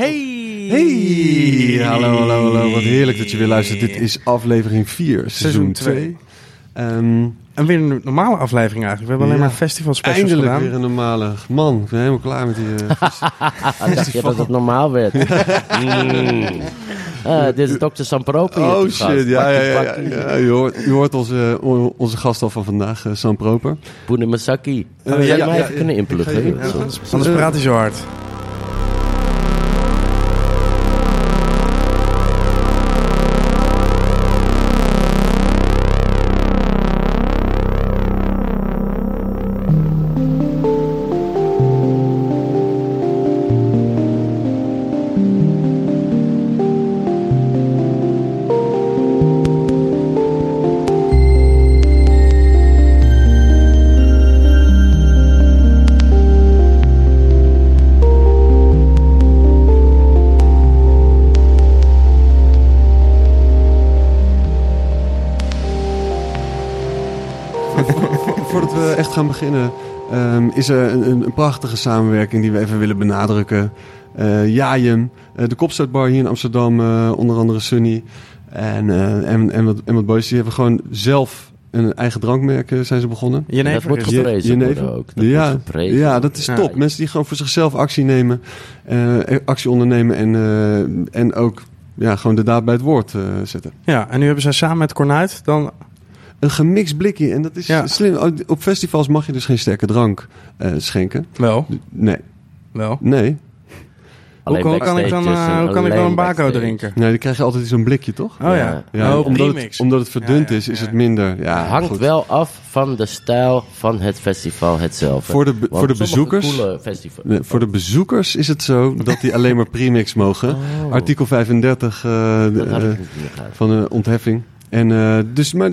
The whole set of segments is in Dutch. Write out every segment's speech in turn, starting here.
Hey! Hey! Hallo, hallo, hallo. Wat heerlijk dat je weer luistert. Dit is aflevering 4, seizoen Seizoen twee. 2. Ehm, En weer een normale aflevering eigenlijk. We hebben alleen Ja. maar festival specials eindelijk gedaan. weer een normale man. Ik ben helemaal klaar met die... eh, Ah, dacht je dat het normaal werd? Mm. Ah, dit is dokter Sampropi. oh gast. shit, ja, ja, ja. ja. U hoort, u hoort onze, onze gast al van vandaag, eh, Sam Proper. Poene Masaki. Eh, Zou ja, jij mij ja, even ja. kunnen inpluggen? Anders praat hij zo hard. Gaan beginnen, ehm, is er een, een, een prachtige samenwerking die we even willen benadrukken. Eh Jajem, eh, de Kopstootbar hier in Amsterdam, eh, onder andere Sunny. En, eh, en, en, wat, en wat boys, die hebben gewoon zelf een eigen drankmerk zijn ze begonnen. Dat Jenever is... Je- geprezen Jenever? worden ook. Dat ja, geprezen ja, dat is Ja. top. Mensen die gewoon voor zichzelf actie nemen, eh, actie ondernemen en, eh, en ook ja, gewoon de daad bij het woord eh, zetten. Ja, en nu hebben zij samen met Cornuit dan... Een gemixt blikje en dat is Ja. slim. Oh, Op festivals mag je dus geen sterke drank eh, schenken. Wel, Nee, wel. nee. Alleen hoe kan ik dan, eh, dus, hoe kan ik dan een bako backstage. drinken? Nee, die krijg je altijd in zo'n blikje, toch? Oh ja. Ja. Ja, oh, omdat, het, omdat het verdund Ja, ja, is, is ja. het minder. Ja, Hangt goed. wel af van de stijl van het festival hetzelfde. Voor de, voor de bezoekers. voor de bezoekers is het zo dat die alleen maar premix mogen. Oh. Artikel 35 eh, van de ontheffing. En eh, dus, maar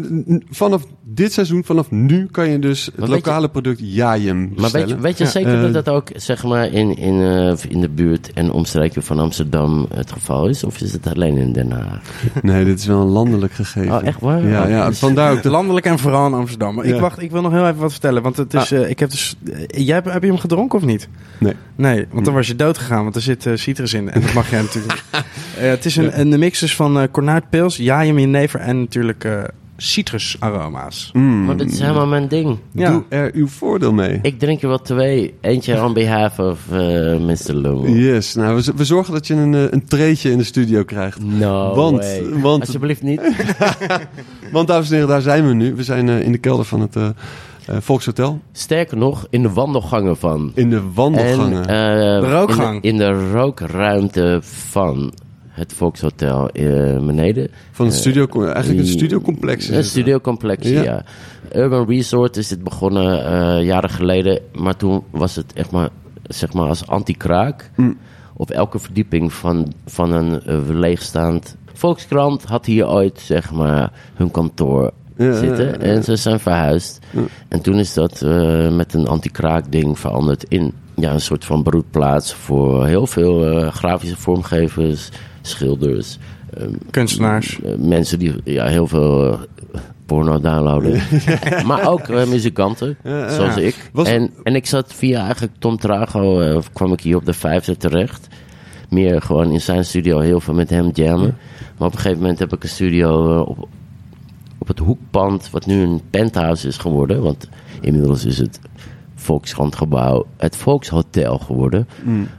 vanaf dit seizoen, vanaf nu, kan je dus het je- lokale product Jajem Maar weet bestellen. je, weet je Ja. zeker Eh, dat dat ook zeg maar in, in, eh, in de buurt en omstreken van Amsterdam het geval is? Of is het alleen in Den Haag? Nee, dit is wel een landelijk gegeven. Oh, echt waar? Ja, Oh, ja dus- vandaar ook de... Landelijk en vooral in Amsterdam. Maar ik, wacht, ik wil nog heel even wat vertellen. Want het is, eh, ik heb dus... jij, hebt- heb je hem gedronken of niet? Nee. Nee, want dan was je dood gegaan. Want er zit citrus in. En dat mag jij natuurlijk niet. Eh, het is een, een mix van eh Cornuit Pils, Jajem Jenever en natuurlijk eh citrusaroma's. Mm, Maar dat is helemaal mijn ding. Ja. Doe er uw voordeel mee. Ik drink er wel twee. Eentje on behalf of eh Mr. Loom. Yes, nou, we, zorgen dat je een, eh, een treetje in de studio krijgt. No Want- way. want- Alsjeblieft niet. Want dames en heren, daar zijn we nu. We zijn eh, in de kelder van het eh eh, Volkshotel. Sterker nog, in de wandelgangen van. In de wandelgangen. En, eh, De rookgang. In de, in de rookruimte van het Volkshotel eh beneden. van het studio, eigenlijk een studiocomplex. is Een het. studiocomplex, Ja. ja. Urban Resort is dit begonnen eh, jaren geleden. Maar toen was het echt maar, zeg maar als anti-kraak. Mm. Op elke verdieping van, van een eh, leegstaand... Volkskrant had hier ooit, zeg maar, hun kantoor Ja, zitten. ja, ja. En ze zijn verhuisd. En toen is dat eh, met een anti-kraak ding veranderd in ja, een soort van broedplaats... voor heel veel eh, grafische vormgevers, schilders... ehm, Kunstenaars. eh, mensen die ja, heel veel eh, porno downloaden. maar ook eh, muzikanten, Ja, zoals ja. ik. Was- En, en ik zat via eigenlijk Tom Trago, kwam ik hier op de vijfde terecht. Meer gewoon in zijn studio, heel veel met hem jammen. Maar op een gegeven moment heb ik een studio op, op het hoekpand, wat nu een penthouse is geworden. Want inmiddels is het Volkskrantgebouw het Volkshotel geworden.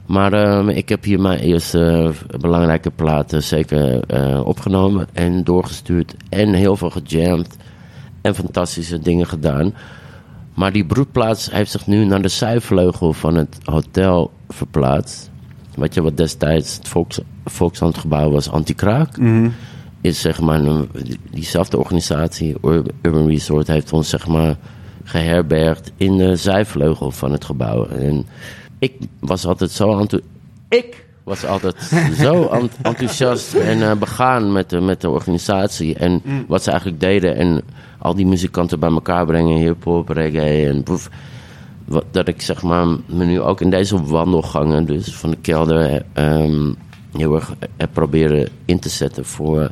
Maar ehm, ik heb hier mijn eerste eh, belangrijke platen zeker eh, opgenomen en doorgestuurd. En heel veel gejamd en fantastische dingen gedaan. Maar die broedplaats heeft zich nu naar de zijvleugel van het hotel verplaatst. Weet je wat destijds het Volks, Volkshandgebouw was, anti-kraak? Is zeg maar, een, diezelfde organisatie, Ur- Urban Resort, heeft ons zeg maar geherbergd in de zijvleugel van het gebouw. En ik was altijd zo enthou- Ik was altijd zo ent- enthousiast en eh, begaan met de, met de organisatie. En wat ze eigenlijk deden. En al die muzikanten bij elkaar brengen, hip-hop, reggae en poef. Wat, dat ik zeg maar me nu ook in deze wandelgangen, dus van de kelder, ehm, heel erg heb proberen in te zetten voor.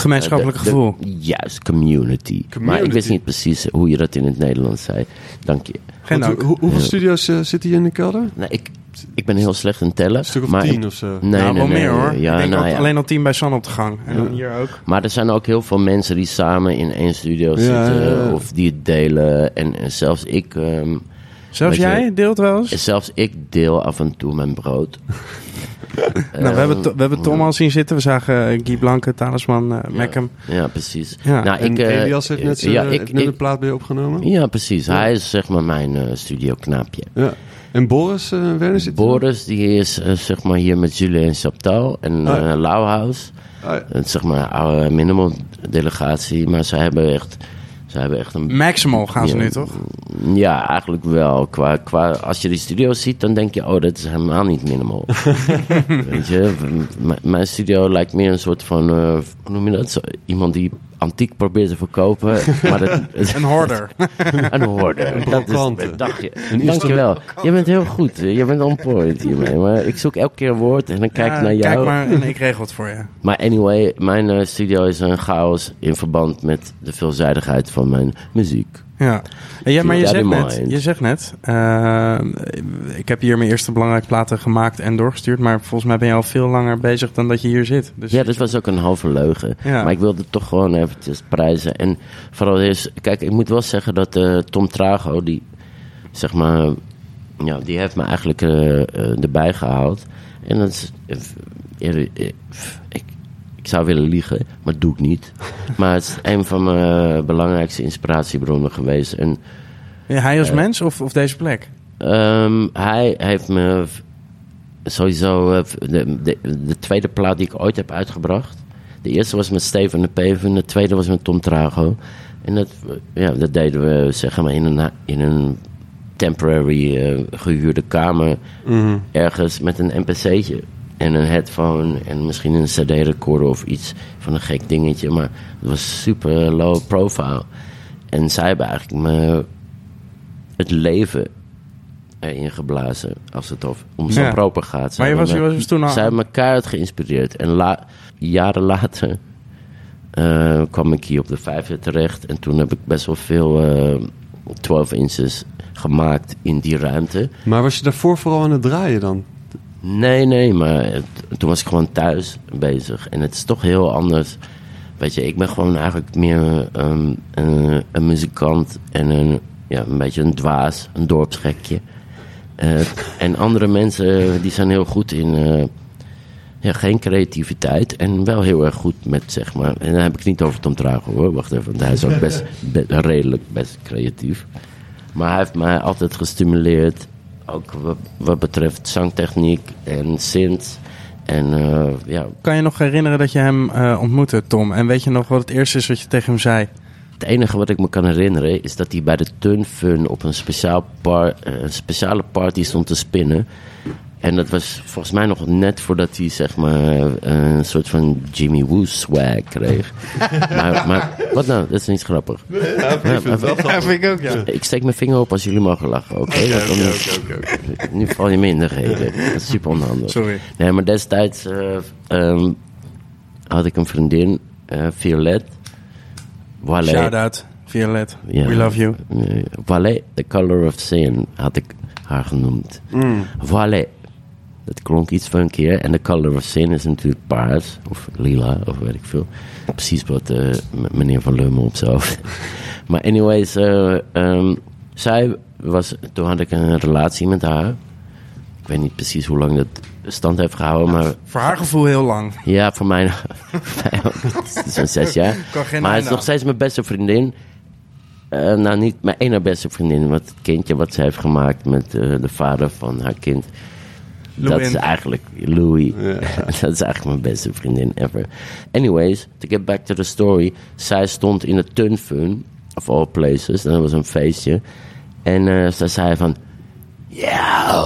Gemeenschappelijk de- gevoel. juist, community. Maar ik wist niet precies hoe je dat in het Nederlands zei. Dank je. Geen Want dank. hoe- hoeveel studio's eh, zitten hier in de kelder? Nou, ik, Ik ben heel slecht in tellen. Een stuk of maar tien ik- of zo. Nee, nou, nee, wel nee. meer hoor. Ja, ik denk nou ja. alleen al tien bij San op de gang. En dan hier ook. Maar er zijn ook heel veel mensen die samen in één studio Ja, zitten. ja, ja. Of die het delen. En, en zelfs ik... ehm, Zelfs je- jij deelt wel eens? zelfs ik deel af en toe mijn brood. nou, we, hebben, we hebben Tom al zien zitten. We zagen eh, Guy Blanke, Talisman, eh Mackham. Ja, precies. Ja, nou, En ik, eh, Elias heeft net, zijn, ja, ik, heeft net ik- een plaat bij je opgenomen. ja, precies. Hij is zeg maar mijn eh studioknaapje. Ja. En Boris uh, Werner zit er? Boris, die is zeg maar hier met Julien Chaptal en Ah. eh Lauwhuis. Ah, ja. Het is zeg maar een oude minimal delegatie, maar ze hebben echt, ze hebben echt een Maximal gaan ze Ja. nu toch? Ja, eigenlijk wel. Qua, qua, als je die studio ziet, dan denk je, oh, dat is helemaal niet minimal. Weet je, m- mijn studio lijkt meer een soort van, eh, hoe noem je dat? Zo, iemand die antiek probeert te verkopen, maar dat, het- Een hoorder. een hoorder. Dat is, dacht je. Dankjewel. Je bent heel goed. Je bent on point hiermee. Maar ik zoek elke keer een woord en dan kijk ik Ja, naar jou. Kijk maar en ik regel het voor je. Maar anyway, mijn eh, studio is een chaos in verband met de veelzijdigheid van mijn muziek. Ja, ja maar je zegt, net, je zegt net, eh, ik heb hier mijn eerste belangrijke platen gemaakt en doorgestuurd, maar volgens mij ben je al veel langer bezig dan dat je hier zit. Dus Ja, dat was ook een halve leugen. Ja. Maar ik wilde toch gewoon eventjes prijzen. En vooral is, kijk, ik moet wel zeggen dat eh, Tom Trago, die zeg maar, ja, die heeft me eigenlijk eh, erbij gehaald. En dat is, ik, ik zou willen liegen, maar dat doe ik niet. maar het is een van mijn belangrijkste inspiratiebronnen geweest. En Ja, hij als mens of, of deze plek? Ehm, hij heeft me sowieso eh, de, de, de tweede plaat die ik ooit heb uitgebracht. De eerste was met Steven de Peven, de tweede was met Tom Trago. En dat, eh, ja, dat deden we zeg maar in een, in een temporary eh, gehuurde kamer Mhm. ergens met een NPC'tje en een headphone en misschien een CD-recorder of iets van een gek dingetje. Maar het was super low profile. En zij hebben eigenlijk me het leven erin geblazen als het over, om zo'n Ja. proper gaat. Zij Maar je was, hebben je me- was dus toen al... zij hebben me keihard geïnspireerd. En la- jaren later eh, kwam ik hier op de vijfde terecht. En toen heb ik best wel veel eh 12 inches gemaakt in die ruimte. Maar was je daarvoor vooral aan het draaien dan? Nee, nee, maar het- toen was ik gewoon thuis bezig. En het is toch heel anders. Weet je, ik ben gewoon eigenlijk meer ehm, een, een muzikant en een, ja, een beetje een dwaas, een dorpsgekje. Eh, en andere mensen die zijn heel goed in eh, ja, geen creativiteit en wel heel erg goed met zeg maar. En dan heb ik het niet over Tom Trago hoor, wacht even, want hij is ook best, be- redelijk best creatief. Maar hij heeft mij altijd gestimuleerd, ook wat, wat betreft zangtechniek en synth. En eh, ja, Kan je nog herinneren dat je hem eh, ontmoette, Tom? En weet je nog wat het eerste is wat je tegen hem zei? Het enige wat ik me kan herinneren is dat hij bij de Tun Fun op een, speciaal par, eh, een speciale party stond te spinnen. En dat was volgens mij nog net voordat hij zeg maar een soort van Jimmy Woo swag kreeg. maar, maar wat nou? Dat is niet grappig. Ja, maar- Ja, vind ik ook, ja. ik steek mijn vinger op als jullie mogen lachen, oké? Want dan- Nu val je me in de reden. Dat is super onhandig. Sorry. Nee, maar destijds eh, ehm, had ik een vriendin, eh, Violet. Wale. Shout-out, Violet. We love you. Eh, Wale, The Color of Sin, had ik haar genoemd. Mm. Wale. Dat klonk iets funkier. En The Color of Sin is natuurlijk paars. Of lila, of weet ik veel. Precies wat eh, meneer Van Lummel op zijn hoofd. maar anyways, eh, ehm, zij was... Toen had ik een relatie met haar. Ik weet niet precies hoe lang dat stand heeft gehouden, maar Voor haar gevoel heel lang. ja, voor mij zo'n zes jaar. Maar hij is nog steeds mijn beste vriendin. Eh, nou, niet mijn ene beste vriendin. Want het kindje wat ze heeft gemaakt met de vader van haar kind. Dat is eigenlijk Louis. dat is eigenlijk mijn beste vriendin ever. Anyways, to get back to the story. Zij stond in de Tun Fun, of all places. En dat was een feestje. En eh zij zei van... Ja,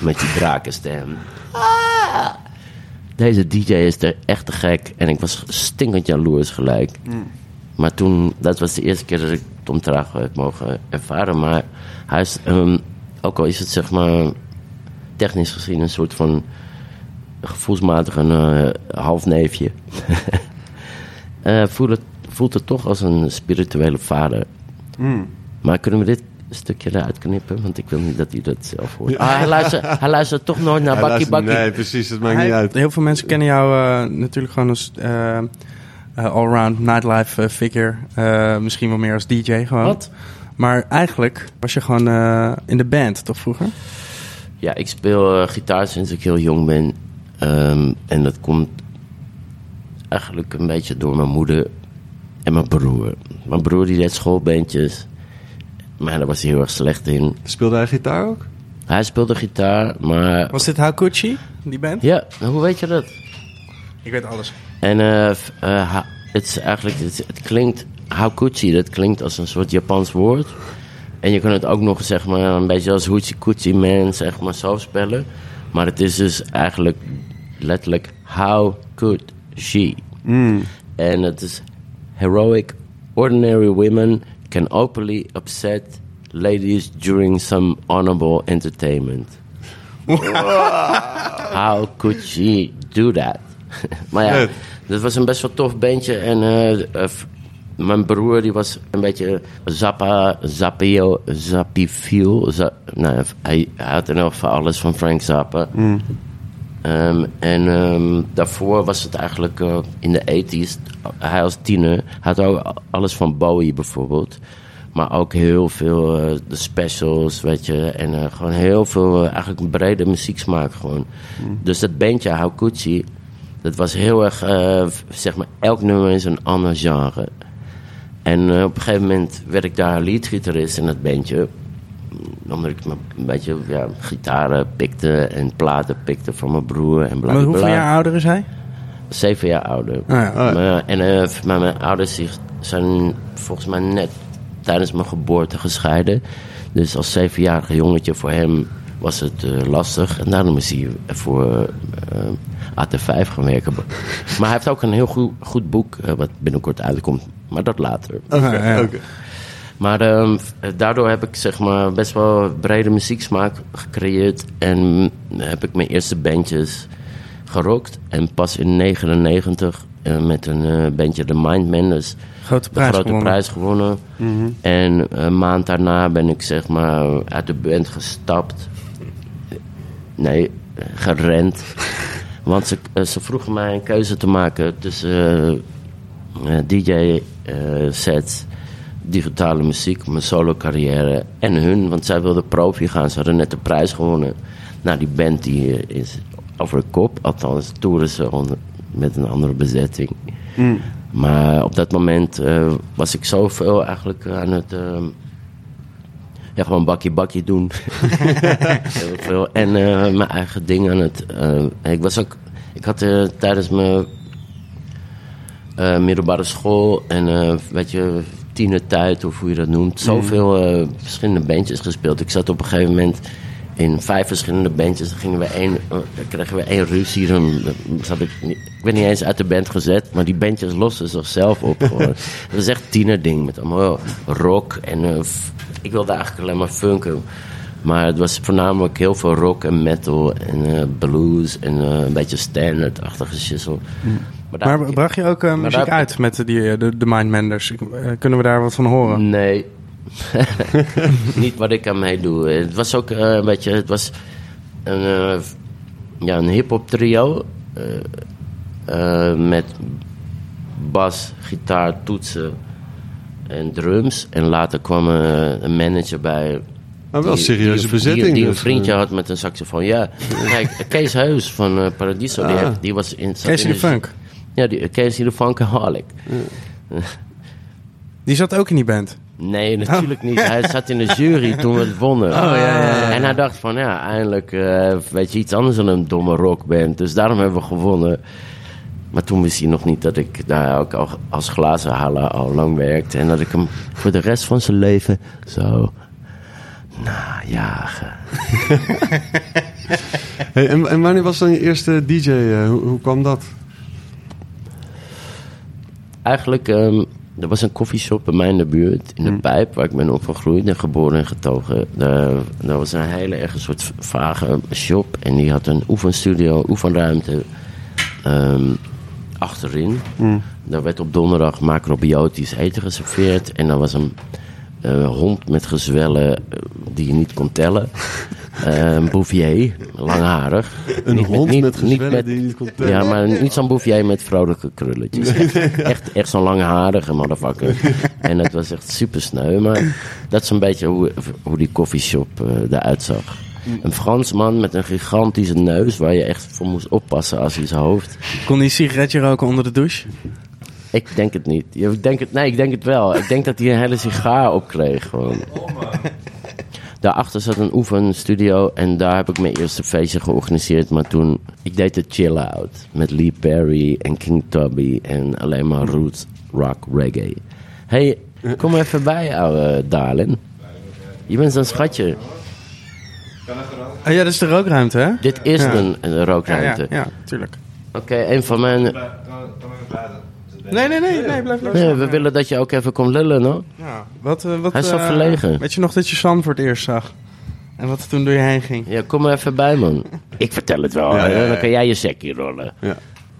met die drakenstem. Ah. Deze DJ is er echt te gek. En ik was stinkend jaloers gelijk. Maar toen, dat was de eerste keer dat ik Tom Trago heb mogen ervaren. Maar hij is, ehm, ook al is het zeg maar technisch gezien een soort van gevoelsmatig een eh, halfneefje. eh voelt, het, voelt het toch als een spirituele vader. Maar kunnen we dit stukje eruit knippen, want ik wil niet dat hij dat zelf hoort. Ja. Ah, hij, luistert, hij luistert toch nooit naar Bakkie Bakkie. Nee, precies, dat maakt Hij- niet uit. Heel veel mensen kennen jou eh, natuurlijk gewoon als allround nightlife figure. Eh, misschien wel meer als DJ gewoon. Wat? Maar eigenlijk was je gewoon eh, in de band, toch vroeger? Ja, ik speel eh, gitaar sinds ik heel jong ben. Ehm, en dat komt eigenlijk een beetje door mijn moeder en mijn broer. Mijn broer die deed schoolbandjes, maar daar was hij heel erg slecht in. Speelde hij gitaar ook? Hij speelde gitaar, maar... Was dit Hakuchi, die band? Ja, hoe weet je dat? Ik weet alles. En eh, eh, ha- het is eigenlijk, het, het klinkt, haukuchi, dat klinkt als een soort Japans woord. En je kan het ook nog, zeg maar, een beetje als hoochie coochie man, zeg maar, zo spellen. Maar het is dus eigenlijk letterlijk how could she. En het is heroic, ordinary women can openly upset ladies during some honorable entertainment. How could she do that? maar ja, dat was een best wel tof bandje. En eh, eh, mijn broer die was een beetje Zappa, Zappio, Zappifiel. Za nou, hij, hij had in geval alles van Frank Zappa. Ehm, en ehm, daarvoor was het eigenlijk eh, in de 80s. Hij als tiener had ook alles van Bowie bijvoorbeeld. Maar ook heel veel eh, de specials, weet je. En eh, gewoon heel veel, eigenlijk een brede muzieksmaak gewoon. Dus dat bandje, Haukuchi, dat was heel erg, zeg maar, elk nummer is een ander genre. En eh, op een gegeven moment werd ik daar leadgitarist in het bandje. Omdat ik een beetje ja, gitaren pikte en platen pikte van mijn broer en bla Maar hoeveel jaar ouder is hij? Zeven jaar ouder. Ah, ja. Maar, en eh, maar mijn ouders zijn volgens mij net tijdens mijn geboorte gescheiden. Dus als zevenjarige jongetje voor hem was het eh, lastig. En daarom is hij voor eh, AT5 gaan werken. Maar hij heeft ook een heel goed, goed boek wat binnenkort uitkomt. Maar dat later. Oké, ja. oké. Maar ehm, daardoor heb ik zeg maar best wel brede muzieksmaak gecreëerd. En heb ik mijn eerste bandjes gerokt. En pas in 99 eh, met een eh, bandje The Mindmenders Grote de prijs grote gewonnen. prijs gewonnen. En een maand daarna ben ik zeg maar uit de band gestapt. Nee, gerend. Want ze, eh, ze vroegen mij een keuze te maken tussen DJ-sets, digitale muziek, mijn solo-carrière en hun. Want zij wilden profi gaan. Ze hadden net de prijs gewonnen. Nou, die band die eh, is over de kop. Althans, toeren ze onder- met een andere bezetting. Maar op dat moment eh, was ik zoveel eigenlijk aan het... ehm, ja, gewoon bakkie bakkie doen. Heel veel. En eh, mijn eigen ding aan het... eh, ik was ook... Ik had eh, tijdens mijn eh, middelbare school en eh, weet je, tienertijd of hoe je dat noemt, zoveel eh, verschillende bandjes gespeeld. Ik zat op een gegeven moment in vijf verschillende bandjes. Dan gingen we één, kregen we één ruzie. Dan zat ik, niet- ik werd niet eens uit de band gezet, maar die bandjes losten zichzelf op. Gewoon. Het was echt tienerding met allemaal rock en ik wilde eigenlijk alleen maar funken. Maar het was voornamelijk heel veel rock en metal en blues en een beetje standard-achtige shizzle. Maar, daar- Maar bracht je ook eh, muziek daar- uit met die, eh, de, de Mindmenders? Eh, kunnen we daar wat van horen? Nee. Niet wat ik aan meedoe. Het was ook eh, een beetje... Het was een, eh, ja, een hip-hop trio. eh, eh, met bas, gitaar, toetsen en drums. En later kwam een manager bij. Maar wel die- serieuze die, bezetting. Die, die een dus, vriendje had met een saxofoon. Ja, kijk, Kees Heus van eh, Paradiso. Die, Ah. heeft- die was in... Casey in de Funk. Ja, die, Casey de Funkaholic. Die zat ook in die band. Nee, natuurlijk niet. Hij zat in de jury toen we het wonnen. ja, ja, ja. En hij dacht van, ja, eindelijk eh, weet je iets anders dan een domme rockband. Dus daarom hebben we gewonnen. Maar toen wist hij nog niet dat ik daar ook al als glazenhaler al lang werkte. En dat ik hem voor de rest van zijn leven zo najagen. Hey, en, en wanneer was dan je eerste DJ? eh, hoe, hoe kwam dat? Eigenlijk, ehm, er was een koffieshop bij mij in de buurt, in de Pijp, waar ik ben opgegroeid en geboren en getogen. Daar, daar was een hele erg een soort vage shop en die had een oefenstudio, oefenruimte ehm, achterin. Daar werd op donderdag macrobiotisch eten geserveerd en daar was een, eh, hond met gezwellen eh, die je niet kon tellen. Een bouvier, langharig. Een Niet hond niet- met niet gezwellen met- die niet kon tellen. Ja, maar niet zo'n bouvier met vrolijke krulletjes. Echt, echt, echt zo'n langharige motherfucker. En het was echt super sneu. Maar dat is een beetje hoe, hoe die koffieshop eh eruit zag. Een Fransman met een gigantische neus waar je echt voor moest oppassen als hij zijn hoofd. Kon hij een sigaretje roken onder de douche? Ik denk het niet. Ik denk het, nee, ik denk het wel. Ik denk dat hij een hele sigaar opkreeg. Gewoon. Daarachter zat een oefenstudio en daar heb ik mijn eerste feestje georganiseerd. Maar toen, ik deed de chill out met Lee Perry en King Tubby en alleen maar roots, rock, reggae. hey, kom even bij, ouwe darling. Je bent zo'n schatje. Oh ja, dat is de rookruimte, hè? Dit is Ja. een, een Ja, ja, rookruimte. ja, tuurlijk. Oké, een van mijn... Nee, nee, nee, nee, blijf Nee, we willen dat je ook even komt lullen, hoor. Ja, wat, eh, wat, Hij is zo eh, verlegen. Weet je nog dat je San voor het eerst zag? En wat er toen door je heen ging? Ja, kom maar even bij, man. Ik vertel het wel. Ja, ja, hè. ja. Dan kan jij je sekje rollen. Ja.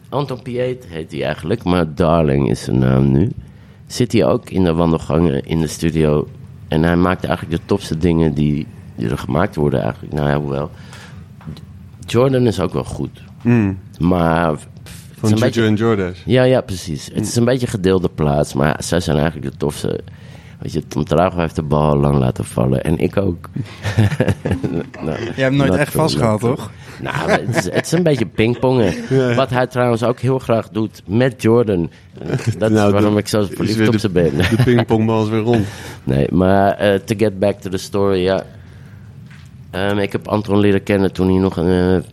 Anton Piet heet hij eigenlijk, maar Darling is zijn naam nu. Zit hij ook in de wandelgangen in de studio. En hij maakt eigenlijk de topste dingen die, die er gemaakt worden eigenlijk. Nou ja, hoewel. Jordan is ook wel goed. Mm. Maar... Van Jojo beetje- en Jordash. ja, ja, precies. Het is een beetje gedeelde plaats, maar zij zijn eigenlijk de tofste. Weet je, Tom Trago heeft de bal lang laten vallen en ik ook. nou, Je hebt nooit echt not toch? Nou, het is, het is een beetje pingpongen. Wat hij trouwens ook heel graag doet met Jordan. Dat is Nou, waarom de- ik zo verliefd op ze ben. De pingpongbal is weer rond. Nee, maar eh, to get back to the story, ja. Ehm, ik heb Anton leren kennen toen hij nog een, eh,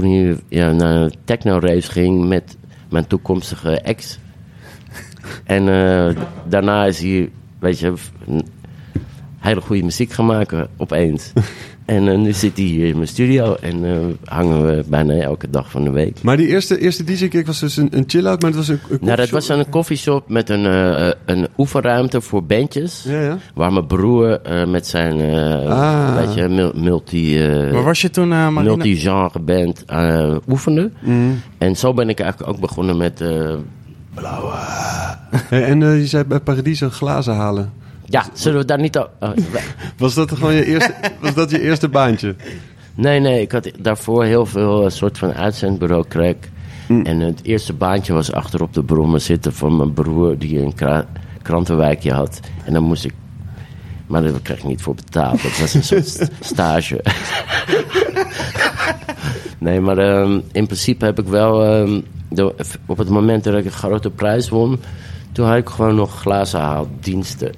toen hij ja, naar een techno-race ging met mijn toekomstige ex. En eh, daarna is hij, weet je, hele goede muziek gaan maken opeens. en eh, nu zit hij hier in mijn studio en eh, hangen we bijna elke dag van de week. Maar die eerste, eerste DJ-kick was dus een, een chill-out, maar het was een, een Nou, dat was een koffieshop met een, eh, een oefenruimte voor bandjes. Ja, ja. Waar mijn broer eh, met zijn eh, Ah. weet je, mul- multi, eh, Waar was je toen, eh Marina? multi-genre band eh, oefende. Mm. En zo ben ik eigenlijk ook begonnen met... eh, Hey, en je zei bij Paradiso glazen halen. Ja, zullen we daar niet... al- oh, Was dat gewoon je eerste, was dat je eerste baantje? nee, nee, ik had daarvoor heel veel eh, soort van uitzendbureau crack. En het eerste baantje was achter op de brommen zitten van mijn broer... die een kra- krantenwijkje had. En dan moest ik... Maar daar kreeg ik niet voor betaald. Dat was een soort st- stage. Nee, maar ehm, in principe heb ik wel... ehm, de- op het moment dat ik een grote prijs won... toen had ik gewoon nog glazen haaldiensten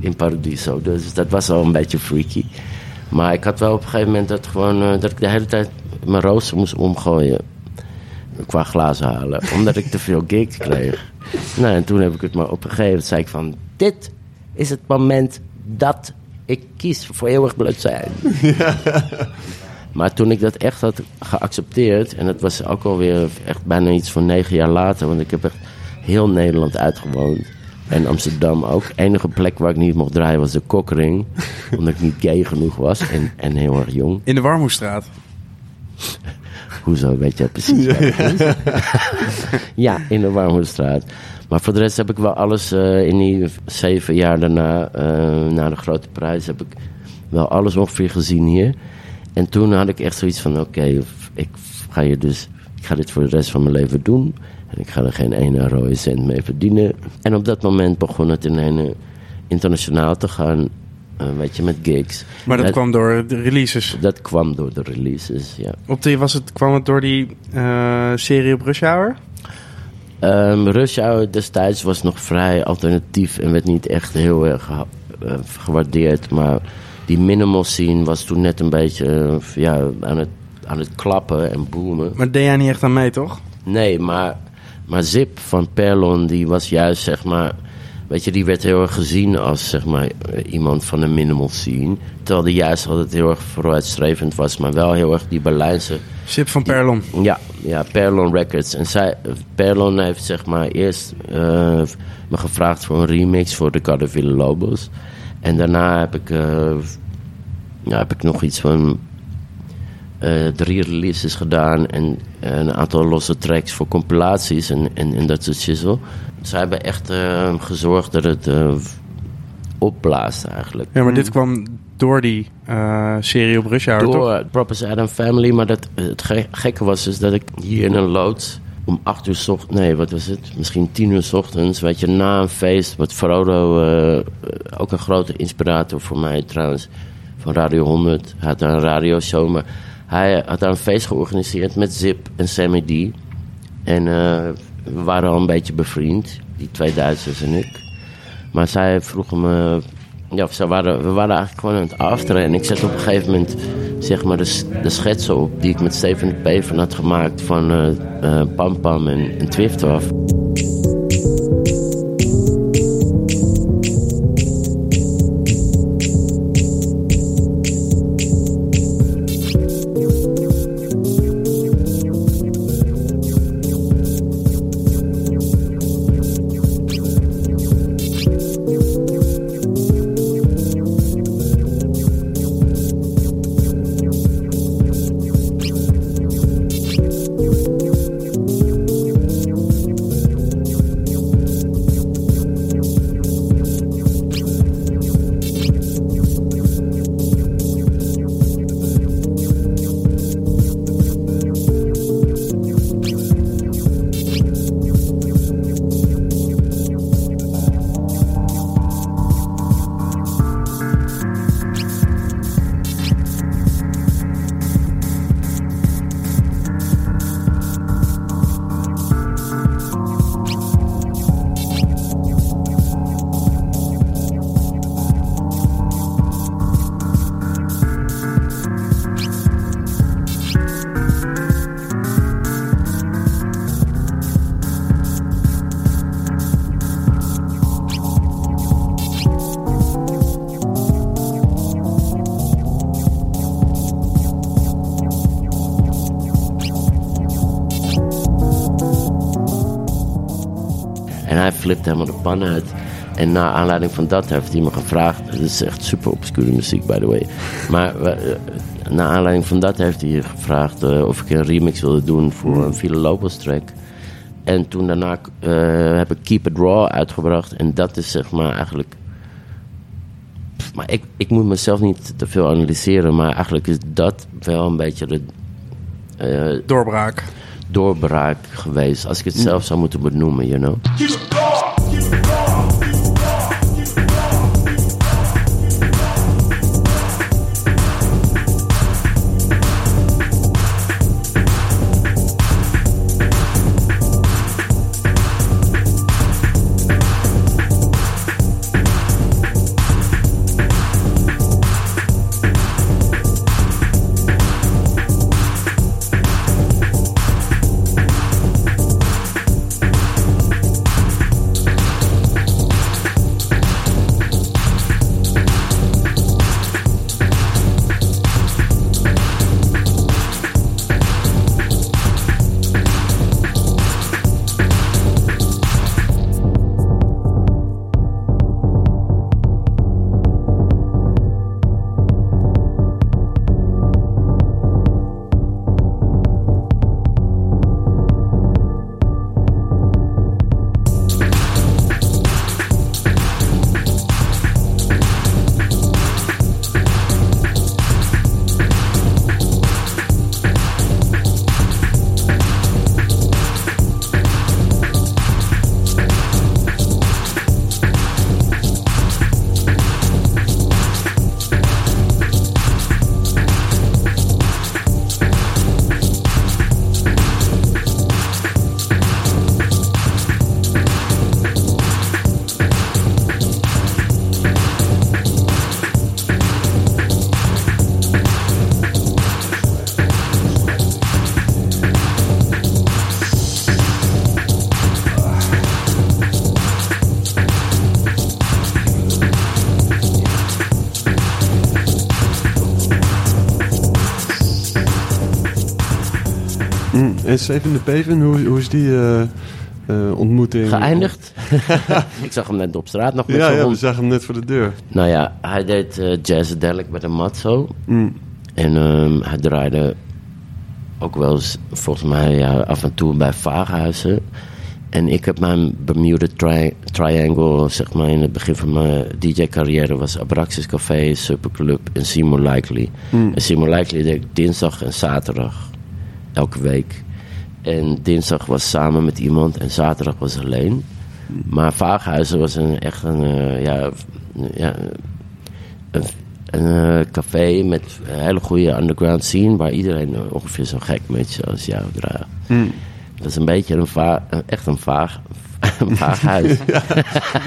in Paradiso. Dus dat was al een beetje freaky. Maar ik had wel op een gegeven moment dat, gewoon, eh, dat ik de hele tijd mijn rooster moest omgooien. Qua glazen halen. Omdat ik te veel gigs kreeg. Nou, en toen heb ik het maar op een gegeven moment zei ik van... Dit is het moment dat ik kies voor eeuwig bloed zijn. Maar toen ik dat echt had geaccepteerd, en dat was ook alweer echt bijna iets van negen jaar later, want ik heb echt heel Nederland uitgewoond. En Amsterdam ook. enige plek waar ik niet mocht draaien was de Kokering. Omdat ik niet gay genoeg was en, en heel erg jong. In de Warmoestraat. Hoezo, weet je precies ja, in de Warmhoedstraat. Maar voor de rest heb ik wel alles eh, in die zeven jaar daarna, eh, na de grote prijs, heb ik wel alles ongeveer gezien hier. En toen had ik echt zoiets van, oké, ik ga je dus, ik ga dit voor de rest van mijn leven doen. En ik ga er geen ene rode cent mee verdienen. En op dat moment begon het in een internationaal te gaan, eh, weet je, met gigs. Maar dat Dat- kwam door de releases. Dat kwam door de releases, ja. Op die, was het, kwam het door die eh, serie op Rush Hour? Ehm Rush Hour destijds was nog vrij alternatief en werd niet echt heel erg eh, gewaardeerd. Maar die minimal scene was toen net een beetje ja, aan, het, aan het klappen en boomen. Maar deed jij niet echt aan mee, toch? Nee, maar, maar Zip van Perlon, die was juist zeg maar. Weet je, die werd heel erg gezien als zeg maar iemand van de minimal scene. Terwijl die juist altijd heel erg vooruitstrevend was, maar wel heel erg die Berlijnse Sip van Perlon. ja, ja, Perlon Records. En zij, Perlon heeft zeg maar eerst eh, me gevraagd voor een remix voor de Cardaville Lobos. En daarna heb ik, eh, ja, heb ik nog iets van drie releases gedaan en eh, een aantal losse tracks voor compilaties en, en, en dat soort shizzle. Zij hebben echt eh, gezorgd dat het eh, opblaast eigenlijk. Ja, maar dit kwam door die eh, serie op Rush Hour, toch? Door Proper Adam Family, maar dat, het ge- gekke was dus dat ik hier in een loods om acht uur 's ochtends, nee wat was het, misschien tien uur 's ochtends, weet je, na een feest, wat Frodo, eh, eh, ook een grote inspirator voor mij trouwens, van Radio 100, hij had een radioshow, maar hij had daar een feest georganiseerd met Zip en Sammy D. En eh, we waren al een beetje bevriend, die twee Duitsers en ik. Maar zij vroegen me. Ja, ze waren, we waren eigenlijk gewoon aan het afteren. En ik zette op een gegeven moment zeg maar, de, de schetsen op die ik met Steven Peven had gemaakt van eh, Pam Pam en, en. Flipt helemaal de pan uit. En na aanleiding van dat heeft hij me gevraagd. Het is echt super obscure muziek, by the way. Maar eh, na aanleiding van dat heeft hij gevraagd eh, of ik een remix wilde doen voor een Villa Lobos track. En toen daarna eh, heb ik Keep It Raw uitgebracht. En dat is zeg maar eigenlijk. Pff, Maar ik, ik moet mezelf niet te veel analyseren. Maar eigenlijk is dat wel een beetje de eh, Doorbraak. doorbraak geweest. Als ik het zelf zou moeten benoemen, you know. Steven de Peven, hoe, hoe is die eh, eh, ontmoeting? Geëindigd. ik zag hem net op straat nog met Ja, ja, we zagen hem net voor de deur. Nou ja, hij deed eh Jazzadelic met een Matzo. Mm. En ehm, hij draaide ook wel eens, volgens mij, ja, af en toe bij Vaaghuizen. En ik heb mijn Bermuda tri Triangle, zeg maar in het begin van mijn DJ-carrière, was Abraxas Café, Superclub en Simon Likely. En Simon Likely deed ik dinsdag en zaterdag, elke week. En dinsdag was samen met iemand en zaterdag was alleen. Maar Vaaghuizen was een, echt een, eh, ja, ja, een, een eh, café met een hele goede underground scene... waar iedereen ongeveer zo'n gek beetje als jou draagt. Dat is een beetje een va echt een vaag, een vaag huis.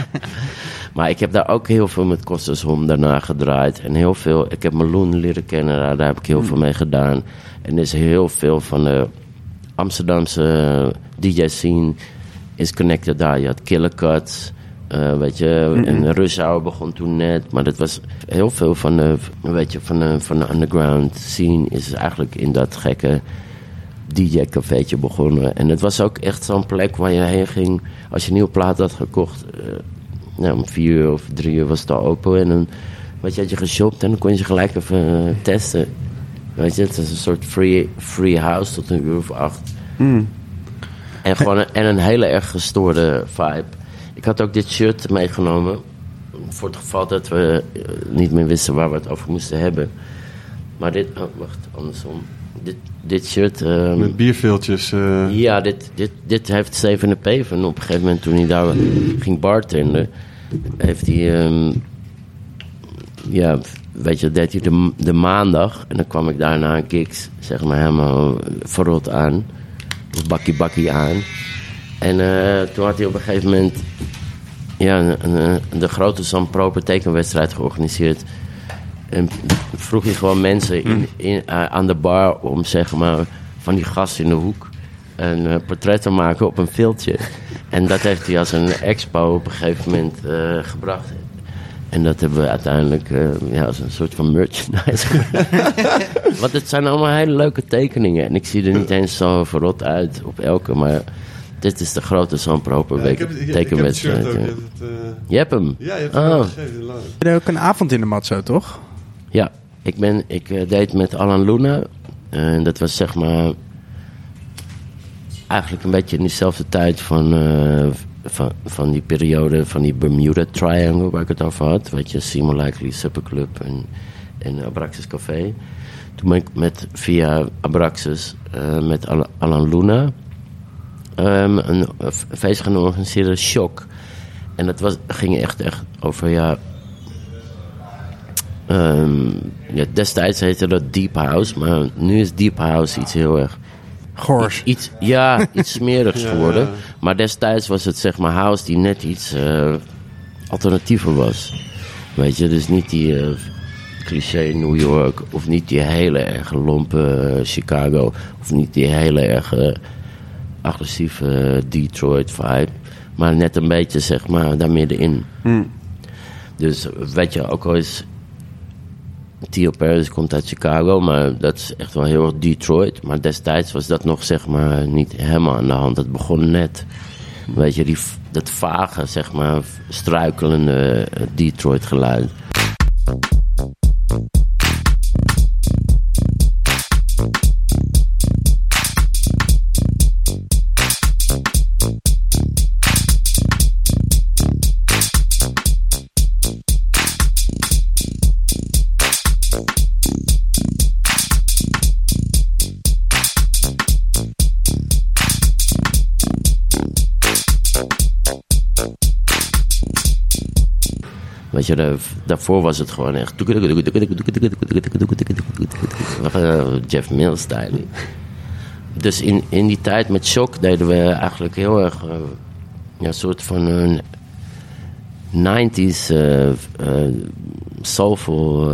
maar ik heb daar ook heel veel met Kostas Hom daarna gedraaid. En heel veel, ik heb Meloen leren kennen, daar, daar heb ik heel veel mee gedaan. En er is heel veel van de Amsterdamse DJ-scene is connected daar. Je had Killer Cuts, eh, weet je, en Rush Hour begon toen net. Maar dat was heel veel van de, weet je, van de, van de underground scene is eigenlijk in dat gekke DJ-cafeetje begonnen. En het was ook echt zo'n plek waar je heen ging als je een nieuwe plaat had gekocht. eh, nou, om vier uur of drie uur was het al open. En dan weet je, had je geshopt en dan kon je ze gelijk even eh, testen. Weet je, het is een soort free, free house tot een uur of acht. En gewoon een, en een hele erg gestoorde vibe. Ik had ook dit shirt meegenomen. Voor het geval dat we eh, niet meer wisten waar we het over moesten hebben. Maar dit, oh, wacht, andersom. Dit, dit shirt. ehm, Met bierveeltjes. eh, ja, dit, dit, dit heeft Steven de Peven op een gegeven moment toen hij daar ging bartenden. Heeft hij, ehm, ja, weet je, deed hij de, de maandag. En dan kwam ik daarna een gigs, zeg maar, helemaal verrot aan. Of bakkie bakkie aan. En eh, toen had hij op een gegeven moment ja, een, een- de grote Sam Proper tekenwedstrijd georganiseerd. En vroeg hij gewoon mensen in, in, eh, aan de bar om zeg maar van die gasten in de hoek een eh, portret te maken op een filtje. En dat heeft hij als een expo op een gegeven moment gebracht. En dat hebben we uiteindelijk eh, ja, als een soort van merchandise. Want het zijn allemaal hele leuke tekeningen. En ik zie er niet eens zo verrot uit op elke, maar dit is de grote Zandproper ja, week ik heb, heb het shirt tekenwedstrijd. ook. ja. je hebt het, eh, Je hebt hem? ja, je hebt Oh. het gegeven. laat. Je ook een avond in de mat zo, toch? Ja, ik, ben, ik eh, deed met Alan Luna. En dat was zeg maar. Eigenlijk een beetje in diezelfde tijd van, eh, van, van die periode van die Bermuda Triangle waar ik het over had. Weet je, Simon Likely Superclub en, en Abraxas Café. Toen ben ik met, via Abraxas eh, met Al- Alan Luna ehm, een feest gaan organiseren, Shock. En dat was, ging echt, echt over ja, Ehm, ja, destijds heette dat Deep House, maar nu is Deep House iets heel erg. Goors. Iets, ja, iets smerigs Ja, geworden. Maar destijds was het zeg maar house die net iets eh, alternatiever was. Weet je, dus niet die eh, cliché New York, of niet die hele erg lompe eh, Chicago, of niet die hele erg agressieve Detroit vibe. Maar net een beetje zeg maar daar middenin. Dus weet je, ook al is Theo Paris komt uit Chicago, maar dat is echt wel heel Detroit. Maar destijds was dat nog zeg maar niet helemaal aan de hand. Het begon net. Weet je, die, dat vage, zeg maar, struikelende eh, Detroit geluid. Weet je, daar- daarvoor was het gewoon echt... Jeff Mills style. Dus in, in die tijd met Shock deden we eigenlijk heel erg... eh, ja, een soort van een 90s eh, eh, soulful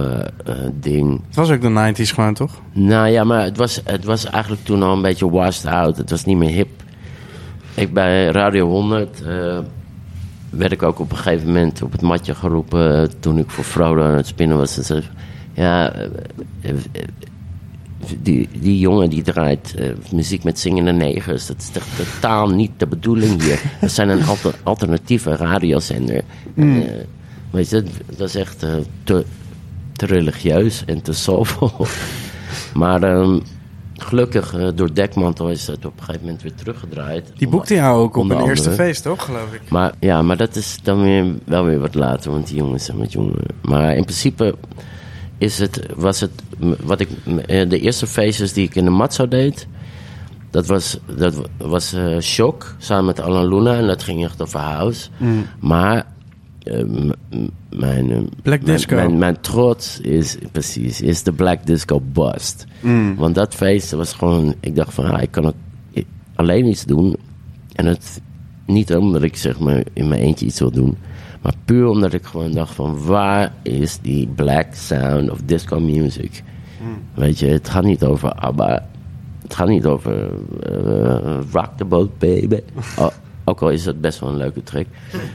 ding. Het was ook de 90s gewoon, toch? Nou ja, maar het was, het was eigenlijk toen al een beetje washed out. Het was niet meer hip. Ik bij Radio 100 eh, werd ik ook op een gegeven moment op het matje geroepen... eh, toen ik voor Frodo aan het spinnen was. En zei, ja, eh, eh, die, die jongen die draait muziek met zingende negers... dat is toch totaal niet de bedoeling hier. We zijn een alter- alternatieve radiozender. Eh, weet je, dat is echt te, te religieus en te soulful. maar ehm, gelukkig eh, door Dekmantel is het op een gegeven moment weer teruggedraaid. Die boekte jou ook op een eerste feest, toch, geloof ik? Maar ja, maar dat is dan weer, wel weer wat later, want die jongens zijn met jongeren. Maar in principe is het, was het, wat ik, eh, de eerste feestjes die ik in de Matzo deed, dat was, dat was eh Shock samen met Alan Luna en dat ging echt over house. Maar eh, mijn, eh, Black mijn- disco. Mijn, mijn trots is, precies, is de Black Disco Bust. Want dat feest was gewoon, ik dacht van, ah, ik kan ook alleen iets doen. En het niet omdat ik zeg maar in mijn eentje iets wil doen. Maar puur omdat ik gewoon dacht van, waar is die black sound of disco music? Weet je, het gaat niet over ABBA. Het gaat niet over eh, Rock the Boat Baby. Ook al is dat best wel een leuke track.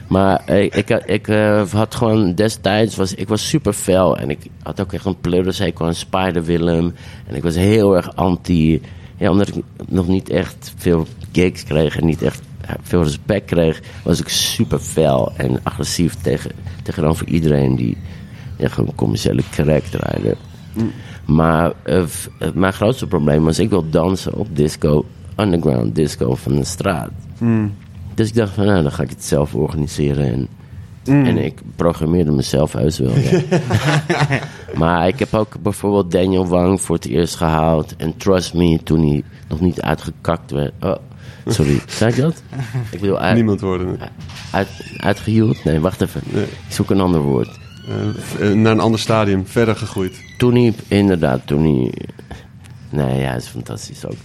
Maar ik, ik, ik eh, had gewoon destijds, was, ik was super fel. En ik had ook echt een pleurishekel aan Spider-Willem. En ik was heel erg anti. Ja, omdat ik nog niet echt veel gigs kreeg en niet echt veel respect kreeg, was ik super fel en agressief tegen, tegenover iedereen die ja, gewoon commerciële crack draaide. Maar eh, eh, mijn grootste probleem was, ik wil dansen op disco, underground disco van de straat. Dus ik dacht van, nou, dan ga ik het zelf organiseren. En, en ik programmeerde mezelf heus wel, ja. maar ik heb ook bijvoorbeeld Daniel Wang voor het eerst gehaald. En Trust Me, toen hij nog niet uitgekakt werd. Oh, sorry, zei ik dat? Ik bedoel, uit, Niemand het. uit, uitgehield? Nee, wacht even. Nee. Ik zoek een ander woord. Eh, eh, naar een ander stadium, verder gegroeid. Toen hij, inderdaad, toen hij... Nee, ja, hij is fantastisch ook.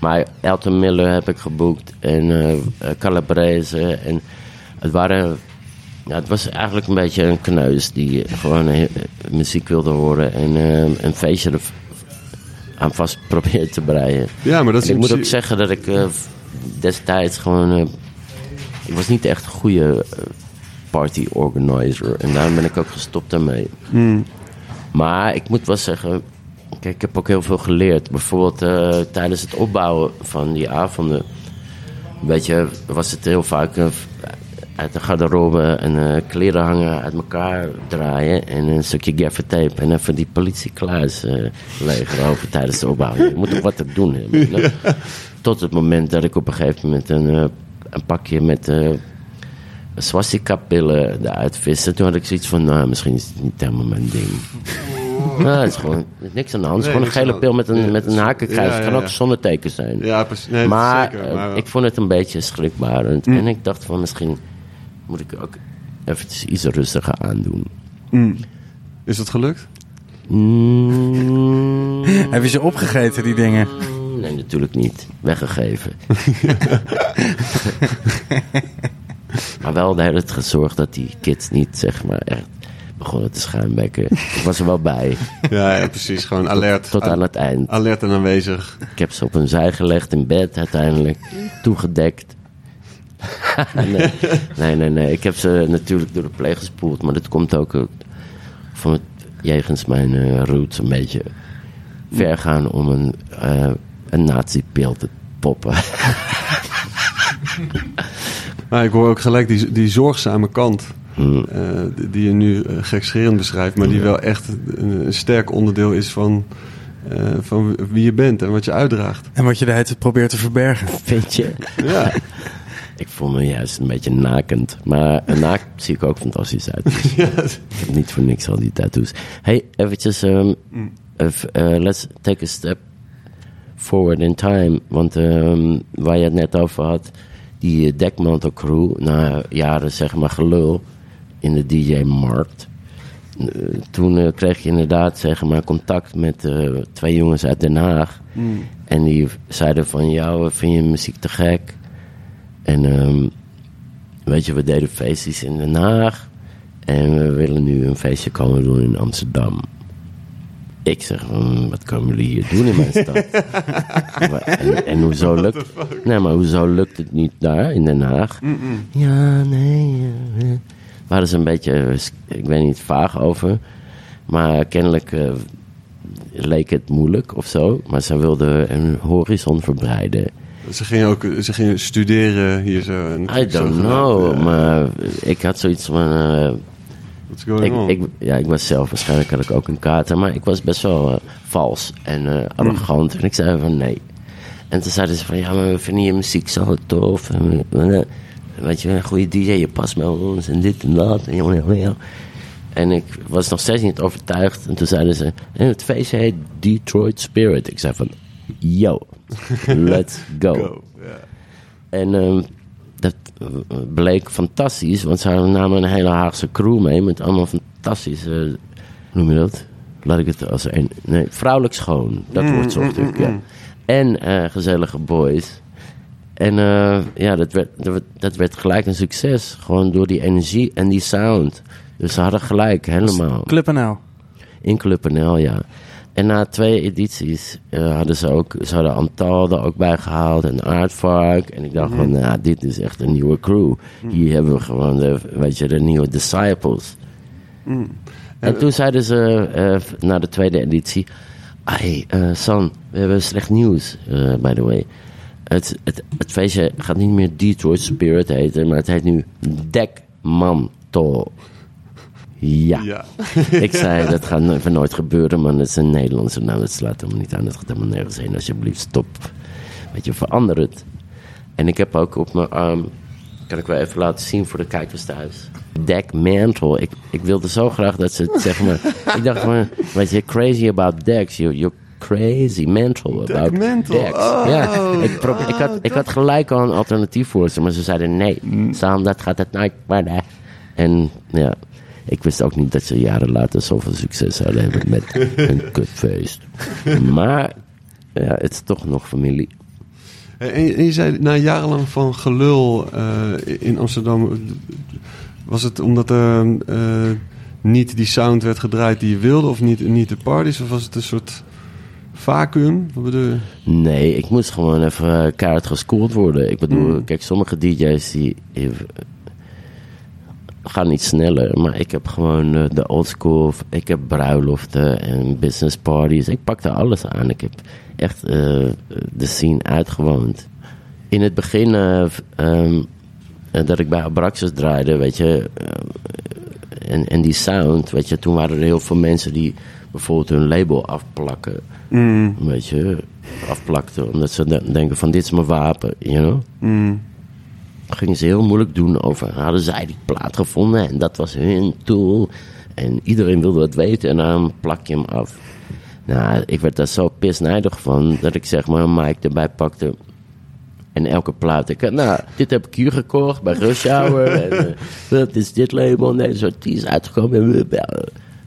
Maar Elton Miller heb ik geboekt en eh, Calabrese. En het waren... Ja, het was eigenlijk een beetje een kneus die gewoon eh, muziek wilde horen en een feestje aan vast probeerde te breien. Ja, maar dat is En ik moet ook zeggen dat ik destijds gewoon... ik was niet echt een goede party organizer. En daarom ben ik ook gestopt daarmee. Maar ik moet wel zeggen... Kijk, ik heb ook heel veel geleerd. Bijvoorbeeld eh, tijdens het opbouwen van die avonden... Weet je, was het heel vaak... eh, uit de garderobe en eh, kleren hangen uit elkaar draaien. En een stukje gaffer tape. En even die politiekluis eh leegroven tijdens de opbouw. Je moet toch wat te doen hebben. Tot het moment dat ik op een gegeven moment een, een pakje met eh swastika-pillen eruit viste. Toen had ik zoiets van, nou, misschien is het niet helemaal mijn ding. Nou, het is gewoon niks aan de hand. Het is gewoon een gele pil met een, met een hakenkruis. Het kan ook zonneteken zijn. Ja, precies. Nee, maar zeker. eh, Maar, ik vond het een beetje schrikbarend. En ik dacht van, misschien moet ik ook eventjes iets rustiger aandoen. is dat gelukt? Mm, Heb je ze opgegeten, die dingen? nee, natuurlijk niet. Weggegeven. maar wel hele tijd gezorgd dat die kids niet, zeg maar, echt begonnen te schuimbekken. Ik was er wel bij, Ja, ja precies. Gewoon alert. tot aan het eind. Alert en aanwezig. Ik heb ze op een zij gelegd in bed uiteindelijk. Toegedekt. nee, nee, nee, nee. Ik heb ze natuurlijk door de pleeg gespoeld. Maar dat komt ook van het, jegens mijn eh, roots een beetje ver gaan om een, eh een nazi-pil te poppen. Maar ik hoor ook gelijk die, die zorgzame kant. Hmm. eh, die- je nu eh, gekscherend beschrijft. Maar die wel echt een, een sterk onderdeel is van, eh, van wie je bent en wat je uitdraagt. En wat je de hele tijd probeert te verbergen. Vind je? Ja, Ik voel me juist een beetje nakend. Maar naakt zie ik ook fantastisch uit. Dus. Ik heb niet voor niks al die tattoos. Hey, eventjes, um, if, uh, let's take a step forward in time. Want um, waar je het net over had, die uh, dekmantel crew, na jaren zeg maar gelul in de DJ-markt. Uh, toen uh, kreeg je inderdaad zeg maar contact met uh, twee jongens uit Den Haag. En die zeiden van, jou vind je muziek te gek? En um, weet je, we deden feestjes in Den Haag. En we willen nu een feestje komen doen in Amsterdam. Ik zeg, hm, wat komen jullie hier doen in mijn stad? En, en hoezo lukt Nee, maar hoezo lukt het niet daar in Den Haag? Ja, nee. ja. Waren ze een beetje, eh, ik weet niet, vaag over. Maar kennelijk eh, leek het moeilijk of zo. Maar ze wilden een horizon verbreiden. Ze gingen ook ze gingen studeren hier zo. En I don't know, gedaan. maar ik had zoiets van... eh, What's going Ik, on? ik, ja, ik was zelf, waarschijnlijk had ik ook een kater, maar ik was best wel eh, vals en eh, arrogant. En ik zei van nee. En toen zeiden ze van ja, maar we vinden je muziek zo tof. En, eh, weet je, een goede DJ, je past bij ons en dit en dat. En, ja. en ik was nog steeds niet overtuigd. En toen zeiden ze, en het feestje heet Detroit Spirit. Ik zei van, yo, let's go. En ehm, dat eh, bleek fantastisch, want ze namen een hele Haagse crew mee met allemaal fantastische, hoe noem je dat? Laat ik het als een, nee, vrouwelijk schoon, dat woord zocht ik, ja. En eh, gezellige boys. En eh, ja, dat werd, dat, werd, dat werd gelijk een succes, gewoon door die energie en die sound. Dus ze hadden gelijk, helemaal. Club NL. In Club NL, ja. En na twee edities eh, hadden ze ook, ze hadden Antal er ook bij gehaald en Aardvark. En ik dacht van, nou, dit is echt een nieuwe crew. Hier hebben we gewoon de, weet je, de nieuwe disciples. En toen zeiden ze eh, na de tweede editie, hey, eh San, we hebben slecht nieuws, by the way. Het, het, het feestje gaat niet meer Detroit Spirit heten, maar het heet nu Dek Mantel. Ja. Ja. Ik zei, dat gaat van nooit gebeuren, man. Het is een Nederlandse naam. Dat slaat helemaal niet aan. Dat gaat helemaal nergens heen. Alsjeblieft, stop. Weet je, verander het. En ik heb ook op mijn arm... Kan ik wel even laten zien voor de kijkers thuis. Deck Mantle. Ik, ik wilde zo graag dat ze het zeg maar... ik dacht van, weet je, crazy about decks. You, you're crazy mental about Mantle. decks. Oh, ja, ik, ik, had, ik had gelijk al een alternatief voor ze. Maar ze zeiden, nee, Sam, dat gaat het nooit worden. En ja, ik wist ook niet dat ze jaren later zoveel succes zouden hebben met een kutfeest. Maar ja, het is toch nog familie. En je, en je zei, na jarenlang van gelul eh, in Amsterdam... Was het omdat er eh, niet die sound werd gedraaid die je wilde... of niet, niet de parties? Of was het een soort vacuüm? Wat bedoel je? Nee, ik moest gewoon even eh, keihard geschoold worden. Ik bedoel, Mm. kijk, sommige DJ's die, gaan niet sneller. Maar ik heb gewoon eh, de old school. Ik heb bruiloften en business parties. Ik pakte alles aan. Ik heb echt eh, de scene uitgewoond. In het begin eh, ehm, eh, dat ik bij Abraxas draaide, weet je... en, en die sound, weet je, toen waren er heel veel mensen die bijvoorbeeld hun label afplakken. Mm, Weet je, afplakten. Omdat ze de- denken van dit is mijn wapen, you know. mm, Gingen ze heel moeilijk doen over, hadden zij die plaat gevonden en dat was hun tool. En iedereen wilde het weten en dan plak je hem af. Nou, ik werd daar zo pisnijdig van dat ik zeg maar een mic erbij pakte. En elke plaat. Ik, had, nou, dit heb ik hier gekocht bij Rush Hour. en, eh, wat is dit label? Nee, zo die is uitgekomen.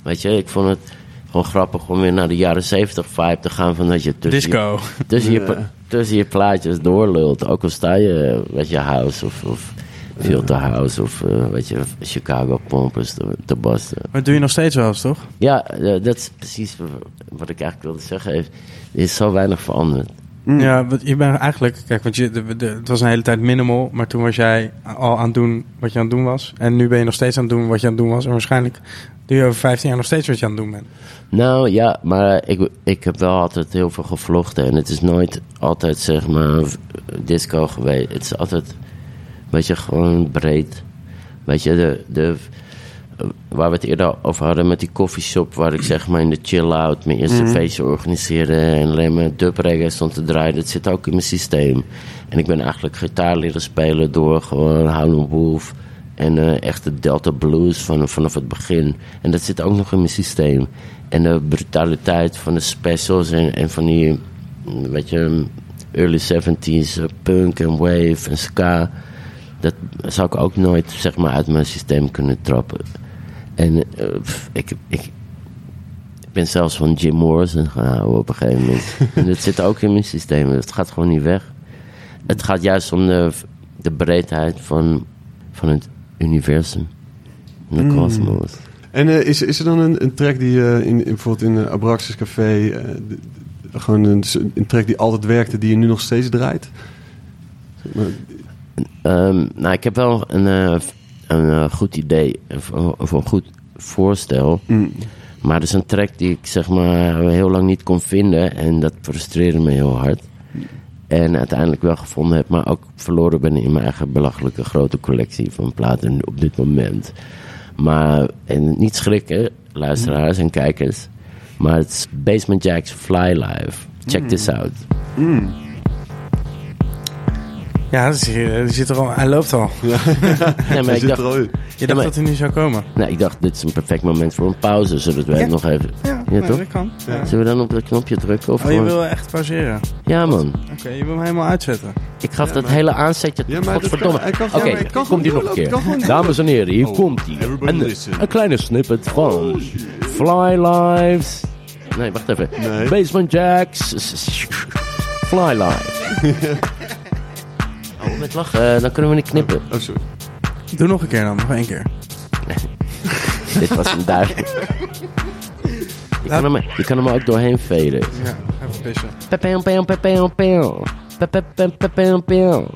Weet je, ik vond het gewoon grappig om weer naar de jaren 70 vibe te gaan. Van dat je tussen je- Disco. tussen je, tussen je plaatjes doorlult. Ook al sta je, weet je, house of, of filter house of, eh, weet je, Chicago Pompers te, te basten. Maar dat doe je nog steeds wel eens, toch? Ja, eh, dat is precies wat ik eigenlijk wilde zeggen. Er is zo weinig veranderd. Ja, want je bent eigenlijk... Kijk, want je, de, de- het was een hele tijd minimal. Maar toen was jij al aan het doen wat je aan het doen was. En nu ben je nog steeds aan het doen wat je aan het doen was. En waarschijnlijk doe je over 15 jaar nog steeds wat je aan het doen bent. Nou ja, maar ik, ik heb wel altijd heel veel gevlochten. En het is nooit altijd, zeg maar, disco geweest. Het is altijd, weet je, gewoon breed. Weet je, de, de, waar we het eerder over hadden met die coffeeshop... waar ik zeg maar in de chill-out mijn eerste feestje organiseerde... en alleen maar dub reggae stond te draaien. Dat zit ook in mijn systeem. En ik ben eigenlijk gitaar leren spelen door gewoon Howlin' Wolf... En eh echte Delta Blues van, vanaf het begin. En dat zit ook nog in mijn systeem. En de brutaliteit van de specials en, en van die, weet je, early 70s eh, punk en wave en ska. Dat zou ik ook nooit, zeg maar, uit mijn systeem kunnen trappen. En eh, pff, ik, ik, ik ben zelfs van Jim Morrison gaan houden op een gegeven moment. en dat zit ook in mijn systeem. Het gaat gewoon niet weg. Het gaat juist om de, de breedheid van, van het universum. De kosmos. En eh, is, is er dan een, een track die eh, in, in, bijvoorbeeld in eh, Abraxas Café... gewoon een, een track die altijd werkte, die je nu nog steeds draait? Zeg maar, Ehm, nou, ik heb wel een, een goed idee, of, of een goed voorstel. mm, Maar er is een track die ik zeg maar heel lang niet kon vinden. En dat frustreerde me heel hard. En uiteindelijk wel gevonden heb, maar ook verloren ben in mijn eigen belachelijke grote collectie van platen op dit moment. Maar en niet schrikken, luisteraars en kijkers. Maar het is Basement Jack's Fly Live. Check this out. Ja, dat is, hier- die zit er al, hij loopt al. Nee, maar Hij ik zit dacht, er al in. Je dacht maar- dat hij nu zou komen. nou, ik dacht, dit is een perfect moment voor een pauze. Zodat wij Ja. het nog even... Ja, Ja, nee, toch? dat kan. Ja. Zullen we dan op dat knopje drukken? Of Oh, je wil echt pauzeren? Ja, man. Oké, je wil hem helemaal uitzetten. Ik gaf Ja, dat maar- hele aanzetje. Ja, maar Godverdomme. hij Oké, hij komt gewoon nog een keer. Dames en heren, hier Oh, komt hij. Een, kleine snippet van Fly Lives. Nee, wacht even. Nee. Basement Jacks. Fly Live. oh, met lachen. Eh, dan kunnen we niet knippen. Oh, sorry. Doe nog een keer dan, nog één keer. Dit was een duif. Je kan, hem, je kan hem ook doorheen veden. Ja, even pissen. Pepeo, pepeo, pepeo, pepeo. Pepeo, pepeo, pepeo.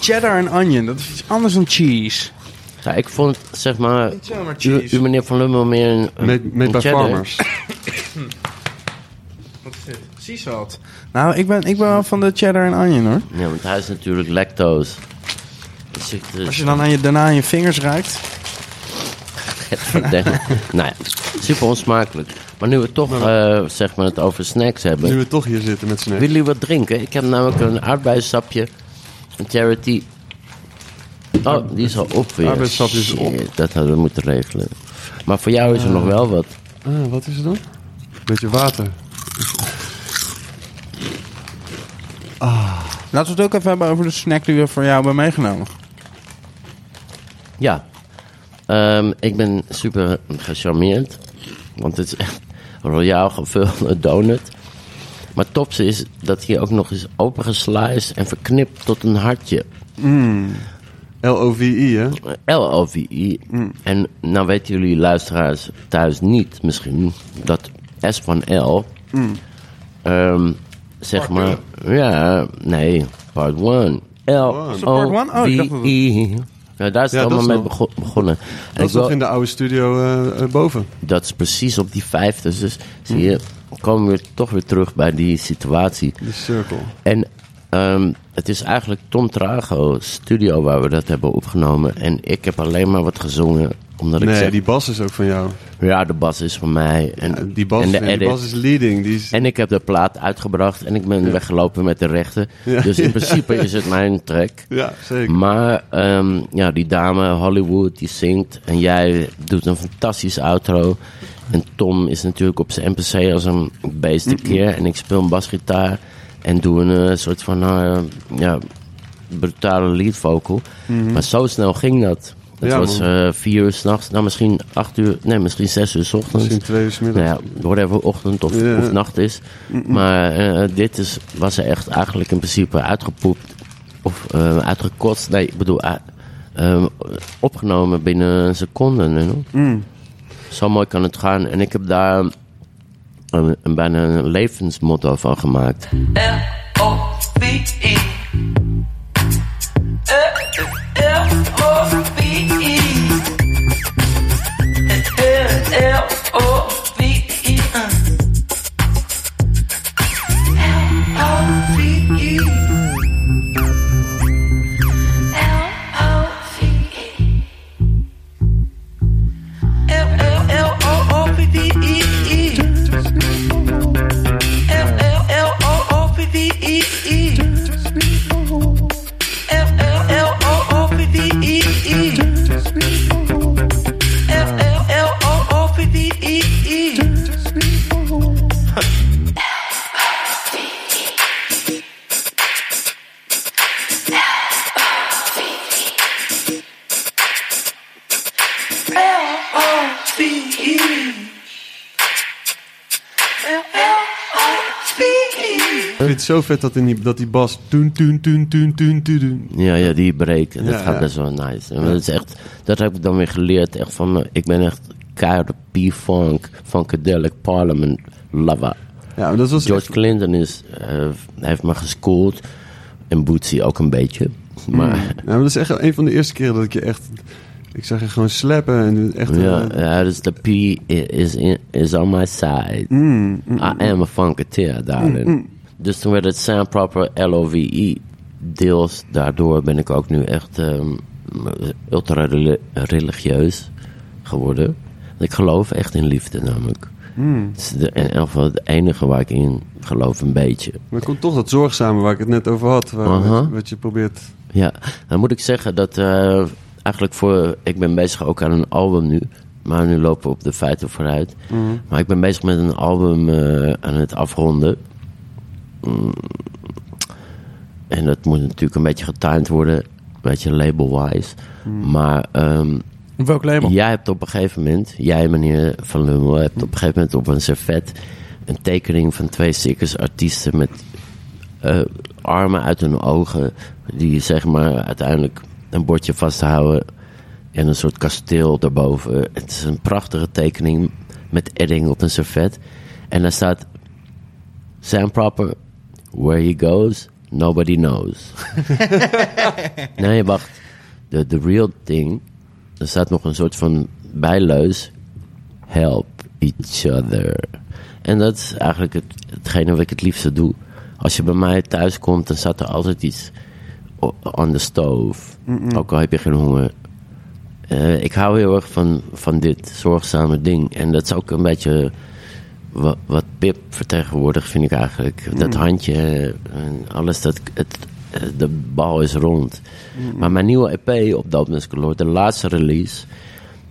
Cheddar en onion, dat is iets anders dan cheese. Ja, ik vond, zeg maar, Niet zomaar u, cheese. u meneer Van Lummel meer een, een by cheddar. farmers. Wat is dit? Salt. Nou, ik ben, ik ben wel van de cheddar en onion hoor. Ja, want hij is natuurlijk lactose. Dus ik, dus, Als je dan aan je, daarna aan je vingers ruikt. Nou ja, super onsmakelijk. Maar nu we toch eh, zeg maar het over snacks hebben. Nu we toch hier zitten met snacks. Willen jullie wat drinken? Ik heb namelijk een aardbeissapje van Charity. Oh, die is al op weer. Is op. Shit, Dat hadden we moeten regelen. Maar voor jou is er nog wel wat. Ah, wat is het dan? Beetje water. Laten we het ook even hebben over de snack die we voor jou hebben meegenomen. Ja. Ehm, ik ben super gecharmeerd. Want het is echt een royaal gevulde donut. Maar het topste is dat hij ook nog eens opengesliced en verknipt tot een hartje. L-O-V-I, hè? L-O-V-I. En nou weten jullie luisteraars thuis niet misschien dat S van L, ehm, zeg maar, ja, nee, part 1. Is dat part one? Oh, L-O-V-I. Ja, daar is het Ja, allemaal mee nog- begonnen. En Dat is nog in de oude studio eh, eh, boven. dat is precies op die vijfde. Dus zie je, komen we toch weer terug bij die situatie. Die cirkel. En ehm, het is eigenlijk Tom Trago studio waar we dat hebben opgenomen. En ik heb alleen maar wat gezongen. Omdat ik Nee, zeg, die bas is ook van jou. ja, de bas is van mij. En, Ja, die, bas, en de die bas is leading. Die is, En ik heb de plaat uitgebracht en ik ben weggelopen met de rechten. Ja. Dus in principe is het mijn track. ja, zeker. Maar ehm, ja, die dame Hollywood die zingt en jij doet een fantastisch outro. En Tom is natuurlijk op zijn MPC als een beest keer. En ik speel een basgitaar en doe een eh, soort van eh, ja, brutale lead vocal. Maar zo snel ging dat. Het Ja, was eh, vier uur s'nachts, nou misschien acht uur, nee, misschien zes uur s ochtends. Misschien twee uur 's middags. Nou ja, whatever ochtend of, Ja. of nacht is. Maar dit is, was er echt eigenlijk in principe uitgepoept. Of eh, uitgekotst. Nee, ik bedoel, opgenomen binnen een seconde. you know? Mm. Zo mooi kan het gaan. En ik heb daar een, een bijna een levensmotto van gemaakt. Ik vind het zo vet dat, in die, dat die bas... Toen, toen, toen, toen, toen, toen. Ja, ja, die break. En dat Ja, gaat ja. best wel nice. En dat, is echt, dat heb ik dan weer geleerd. Echt van, me. ik ben echt keiharde P-funk, funkadelic parliament lover. Ja, dat was George echt- Clinton is, eh, heeft me geschoold. En Bootsy ook een beetje. Maar Ja, maar dat is echt een van de eerste keren dat ik je echt... Ik zag je gewoon slappen en echt... ja, eh, ja, dus de P is, in, is on my side. mm, mm, I am a funketeer, darling. Dus toen werd het zijn proper LOVE. Deels daardoor ben ik ook nu echt ehm, ultra reli- religieus geworden. Ik geloof echt in liefde namelijk. Mm. Het is de, in het enige waar ik in geloof een beetje. Maar er komt toch dat zorgzame waar ik het net over had. Waar, wat, je probeert... Ja, dan moet ik zeggen dat eh, eigenlijk voor... Ik ben bezig ook aan een album nu. Maar nu lopen we op de feiten vooruit. Maar ik ben bezig met een album eh, aan het afronden. Mm. En dat moet natuurlijk een beetje getimed worden. Een beetje label-wise. Maar ehm, Jij hebt op een gegeven moment... Jij, meneer Van Lummel, hebt op een gegeven moment op een servet... een tekening van twee circusartiesten met eh, armen uit hun ogen. Die zeg maar uiteindelijk een bordje vasthouden. En een soort kasteel daarboven. Het is een prachtige tekening met edding op een servet. En daar staat... Sam Proper, where he goes, nobody knows. nee, wacht. De the real thing. Er staat nog een soort van bijleus. Help each other. En dat is eigenlijk het, hetgene wat ik het liefste doe. Als je bij mij thuis komt, dan staat er altijd iets on the stove. Ook al heb je geen honger. Eh, ik hou heel erg van, van dit zorgzame ding. En dat is ook een beetje wat, wat Pip vertegenwoordigt, vind ik eigenlijk. Dat handje en alles, dat, het, de bal is rond. Maar mijn nieuwe EP op Dopeness Galore, de laatste release...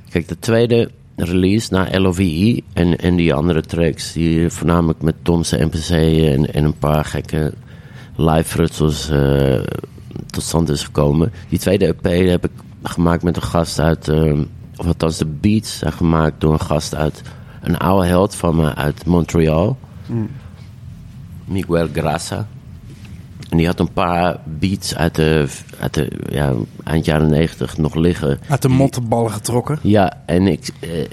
Kijk, de tweede release na LOVE en, en die andere tracks... die voornamelijk met Tom's NPC en, en een paar gekke live frutsels eh, tot stand is gekomen. Die tweede EP heb ik gemaakt met een gast uit... eh, of althans, de beats zijn gemaakt door een gast uit... een oude held van me uit Montreal. Miguel Grassa. En die had een paar beats uit de, uit de ja, eind jaren negentig nog liggen. Uit de mottenballen getrokken. Ja, en ik... eh, eh,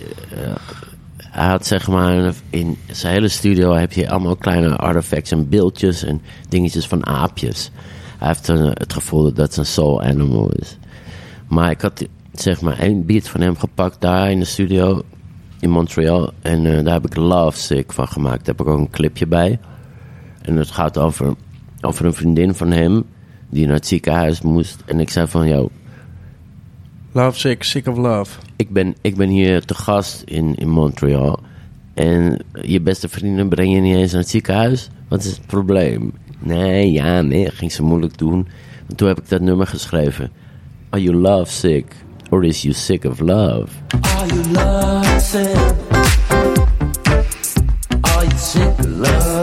hij had zeg maar... In zijn hele studio heb je allemaal kleine artifacts en beeldjes en dingetjes van aapjes. Hij heeft eh, het gevoel dat het een soul animal is. Maar ik had zeg maar één beat van hem gepakt daar in de studio in Montreal. En daar heb ik Love Sick van gemaakt. Daar heb ik ook een clipje bij. En het gaat over, over een vriendin van hem die naar het ziekenhuis moest. En ik zei van, yo, Love sick, sick of love. ik ben, ik ben hier te gast in, in Montreal. En je beste vrienden breng je niet eens naar het ziekenhuis? Wat is het probleem? Nee, ja, nee, ging ze moeilijk doen. En toen heb ik dat nummer geschreven. Are you love sick? Or is you sick of love? Are you lovesick? Are you sick of love?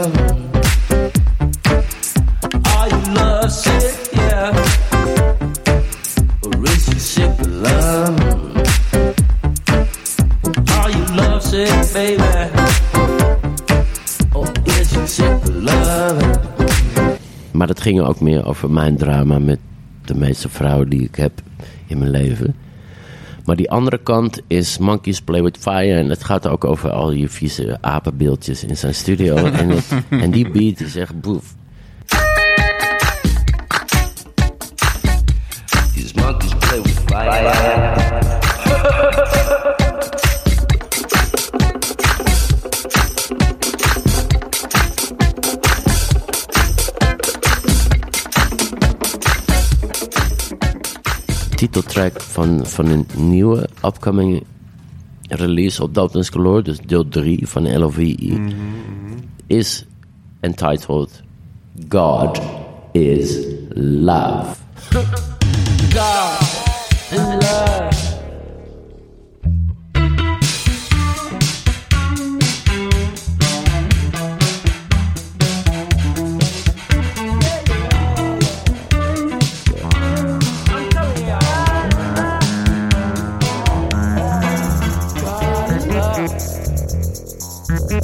Maar dat ging ook meer over mijn drama met de meeste vrouwen die ik heb in mijn leven. Maar die andere kant is Monkeys Play With Fire. En het gaat ook over al je vieze apenbeeldjes in zijn studio. en, het- en die beat is echt boef. These monkeys play with fire. Titeltrack van, van een nieuwe upcoming release op Dalton's Galore. Dus deel 3 van LOVE. Is entitled God is Love. God is love. God is love.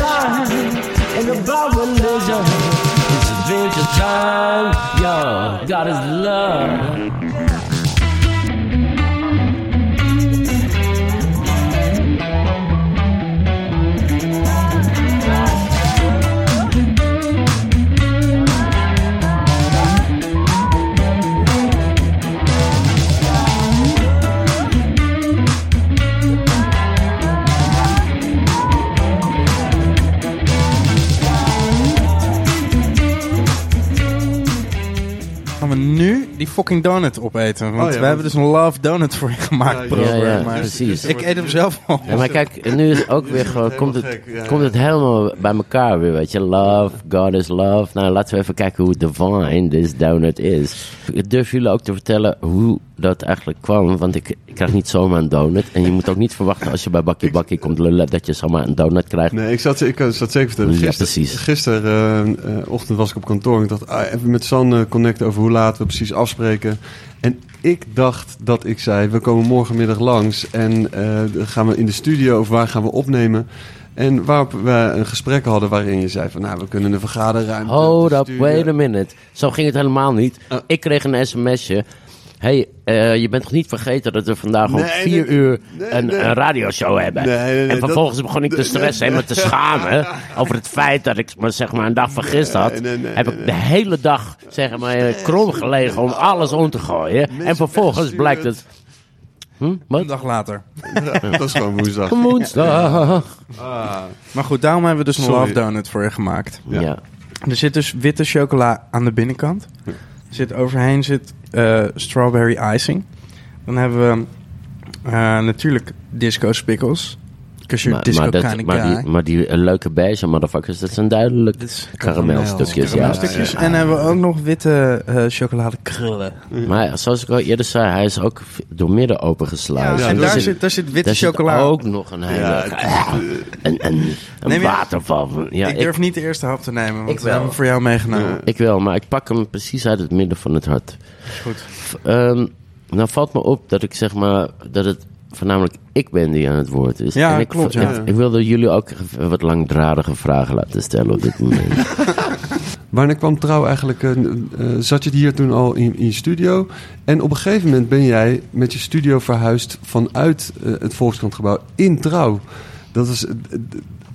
in the about religion. It's adventure time. Yo, God is love. Die fucking donut opeten? Want Oh ja, we hebben dus een love donut voor je gemaakt, Ja, bro. ja, ja, maar precies. Ik eet hem zelf al. Ja, maar kijk, nu is het ook weer gewoon, komt het, komt het helemaal bij elkaar weer, weet je. Love, God is love. Nou, laten we even kijken hoe divine this donut is. Ik durf jullie ook te vertellen hoe dat eigenlijk kwam, want ik, ik krijg niet zomaar een donut. En je moet ook niet verwachten als je bij Bakkie Bakkie komt lullen, dat je zomaar een donut krijgt. Nee, ik zat, ik zat zeker vertellen. Ja, Gister, precies. Gisterochtend was ik op kantoor en ik dacht, ah, even met San eh, connecten over hoe laat we precies afspreken. En ik dacht dat ik zei, we komen morgenmiddag langs en eh, gaan we in de studio of waar gaan we opnemen. En waarop we een gesprek hadden waarin je zei van, nou, we kunnen een vergaderruimte Hold up, wait a minute. Zo ging het helemaal niet. Ah. Ik kreeg een sms'je. Hey, eh, je bent toch niet vergeten dat we vandaag om vier nee, uur nee, een, nee. een radioshow hebben? Nee, nee, nee, en vervolgens dat- begon ik te stressen nee, en me te schamen over het feit dat ik me zeg maar een dag vergist had. Nee, nee, nee, heb nee, ik nee. de hele dag zeg maar eh, krom gelegen om alles om te gooien. en vervolgens blijkt het... Hm? Een dag later. Dat is gewoon woensdag. Woensdag. Ah, Maar goed, daarom hebben we dus een Sorry. love donut voor je gemaakt. Ja. Ja. Er zit dus witte chocola aan de binnenkant. Zit overheen zit eh, strawberry icing. Dan hebben we eh, natuurlijk disco spikkels. Because you're Maar, disco maar, dat, kind of maar, guy. die, maar die leuke beige motherfuckers, dat zijn duidelijk karamelstukjes. Ja. Karamelstukjes. En hebben we ook nog witte eh chocoladekrullen. Maar zoals ik al eerder zei, hij is ook door midden Ja, opengesluist. en daar zit, daar zit witte Daar zit chocola. ook nog een hele... Ja, een waterval. Ja, ik durf niet de eerste hap te nemen, want Ik we hebben hem voor jou meegenomen. Ik wel, maar ik pak hem precies uit het midden van het hart. Goed. F- ehm, nou valt me op dat ik zeg maar dat het voornamelijk ik ben die aan het woord is. Ja, en ik, klopt, ja. Ik, ik wilde jullie ook wat langdradige vragen laten stellen op dit moment. Wanneer kwam Trouw eigenlijk? eh, eh, zat je hier toen al in, in je studio? En op een gegeven moment ben jij met je studio verhuisd vanuit eh, het Volkskrantgebouw in Trouw. Dat is,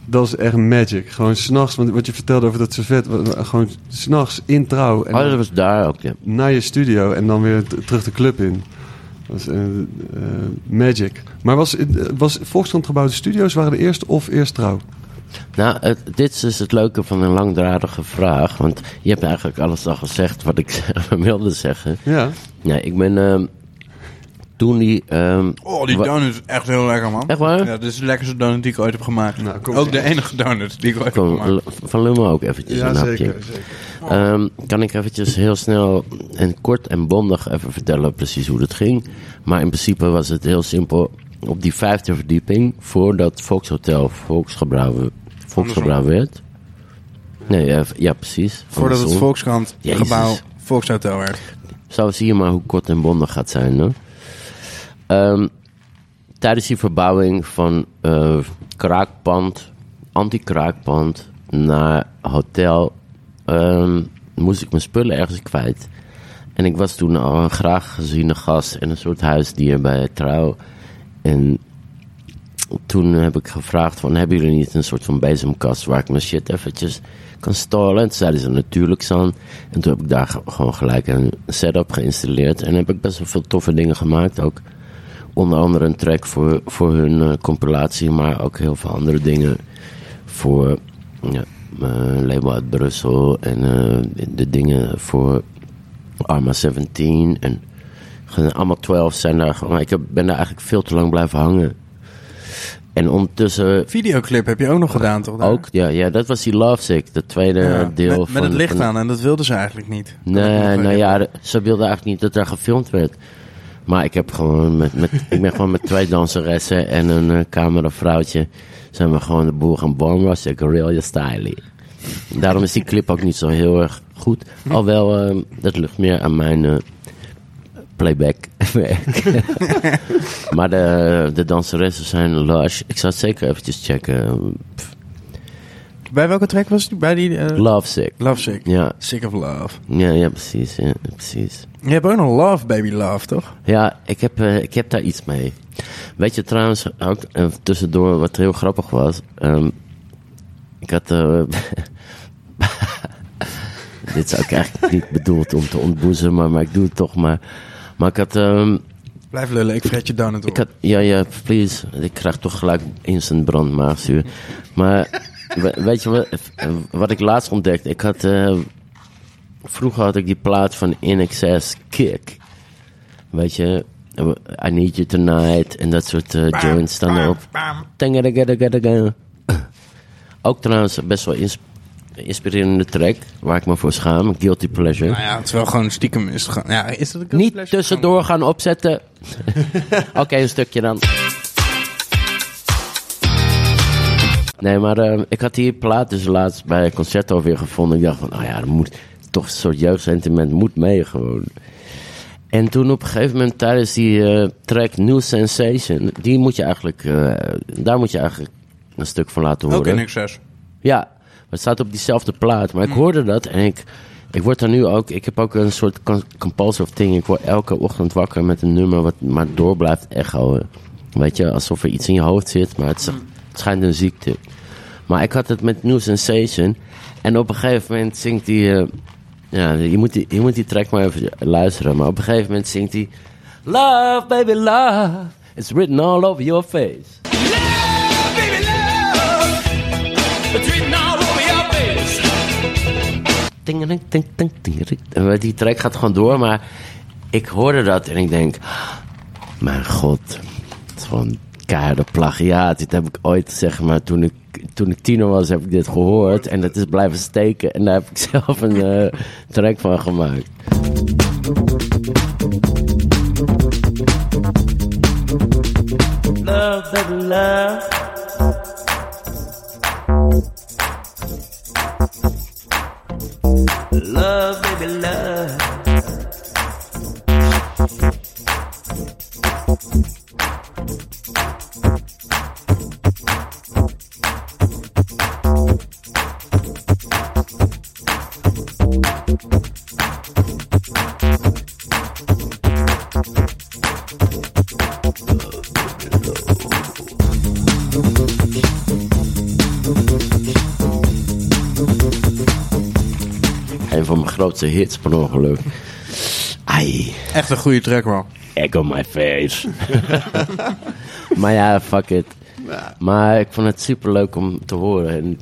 dat is echt magic. Gewoon s'nachts, want wat je vertelde over dat servet, gewoon s'nachts in Trouw. En Oh, dat was daar ook, ja. naar je studio en dan weer terug de club in. Dat is eh, eh, magic. Maar was, eh, was Volkskrantgebouw de studio's waren de eerste of eerst Trouw? Nou, het- dit is dus het leuke van een langdradige vraag. Want je hebt eigenlijk alles al gezegd wat ik wilde zeggen. Ja. Ja, ik ben ehm, toen die... ehm, Oh, die donut is echt heel lekker, man. Echt waar? Ja, dit is de lekkerste donut die ik ooit heb gemaakt. Nou, kom ook de enige donut die ik ooit heb gemaakt. van Lummo ook eventjes Ja, een hapje. zeker. zeker. Ehm, kan ik eventjes heel snel en kort en bondig even vertellen precies hoe het ging. Maar in principe was het heel simpel. Op die vijfde verdieping, voordat Volkshotel Volksgebrouwen, Volksgebrouwen werd. Nee, eh, ja precies. Voordat het. Volkskrant gebouw Volkshotel werd. Zo zie je maar hoe kort en bondig gaat zijn. Hè? Ehm, tijdens die verbouwing van eh, kraakpand, anti-kraakpand naar hotel, ehm, moest ik mijn spullen ergens kwijt. En ik was toen al een graag geziene gast in een soort huisdier bij Trouw. En toen heb ik gevraagd van, hebben jullie niet een soort van bezemkast waar ik mijn shit eventjes kan storen? En toen zeiden ze natuurlijk San. En toen heb ik daar ge- gewoon gelijk een setup geïnstalleerd. En heb ik best wel veel toffe dingen gemaakt ook. Onder andere een track voor, voor hun eh, compilatie, maar ook heel veel andere dingen voor ja, mijn label uit Brussel. En eh, de dingen voor Arma 17 en allemaal 12 zijn daar gewoon. Ik heb, ben daar eigenlijk veel te lang blijven hangen. En ondertussen Videoclip heb je ook nog gedaan, toch? daar? ook, ja, ja, dat was die Love Sick, de tweede Ja, deel met, van... met het licht van- aan en dat wilden ze eigenlijk niet. Dat Nee, nou ja, ze wilden eigenlijk niet dat er gefilmd werd. Maar ik heb gewoon met, met ik ben gewoon met twee danseressen en een eh, cameravrouwtje zijn we gewoon de boel gaan bomrush. Ik reel je styling. Daarom is die clip ook niet zo heel erg goed. Alhoewel, eh, dat ligt meer aan mijn eh, playback maar de, de danseressen zijn lush. Ik zou het zeker eventjes checken. Bij welke track was het? Bij die... eh, Love Sick. Love Sick. Ja, Sick of Love. ja, ja, precies. Ja, precies. Je hebt ook nog Love Baby Love, toch? Ja, ik heb, eh, ik heb daar iets mee. Weet je trouwens, ook eh, tussendoor wat heel grappig was. ehm, ik had. dit is ook eigenlijk niet bedoeld om te ontboezemen, maar ik doe het toch maar. Maar ik had. ehm, Blijf lullen, ik fret je donut op. ik had ja, ja, please. Ik krijg toch gelijk instant brandmaagzuur. Maar weet je wat, wat ik laatst ontdekte? Ik had. eh, vroeger had ik die plaat van In Excess Kick. Weet je, I Need You Tonight en dat soort eh, joints staan erop. Ook trouwens best wel ins- inspirerende track, waar ik me voor schaam. Guilty Pleasure. Nou ja, het is wel gewoon stiekem... Is ja, is dat een Niet pleasure? tussendoor gaan opzetten. Oké, een stukje dan. Nee, maar eh, ik had die plaat dus laatst bij een concert alweer gevonden. Ik dacht van, nou ja, er moet toch een soort jeugdsentiment moet mee gewoon. En toen op een gegeven moment tijdens die eh, track New Sensation, die moet je eigenlijk, eh, daar moet je eigenlijk een stuk van laten Ook horen. in excess. Ja, maar het staat op diezelfde plaat. Maar ik hoorde dat en ik, ik word daar nu ook... Ik heb ook een soort compulsive thing. Ik word elke ochtend wakker met een nummer wat maar door blijft echoen. Weet je, alsof er iets in je hoofd zit, maar het, is- het schijnt een ziekte. Maar ik had het met New Sensation. En op een gegeven moment zingt hij... eh, ja, je moet, die, je moet die track maar even luisteren. Maar op een gegeven moment zingt hij... Love, baby, love. It's written all over your face. Ting, ting, ting, ting, ting, ting. En Die track gaat gewoon door, maar ik hoorde dat en ik denk... Mijn god, het is gewoon keiharde plagiaat. Dit heb ik ooit, zeg maar, toen ik, toen ik tiener was, heb ik dit gehoord. En dat is blijven steken. En daar heb ik zelf een eh, track van gemaakt. Love, baby, love. Love, baby, love. Een van mijn grootste hits per ongeluk. Ai. Echt een goede track, man. egg on my face. maar ja, fuck it. Maar ik vond het super leuk om te horen. En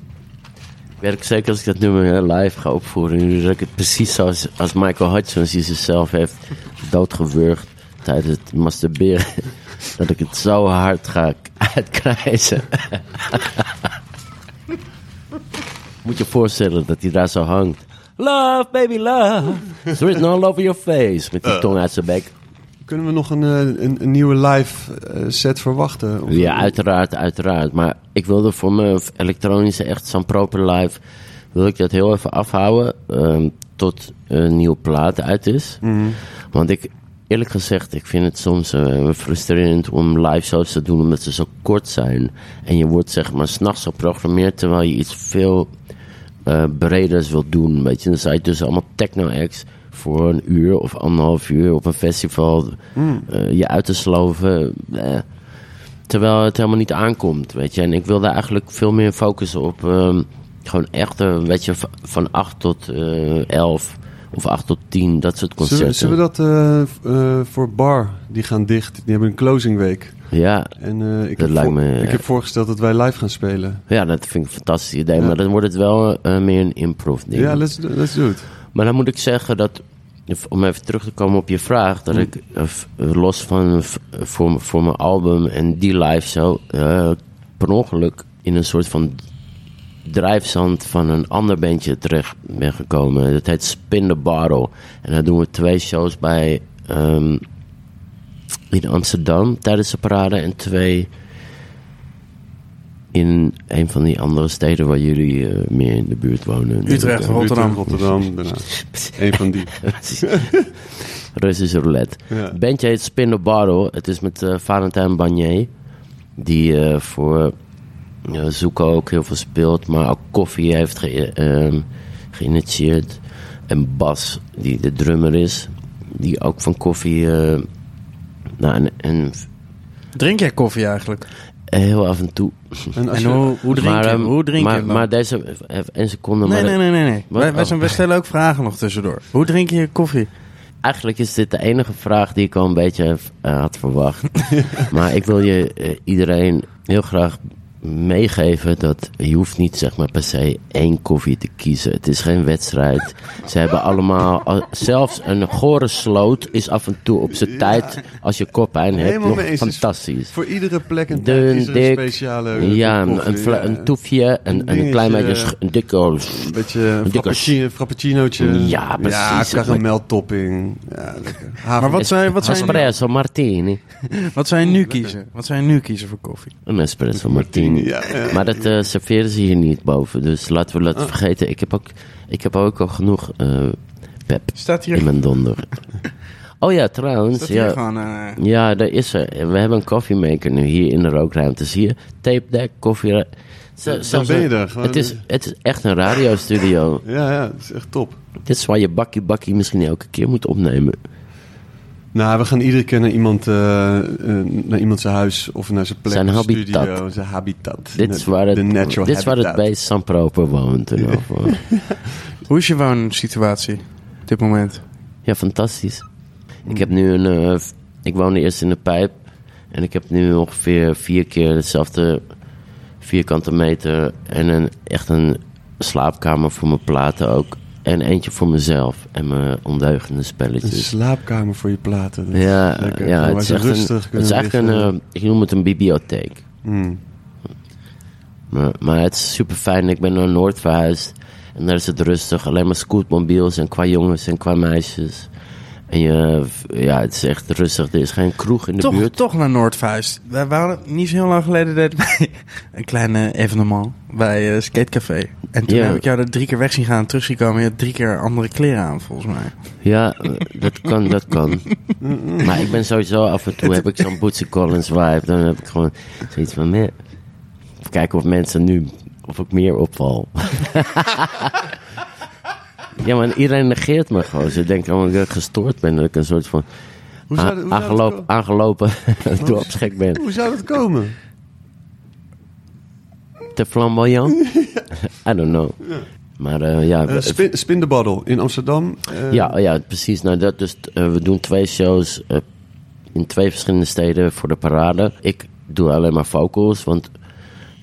weet zeker als ik dat nummer eh, live ga opvoeren. Nu dat ik het precies zoals als Michael Hutchins die zichzelf heeft doodgewurgd tijdens het masturberen. Dat ik het zo hard ga uitkrijzen. Moet je voorstellen dat hij daar zo hangt. Love, baby, love. It's written all over your face. Met die tong uit zijn bek. Kunnen we nog een, eh, een, een nieuwe live eh, set verwachten? Of- Ja, uiteraard, uiteraard. Maar ik wilde voor mijn elektronische, echt zo'n proper live... wil ik dat heel even afhouden ehm, tot een nieuwe plaat uit is. Want ik, eerlijk gezegd, ik vind het soms eh, frustrerend om live shows te doen... omdat ze zo kort zijn. En je wordt zeg maar s'nachts geprogrammeerd... terwijl je iets veel eh breders wilt doen. Weet je, dan sta je dus allemaal techno-acts voor een uur of anderhalf uur op een festival eh, je uit te sloven. eh, terwijl het helemaal niet aankomt, weet je. En ik wilde eigenlijk veel meer focussen op ehm, gewoon echt, eh, weet je, van 8 tot eh 11 of 8 tot 10, dat soort concerten. Zullen, zullen we dat eh, eh, voor Bar, die gaan dicht. Die hebben een closing week. Ja, En eh, ik, Dat heb lijkt me, ik ja. heb voorgesteld dat wij live gaan spelen. ja, dat vind ik een fantastisch idee. Ja. Maar dan wordt het wel eh, meer een improv ding. Ja, let's, do- let's do it. Maar dan moet ik zeggen dat, om even terug te komen op je vraag, dat ik eh, los van v- voor, voor mijn album en die live show, eh, per ongeluk in een soort van drijfzand van een ander bandje terecht ben gekomen. Dat heet Spin the Bottle. En daar doen we twee shows bij ehm, in Amsterdam tijdens de parade en twee in een van die andere steden waar jullie eh, meer in de buurt wonen. Utrecht, Rotterdam. Rotterdam, daarna. Eén van die. Precies. Russische roulette. Ja. Het bandje heet Spin the Bottle. Het is met eh Valentijn Bagné. Die eh, voor uh, Zoeko ook heel veel speelt. Maar ook Koffie heeft ge- ehm, geïnitieerd. En Bas, die de drummer is. Die ook van Koffie... eh, nou, en, en Drink jij koffie eigenlijk? Heel af en toe. En hoe, hoe drink maar, je? ehm, Hoe drink maar, je? maar deze... Één seconde. nee, maar nee, nee, nee. nee. Wat? Wij, wij, Oh. zijn, wij stellen ook vragen nog tussendoor. Hoe drink je koffie? Eigenlijk is dit de enige vraag die ik al een beetje eh, had verwacht. maar ik wil je eh, iedereen heel graag meegeven dat je hoeft niet zeg maar per se één koffie te kiezen. Het is geen wedstrijd. Ze hebben allemaal, al- zelfs een gore sloot is af en toe op zijn tijd als je koppijn hebt Helemaal nog fantastisch. Voor iedere plek en tijd Dun, is er een speciale ja, koffie, een, ja. een toefje, een, een, dingetje, klein beetje, een dikke Een beetje een dikke frappuccino, frappuccinootje. Ja, precies. Ja, karameltopping. Ja, lekker. Maar wat je- wat nu- espresso martini. wat zou je nu kiezen? Wat zou je nu kiezen voor koffie? Een espresso martini. Ja, ja. Maar dat eh, serveren ze hier niet boven. Dus laten we dat vergeten. Ik heb ook, ik heb ook al genoeg eh, pep Staat hier, in mijn donder. Oh ja, trouwens. Ja, gewoon... eh, ja, daar is er. We hebben een koffiemaker nu hier in de rookruimte. Zie je? Tape deck, koffie. Zo- ben je er. Gewoon- Het is, het is echt een radiostudio. Ja, ja, dat is echt top. Dit is waar je bakkie bakkie misschien elke keer moet opnemen. Nou, we gaan iedere keer naar iemand, eh, eh, naar iemand zijn huis of naar zijn plek. Zijn of habitat. Studio, zijn habitat. Dit is waar het, De natural dit is waar het habitat. beest Samproper woont. en al voor. hoe is je woonsituatie op dit moment? Ja, fantastisch. Ik heb nu een. eh, ik woonde eerst in de pijp. En ik heb nu ongeveer vier keer hetzelfde vierkante meter. En een, echt een slaapkamer voor mijn platen ook. En eentje voor mezelf. En mijn ondeugende Een spelletjes. slaapkamer voor je platen. Dat Ja, ja het is echt een, rustig het is eigenlijk een. eh, ik noem het een bibliotheek. Hmm. Maar, maar het is super fijn. Ik ben naar Noord verhuisd. En daar is het rustig. Alleen maar scootmobiels en qua jongens en qua meisjes. En je, ja, het is echt rustig. Er is geen kroeg in de Toch, buurt. toch naar Noordvuist. Wij waren niet zo heel lang geleden deden wij een klein evenement bij eh Skatecafé. En toen Ja. heb ik jou er drie keer weg zien gaan en terug zien komen. Je had drie keer andere kleren aan, volgens mij. Ja, eh, dat kan, dat kan. Maar ik ben sowieso af en toe heb ik zo'n Bootsy Collins vibe. Dan heb ik gewoon zoiets van. Even kijken of mensen nu, of ik meer opval. ja, maar iedereen negeert me gewoon. Ze denken dat ik gestoord ben. Dat ik een soort van Hoe zou, hoe aangelopen, aangelopen dorpsgek ben. Hoe zou dat komen? Te flamboyant? I don't know. Maar eh, ja, Eh, spin, spin the Bottle in Amsterdam. Eh, Ja, ja, precies. Nou, dat dus, we doen twee shows in twee verschillende steden voor de parade. Ik doe alleen maar vocals, want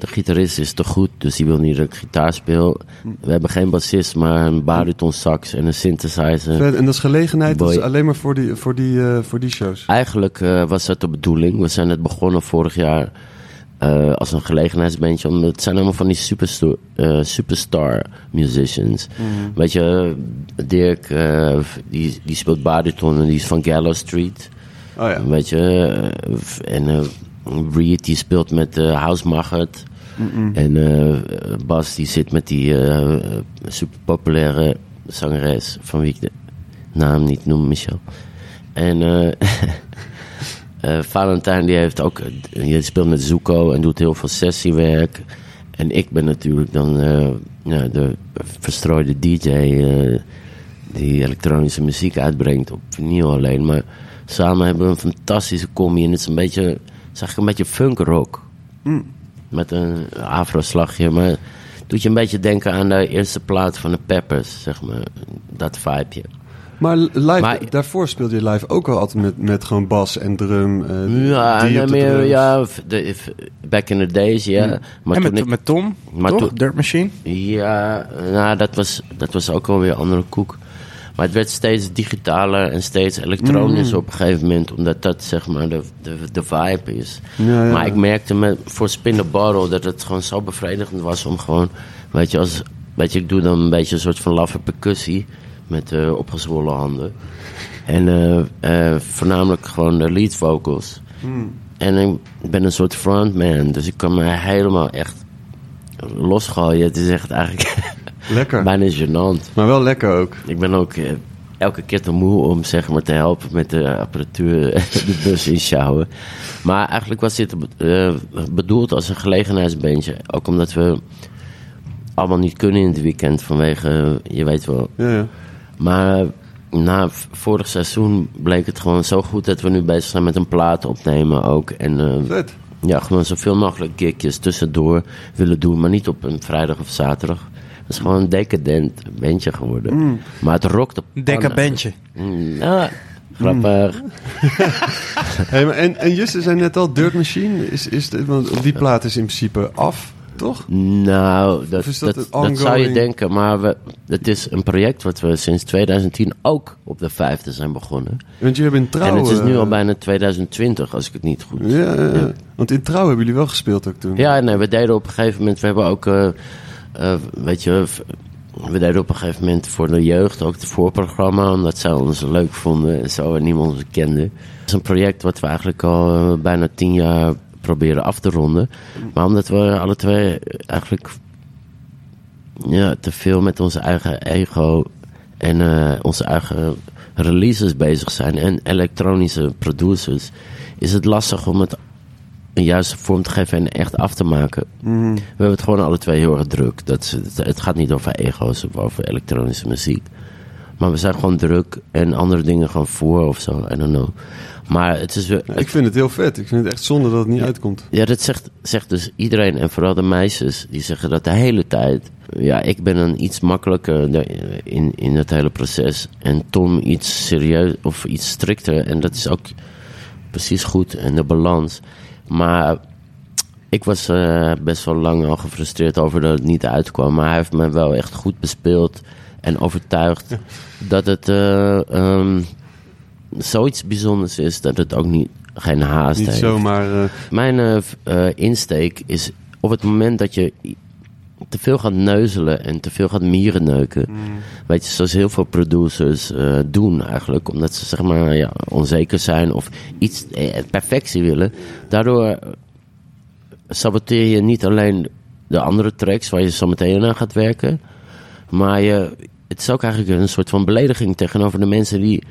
de gitarist is te goed, dus die wil niet dat ik gitaar speel. We hebben geen bassist, maar een bariton sax en een synthesizer. Vet, En dat is gelegenheid dat is alleen maar voor die, voor die, eh, voor die shows. Eigenlijk eh, was dat de bedoeling. We zijn het begonnen vorig jaar eh, als een gelegenheidsbandje. Omdat het zijn allemaal van die superstar, superstar musicians. Weet je, Dirk, die, die speelt bariton en die is van Gallow Street. Oh ja. Weet je, en Reed die speelt met eh, House Maggot. En eh, Bas die zit met die eh, super populaire zangeres van wie ik de naam niet noem, Michel. En eh, Valentijn die heeft ook, die speelt met Zuko en doet heel veel sessiewerk. En ik ben natuurlijk dan ja, de verstrooide DJ die elektronische muziek uitbrengt op vinyl alleen. Maar samen hebben we een fantastische combi en het is een beetje, is eigenlijk een beetje funk rock. Met een afro-slagje, maar doet je een beetje denken aan de eerste plaat van de Peppers, zeg maar. Dat vibeje. Maar live, Maar- daarvoor speelde je live ook al altijd met, met gewoon bas en drum. eh, Ja, en meer, drums. ja, f- de, f- back in the days, ja. Maar en met, ik, met Tom, Maar toch? Dirt Machine. Ja, nou, dat was, dat was ook alweer een andere koek. Maar het werd steeds digitaler en steeds elektronisch op een gegeven moment, omdat dat zeg maar de, de, de vibe is. Ja, ja. Maar ik merkte met, voor Spin the Bottle dat het gewoon zo bevredigend was om gewoon, weet je, als, weet je, ik doe dan een beetje een soort van laffe percussie met eh, opgezwollen handen. En eh, eh, voornamelijk gewoon de lead vocals. En ik ben een soort frontman, dus ik kan me helemaal echt losgooien. Het is echt eigenlijk Lekker. bijna gênant. Maar wel lekker ook. Ik ben ook eh, elke keer te moe om zeg maar, te helpen met de apparatuur de bus inschouwen. Maar eigenlijk was dit eh, bedoeld als een gelegenheidsbandje. Ook omdat we allemaal niet kunnen in het weekend vanwege, eh, je weet wel. Ja, ja. Maar na vorig seizoen bleek het gewoon zo goed dat we nu bezig zijn met een plaat opnemen ook. En eh, Vet. Ja, gewoon zoveel mogelijk gigjes tussendoor willen doen, maar niet op een vrijdag of zaterdag. Het is gewoon een decadent bandje geworden. Maar het rokt op Dekker bandje. Mm, ja, grappig. Hey, maar en, en Juste zei net al, Dirt Machine, is, is de, want die plaat is in principe af, toch? Nou, dat, dat dat, een dat, zou je denken. Maar we, het is een project wat we sinds 2010 ook op de vijfde zijn begonnen. Want jullie hebben in trouw... en het is nu al bijna 2020, als ik het niet goed... Ja, ja, ja. want in trouw hebben jullie wel gespeeld ook toen. Ja, nee, we deden op een gegeven moment... We hebben ook, eh, eh, weet je... We deden op een gegeven moment voor de jeugd ook het voorprogramma... omdat zij ons leuk vonden en zo en niemand ons kende. Het is een project wat we eigenlijk al eh, bijna tien jaar proberen af te ronden. Maar omdat we alle twee eigenlijk... Ja, te veel met onze eigen ego en eh, onze eigen releases bezig zijn... en elektronische producers... is het lastig om het een juiste vorm te geven en echt af te maken. Mhm. We hebben het gewoon alle twee heel erg druk. Dat het gaat niet over ego's of over elektronische muziek. Maar we zijn gewoon druk en andere dingen gewoon voor of zo. I don't know. Maar het is weer... Ik vind het heel vet. Ik vind het echt zonde dat het niet uitkomt. Ja, dat zegt, zegt dus iedereen. En vooral de meisjes, die zeggen dat de hele tijd. Ja, ik ben dan iets makkelijker in, in het hele proces. En Tom iets serieus of iets strikter. En dat is ook precies goed. En de balans. Maar ik was eh, best wel lang al gefrustreerd over dat het niet uitkwam. Maar hij heeft me wel echt goed bespeeld. En overtuigd dat het eh, ehm, zoiets bijzonders is. Dat het ook niet, geen haast Niet heeft. zomaar... eh, Mijn eh, insteek is op het moment dat je te veel gaat neuzelen en te veel gaat mierenneuken. Weet je, zoals heel veel producers doen eigenlijk. Omdat ze zeg maar ja, onzeker zijn of iets eh, perfectie willen. Daardoor saboteer je niet alleen de andere tracks waar je zo meteen aan gaat werken. Maar je, het is ook eigenlijk een soort van belediging tegenover de mensen die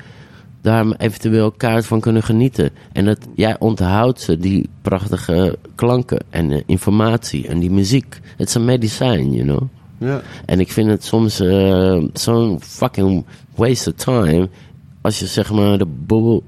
daar eventueel kaart van kunnen genieten. En dat jij onthoudt ze die prachtige klanken en informatie en die muziek. Het is een medicijn, you know. ja. En ik vind het soms eh, zo'n fucking waste of time. Als je zeg maar de boel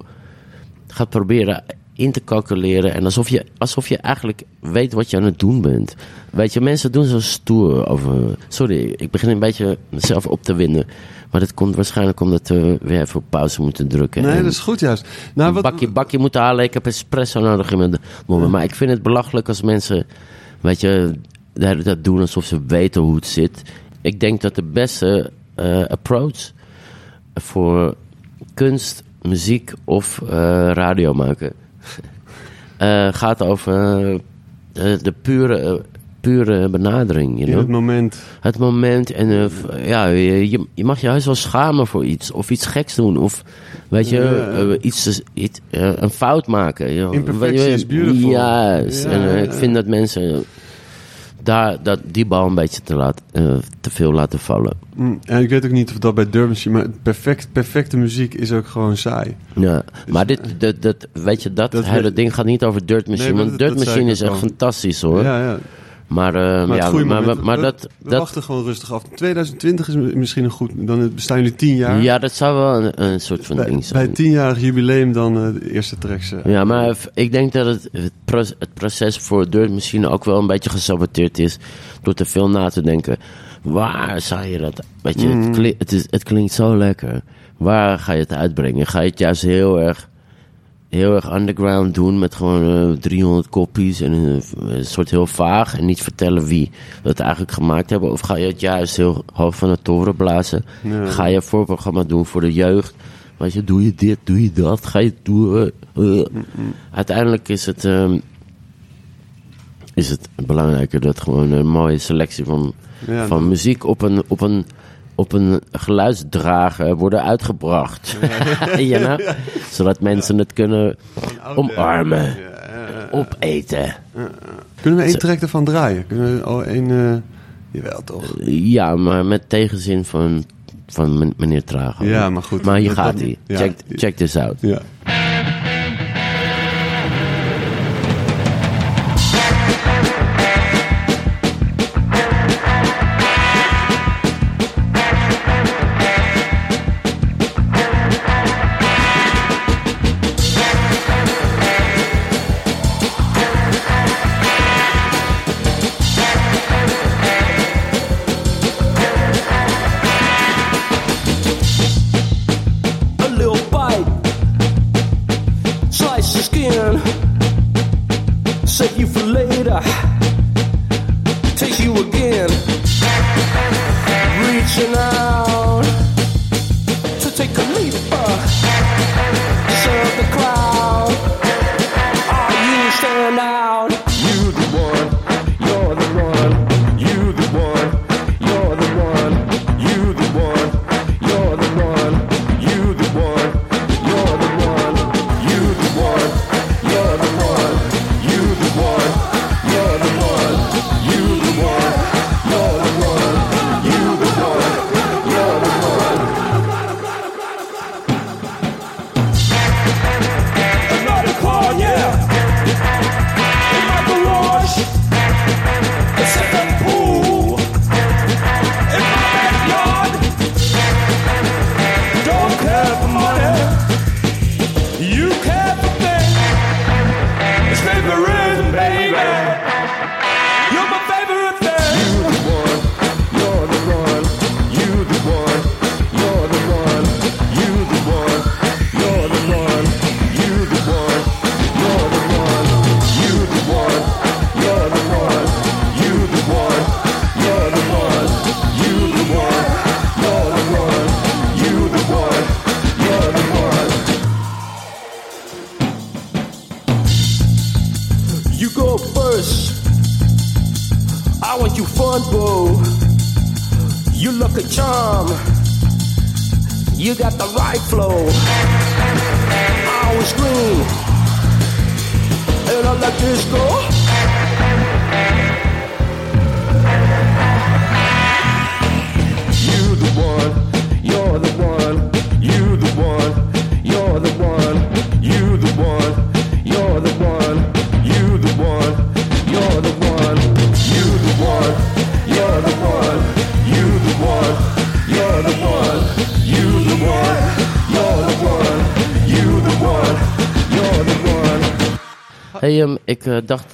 gaat proberen in te calculeren. En alsof je, alsof je eigenlijk weet wat je aan het doen bent. Weet je, mensen doen zo stoer over... Sorry, ik begin een beetje mezelf op te winnen. Maar dat komt waarschijnlijk omdat we weer even op pauze moeten drukken. Nee, dat is goed juist. Nou, een wat, bakje, bakje moeten halen. Ik heb espresso nodig in mijn moment. Maar ik vind het belachelijk als mensen, weet je, tijd doen alsof ze weten hoe het zit. Ik denk dat de beste eh, approach voor kunst, muziek of eh, radio maken gaat over eh, de, de pure, eh, pure benadering. You know? het moment. Het moment en eh, ja, je, je- mag je juist wel schamen voor iets. Of iets geks doen. Of weet je, eh, iets, iets, eh, een fout maken. joh. Imperfectie Weet je, is beautiful. Juist. Ja, en eh, ik vind dat mensen daar, dat, die bal een beetje te, laat, eh, te veel laten vallen. Mm, En ik weet ook niet of dat bij Dirt Machine... Maar perfect, perfecte muziek is ook gewoon saai. Ja, maar dit, dat, dat, weet je, dat, Dat hele weet- ding gaat niet over Dirt Machine. Nee, want dat- Dirt dat Machine is echt fantastisch hoor. Ja, ja. Maar, Maar, het ja, maar, maar, dat, we dat, wachten gewoon rustig af. 2020 is mi- misschien een goed... Dan bestaan jullie tien jaar. ja, dat zou wel een, een soort van bij, ding bij zijn. het tienjarig jubileum dan eh, de eerste tracks. eh. Ja, maar ik denk dat het, het, pro- het proces voor Dirt misschien ook wel een beetje gesaboteerd is. Door te veel na te denken. Waar zou je dat... Weet je, het, kli- het, is, het klinkt zo lekker. Waar ga je het uitbrengen? Ga je het juist heel erg... Heel erg underground doen met gewoon eh, 300 kopies en een, een soort heel vaag en niet vertellen wie dat eigenlijk gemaakt hebben? Of ga je het juist heel hoog van de toren blazen? Ja. Ga je een voorprogramma doen voor de jeugd? Weet je, doe je dit, doe je dat? Ga je doen? Eh, eh. Uiteindelijk is het, ehm, is het belangrijker dat gewoon een mooie selectie van, Ja, van muziek op een, op een, op een geluidsdrager worden uitgebracht. you know? Zodat mensen het kunnen omarmen, opeten. Kunnen we één track ervan draaien? Kunnen we al één... eh, Jawel, toch? Ja, maar met tegenzin van, van men- meneer Trager. Ja, maar goed. Maar hier gaat hij. ja. Check, check this out. Ja.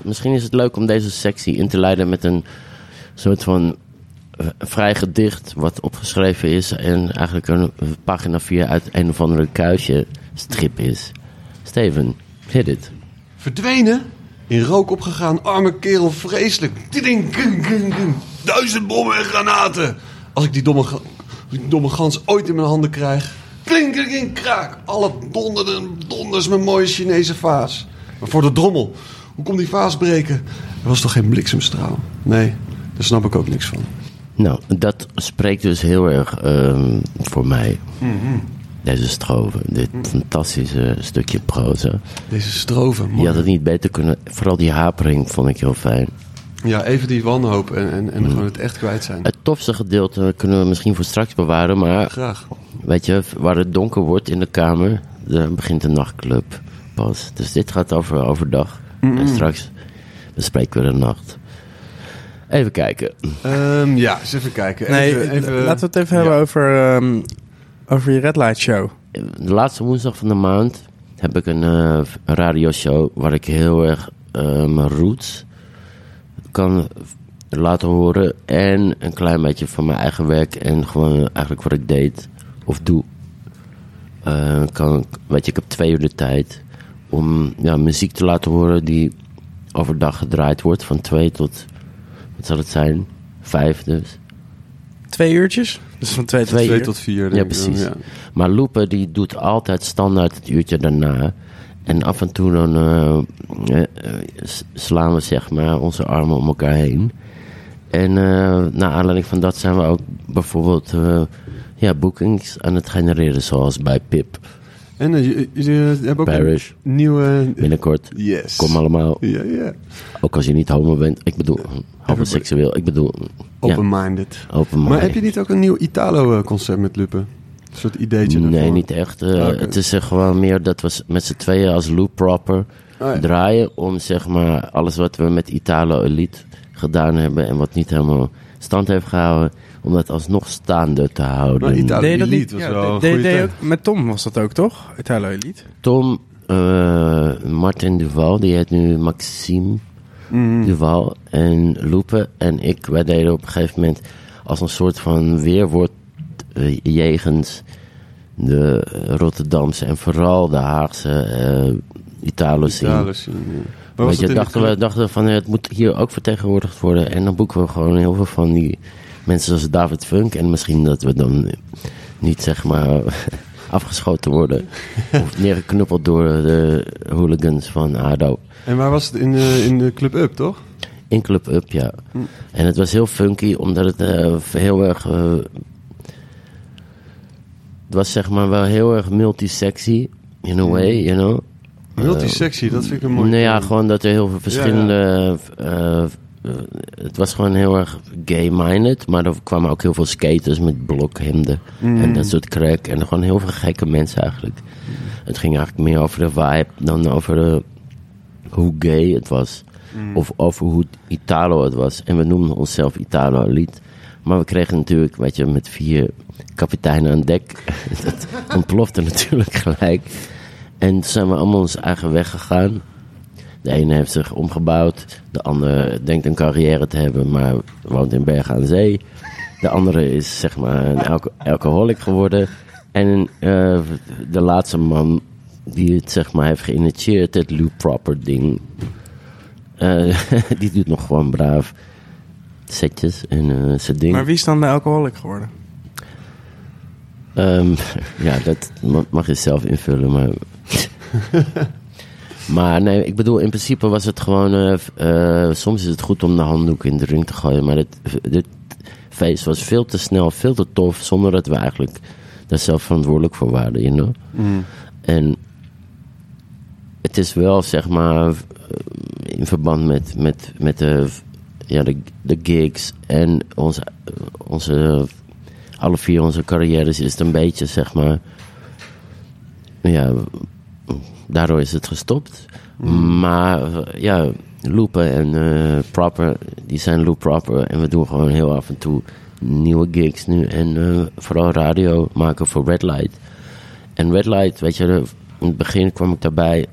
Misschien is het leuk om deze sectie in te leiden met een soort van eh, vrij gedicht wat opgeschreven is en eigenlijk een pagina 4 uit een of andere kuisje strip is. Steven, hit it. Verdwenen? In rook opgegaan, arme kerel, vreselijk. Duizend bommen en granaten. Als ik die domme, domme gans ooit in mijn handen krijg. Klink, klink, kraak. Alle donderden, donders mijn mooie Chinese vaas. Maar voor de drommel, hoe kon die vaas breken? Er was toch geen bliksemstraal? Nee, daar snap ik ook niks van. Nou, dat spreekt dus heel erg ehm, voor mij. Deze stroven, dit fantastische stukje proza. Deze stroven, man. Je had het niet beter kunnen. Vooral die hapering vond ik heel fijn. Ja, even die wanhoop en, en, en gewoon het echt kwijt zijn. Het tofste gedeelte kunnen we misschien voor straks bewaren. Maar Graag. weet je, waar het donker wordt in de kamer, dan begint de nachtclub pas. Dus dit gaat over overdag. En straks bespreken we de nacht. Even kijken. Ehm, ja, eens even kijken. Nee, Even- even- laten we het even ja. hebben over, ehm, over je Red Light Show. De laatste woensdag van de maand heb ik een, eh, een radioshow waar ik heel erg eh, mijn roots kan laten horen. En een klein beetje van mijn eigen werk en gewoon eigenlijk wat ik deed of doe. Eh, kan, weet je, ik heb twee uur de tijd om ja, muziek te laten horen die overdag gedraaid wordt. Van twee tot, wat zal het zijn? Vijf dus. Twee uurtjes? Dus van twee tot Twee tot vier, Ja, precies. dan, ja. Maar Loepe die doet altijd standaard het uurtje daarna. En af en toe dan eh, eh, eh, slaan we zeg maar onze armen om elkaar heen. En eh naar aanleiding van dat zijn we ook bijvoorbeeld eh, ja, bookings aan het genereren. Zoals bij Pip, En eh, je- jullie hebben ook Parish, een nieuwe... binnenkort. Yes. Kom allemaal. Ja, ja. Ook als je niet homo bent. Ik bedoel, homoseksueel. Ik bedoel, ja, Open-minded. open Maar heb je niet ook een nieuw Italo-concept met Luppe? Een soort ideetje Nee, ervoor? niet echt. Eh. Het is eh, gewoon meer dat we met z'n tweeën als loop proper Oh ja. draaien om zeg maar alles wat we met Italo Elite gedaan hebben en wat niet helemaal stand heeft gehouden, om dat alsnog staande te houden. Maar Italo Deed Elite niet? was Ja, wel ook- met Tom was dat ook, toch? Italo Elite. Tom, eh, Martin Duval, die heet nu Maxime Mhm. Duval en Loepe en ik, wij deden op een gegeven moment als een soort van weerwoord eh, jegens de Rotterdamse en vooral de Haagse eh Italo scene. Italo scene, ja. Maar was Weet je, de dachten we dachten van het moet hier ook vertegenwoordigd worden. En dan boeken we gewoon heel veel van die mensen zoals David Funk. En misschien dat we dan niet zeg maar afgeschoten worden. of neergeknuppeld door de hooligans van ADO. En waar was het? In, eh, in de Club Up, toch? In Club Up, ja. En het was heel funky, omdat het eh, heel erg... eh, het was zeg maar wel heel erg multisexy, in a way, you know. Multisexy, dat vind ik een mooi Nou ja, gewoon dat er heel veel verschillende. eh, het was gewoon heel erg gay-minded. Maar er kwamen ook heel veel skaters met blokhemden. En dat soort crack. En gewoon heel veel gekke mensen eigenlijk. Het ging eigenlijk meer over de vibe dan over de, hoe gay het was. Of over hoe Italo het was. En we noemden onszelf Italo Elite. Maar we kregen natuurlijk, weet je, met vier kapiteinen aan dek. dat ontplofte natuurlijk gelijk. En toen zijn we allemaal onze eigen weg gegaan. De ene heeft zich omgebouwd. De andere denkt een carrière te hebben, maar woont in Bergen aan Zee. De andere is zeg maar een alco- alcoholic geworden. En eh, de laatste man die het zeg maar heeft geïnitieerd, het Lou Proper ding. eh, die doet nog gewoon braaf setjes en eh zijn ding. Maar wie is dan de alcoholic geworden? Ehm, ja, dat ma- mag je zelf invullen, maar... maar nee, ik bedoel, in principe was het gewoon... eh, eh, soms is het goed om de handdoek in de ring te gooien, maar dit, dit feest was veel te snel, veel te tof, zonder dat we eigenlijk daar zelf verantwoordelijk voor waren, you know? En het is wel, zeg maar, in verband met, met, met de, ja, de, de gigs en onze, onze, alle vier onze carrières is het een beetje, zeg maar, ja, daardoor is het gestopt. Maar eh, ja, Loopen en eh, Proper, die zijn Loop Proper en we doen gewoon heel af en toe nieuwe gigs nu en eh, vooral radio maken voor Red Light. En Red Light, weet je, in het begin kwam ik daarbij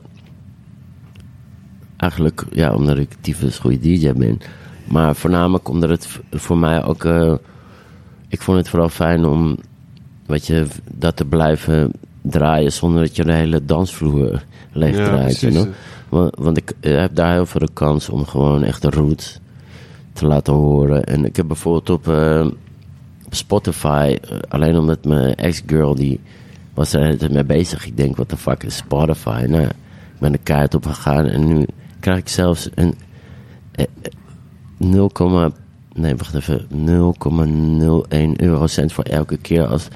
eigenlijk, ja, omdat ik tyfus goede DJ ben. Maar voornamelijk omdat het voor mij ook... ik vond het vooral fijn om, weet je, dat te blijven draaien... zonder dat je de hele dansvloer leeg Ja, draait. you precies. know? Want, want ik eh, heb daar heel veel de kans om gewoon echt de roots te laten horen. En ik heb bijvoorbeeld op, eh, Spotify, eh, alleen omdat mijn ex-girl die was er hele tijd mee bezig. Ik denk, wat de fuck is Spotify? Nou, ik ben de kaart op gegaan en nu krijg ik zelfs een eh, eh, 0, nee, wacht even, 0,01 eurocent voor elke keer als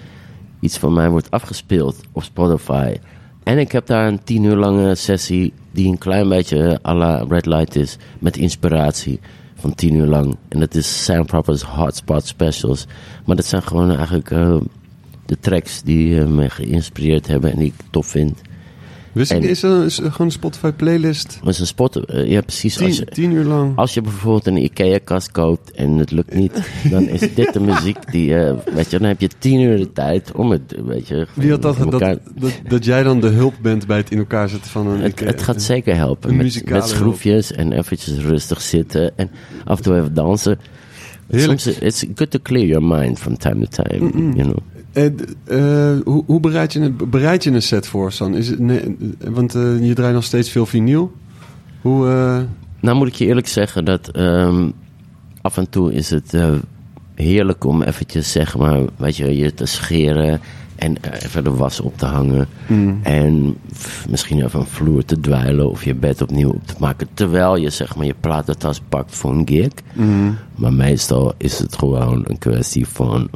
iets van mij wordt afgespeeld op Spotify. En ik heb daar een tien uur lange sessie die een klein beetje à la Red Light is. Met inspiratie van tien uur lang. En dat is Sam Hotspot Specials. Maar dat zijn gewoon eigenlijk eh, de tracks die eh, me geïnspireerd hebben en die ik tof vind. Wist ik, En- is er is er gewoon een Spotify playlist? Maar zo'n spot, eh, ja precies. Als Tien, je, tien uur lang. als je bijvoorbeeld een IKEA-kast koopt en het lukt niet, dan is dit de muziek die, eh, weet je, dan heb je tien uur de tijd om het, weet je. Wie had dat, dat, elkaar- dat, dat jij dan de hulp bent bij het in elkaar zetten van een... Het, het gaat zeker helpen. een Met, met schroefjes en eventjes rustig zitten en af en toe even dansen. Heerlijk. Soms, it's good to clear your mind from time to time, you know. Eh, hoe, hoe bereid, je een, bereid je een set voor, San? Is het, nee, want eh, je draait nog steeds veel vinyl. Hoe... Nou moet ik je eerlijk zeggen dat ehm, af en toe is het heerlijk om eventjes zeg maar, weet je, je te scheren en even de was op te hangen. En f- misschien even een vloer te dweilen of je bed opnieuw op te maken. Terwijl je zeg maar je platentas pakt voor een gig. Maar meestal is het gewoon een kwestie van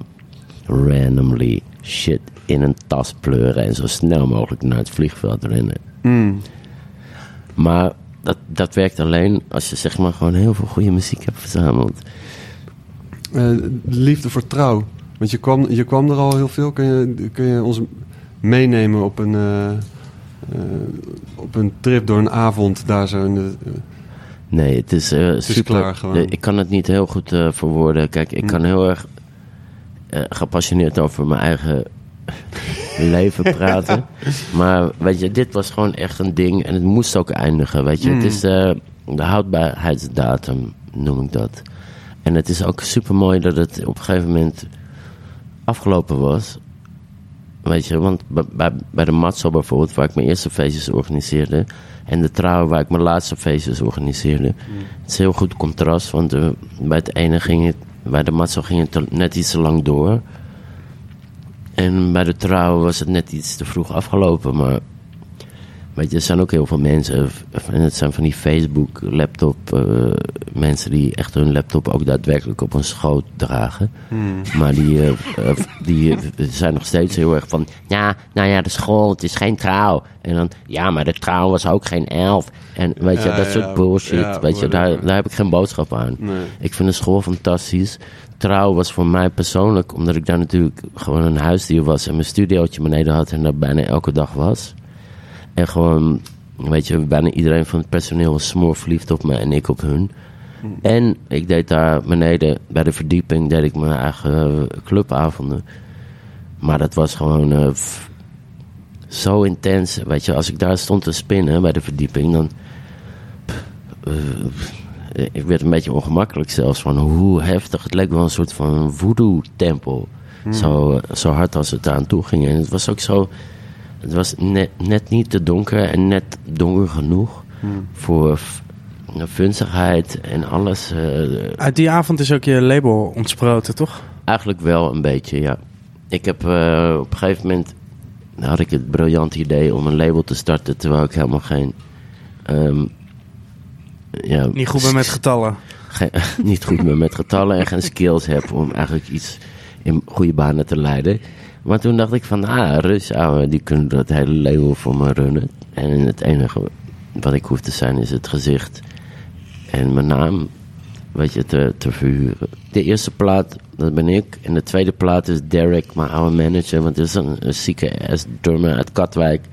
randomly shit in een tas pleuren en zo snel mogelijk naar het vliegveld rennen. mm, Maar dat, dat werkt alleen als je zeg maar gewoon heel veel goede muziek hebt verzameld. eh, liefde voor trouw. Want je kwam, je kwam er al heel veel. Kun je, kun je ons meenemen op een, eh, eh, op een trip door een avond daar zo in de... Nee, het is eh, is super. klaar gewoon. ik kan het niet heel goed verwoorden. Kijk, ik kan heel erg gepassioneerd over mijn eigen leven praten. Maar weet je, dit was gewoon echt een ding en het moest ook eindigen. Weet je, het is eh, de houdbaarheidsdatum, noem ik dat. En het is ook super mooi dat het op een gegeven moment afgelopen was. Weet je, want bij, bij, de Matzo bijvoorbeeld, waar ik mijn eerste feestjes organiseerde. En de Trouw, waar ik mijn laatste feestjes organiseerde. Het is een heel goed contrast, want eh, bij het ene ging het, bij de Matzo ging het net iets te lang door. En bij de Trouw was het net iets te vroeg afgelopen, maar... Weet je, er zijn ook heel veel mensen, en het zijn van die Facebook, laptop, eh, mensen die echt hun laptop ook daadwerkelijk op hun schoot dragen. Maar die, eh, die zijn nog steeds heel erg van, ja, nou ja, de school, het is geen trouw. En dan, ja, maar de trouw was ook geen elf. En weet je, Ja, dat ja, soort bullshit, ja, weet je, daar, daar heb ik geen boodschap aan. Nee. Ik vind de school fantastisch. Trouw was voor mij persoonlijk, omdat ik daar natuurlijk gewoon een huisdier was en mijn studiootje beneden had en daar bijna elke dag was. En gewoon, weet je, bijna iedereen van het personeel was smoor verliefd op me en ik op hun. En ik deed daar beneden, bij de verdieping, deed ik mijn eigen eh, clubavonden. Maar dat was gewoon eh, f- zo intens. Weet je, als ik daar stond te spinnen bij de verdieping, dan. eh, ik werd een beetje ongemakkelijk zelfs van hoe heftig. Het leek wel een soort van voodoo-tempel. Zo, zo hard als het daar aan toe ging. En het was ook zo. Het was net, net niet te donker en net donker genoeg voor f- funzigheid en alles. eh, Uit die avond is ook je label ontsproten, toch? Eigenlijk wel een beetje, ja. Ik heb eh, op een gegeven moment had ik het briljante idee om een label te starten, terwijl ik helemaal geen. ehm, ja, Niet goed ben met getallen. geen- niet goed ben met getallen en geen skills heb om eigenlijk iets in goede banen te leiden. Maar toen dacht ik van, ah, Rus, ouwe, die kunnen dat hele label voor me runnen. En het enige wat ik hoef te zijn is het gezicht en mijn naam, weet je, te, te verhuren. De eerste plaat, dat ben ik. En de tweede plaat is Derek, mijn oude manager. Want het is een, een zieke drummer uit Katwijk.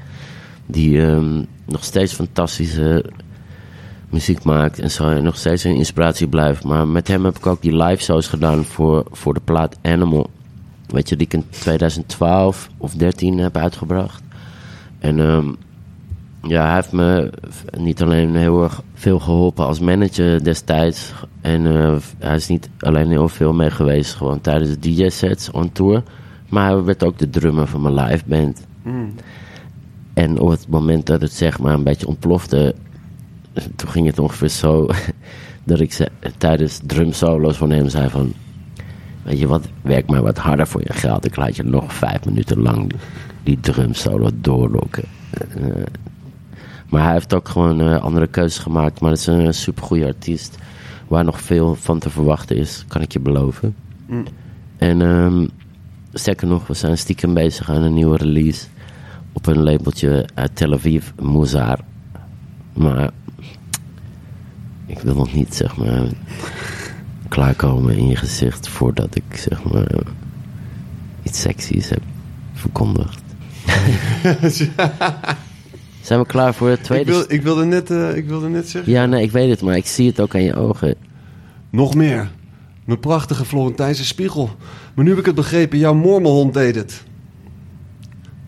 Die ehm, nog steeds fantastische muziek maakt en en nog steeds een inspiratie blijft. Maar met hem heb ik ook die live shows gedaan voor, voor de plaat Animal. Weet je, die ik in 2012 of 13 heb uitgebracht. En ehm, ja, hij heeft me niet alleen heel erg veel geholpen als manager destijds. En eh, hij is niet alleen heel veel mee geweest, gewoon tijdens de DJ-sets on tour. Maar hij werd ook de drummer van mijn live band. En op het moment dat het zeg maar een beetje ontplofte, toen ging het ongeveer zo dat ik ze, tijdens drum solo's van hem zei van, weet je wat, werk maar wat harder voor je geld. Ik laat je nog vijf minuten lang die, die drum solo doorlokken. Eh, maar hij heeft ook gewoon eh, andere keuzes gemaakt. Maar het is een supergoeie artiest. Waar nog veel van te verwachten is, kan ik je beloven. En ehm sterker nog, we zijn stiekem bezig aan een nieuwe release. Op een labeltje uit Tel Aviv, Mozart. Maar ik wil nog niet, zeg maar, klaarkomen in je gezicht voordat ik, zeg maar, iets seksies heb verkondigd. Zijn we klaar voor het Ik, tweede? wil, ik, wilde net, eh, ik wilde net zeggen. Ja, nee, ik weet het, maar ik zie het ook aan je ogen. Nog meer. Mijn prachtige Florentijnse spiegel. Maar nu heb ik het begrepen, jouw mormelhond deed het.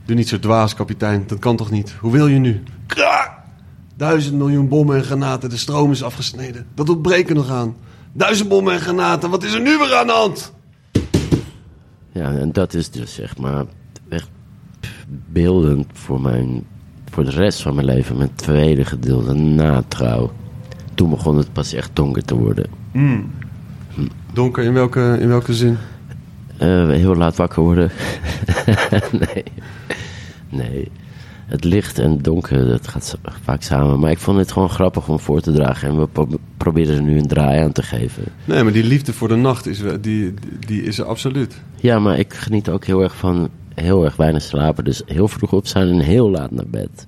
Doe niet zo dwaas, kapitein. Dat kan toch niet? Hoe wil je nu? Duizend miljoen bommen en granaten. De stroom is afgesneden. Dat doet breken nog aan. Duizend bommen en granaten. Wat is er nu weer aan de hand? Ja, en dat is dus zeg maar echt beeldend voor, mijn, voor de rest van mijn leven. Mijn tweede gedeelte na trouw. Toen begon het pas echt donker te worden. Donker, in welke, in welke zin? Eh, heel laat wakker worden. nee. Nee. Het licht en donker, dat gaat vaak samen. Maar ik vond het gewoon grappig om voor te dragen. En we pro- proberen er nu een draai aan te geven. Nee, maar die liefde voor de nacht is, wel- die, die is er absoluut. Ja, maar ik geniet ook heel erg van heel erg weinig slapen. Dus heel vroeg op zijn en heel laat naar bed.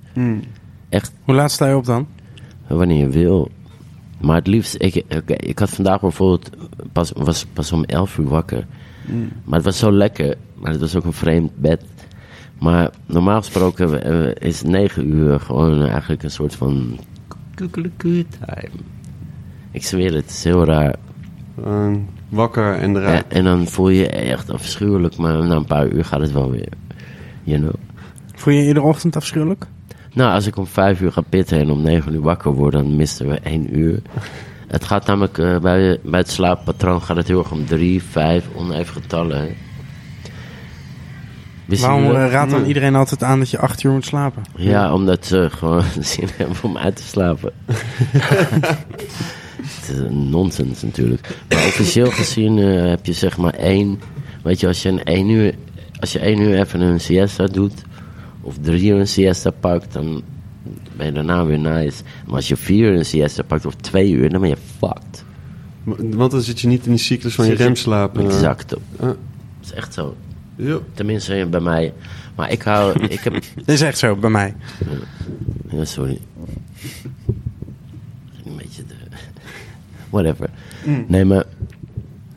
Echt Hoe laat sta je op dan? wanneer je wil. Maar het liefst, ik, oké, ik had vandaag bijvoorbeeld, pas, was pas om 11 uur wakker. Maar het was zo lekker, maar het was ook een vreemd bed. Maar normaal gesproken is 9 uur gewoon eigenlijk een soort van kukkelekoe time. Ik zweer het, het is heel raar. Wakker en eruit. En, dan voel je echt afschuwelijk, maar na een paar uur gaat het wel weer. You? Voel je iedere ochtend afschuwelijk? Nou, als ik om vijf uur ga pitten en om negen uur wakker word, dan missen we één uur. Het gaat namelijk, bij, bij het slaappatroon gaat het heel erg om drie, vijf, oneven getallen. Waarom eh, raadt dan iedereen altijd aan dat je acht uur moet slapen? Ja, omdat ze gewoon zin hebben om uit te slapen. Het is een nonsens natuurlijk. Maar officieel gezien eh, heb je zeg maar één... Weet je, als je, een één uur, als je één uur even een siesta doet... of drie uur een siesta pakt, dan ben je daarna weer nice. Maar als je vier uur een siesta pakt of twee uur, dan ben je fucked. Want dan zit je niet in die cyclus van je remslaap. eh. Exact. Ah. Dat is echt zo. Ja. Tenminste bij mij. Maar ik hou... Ik heb, Dat is echt zo bij mij. Ja, sorry. Een beetje de... Whatever. Nee, maar...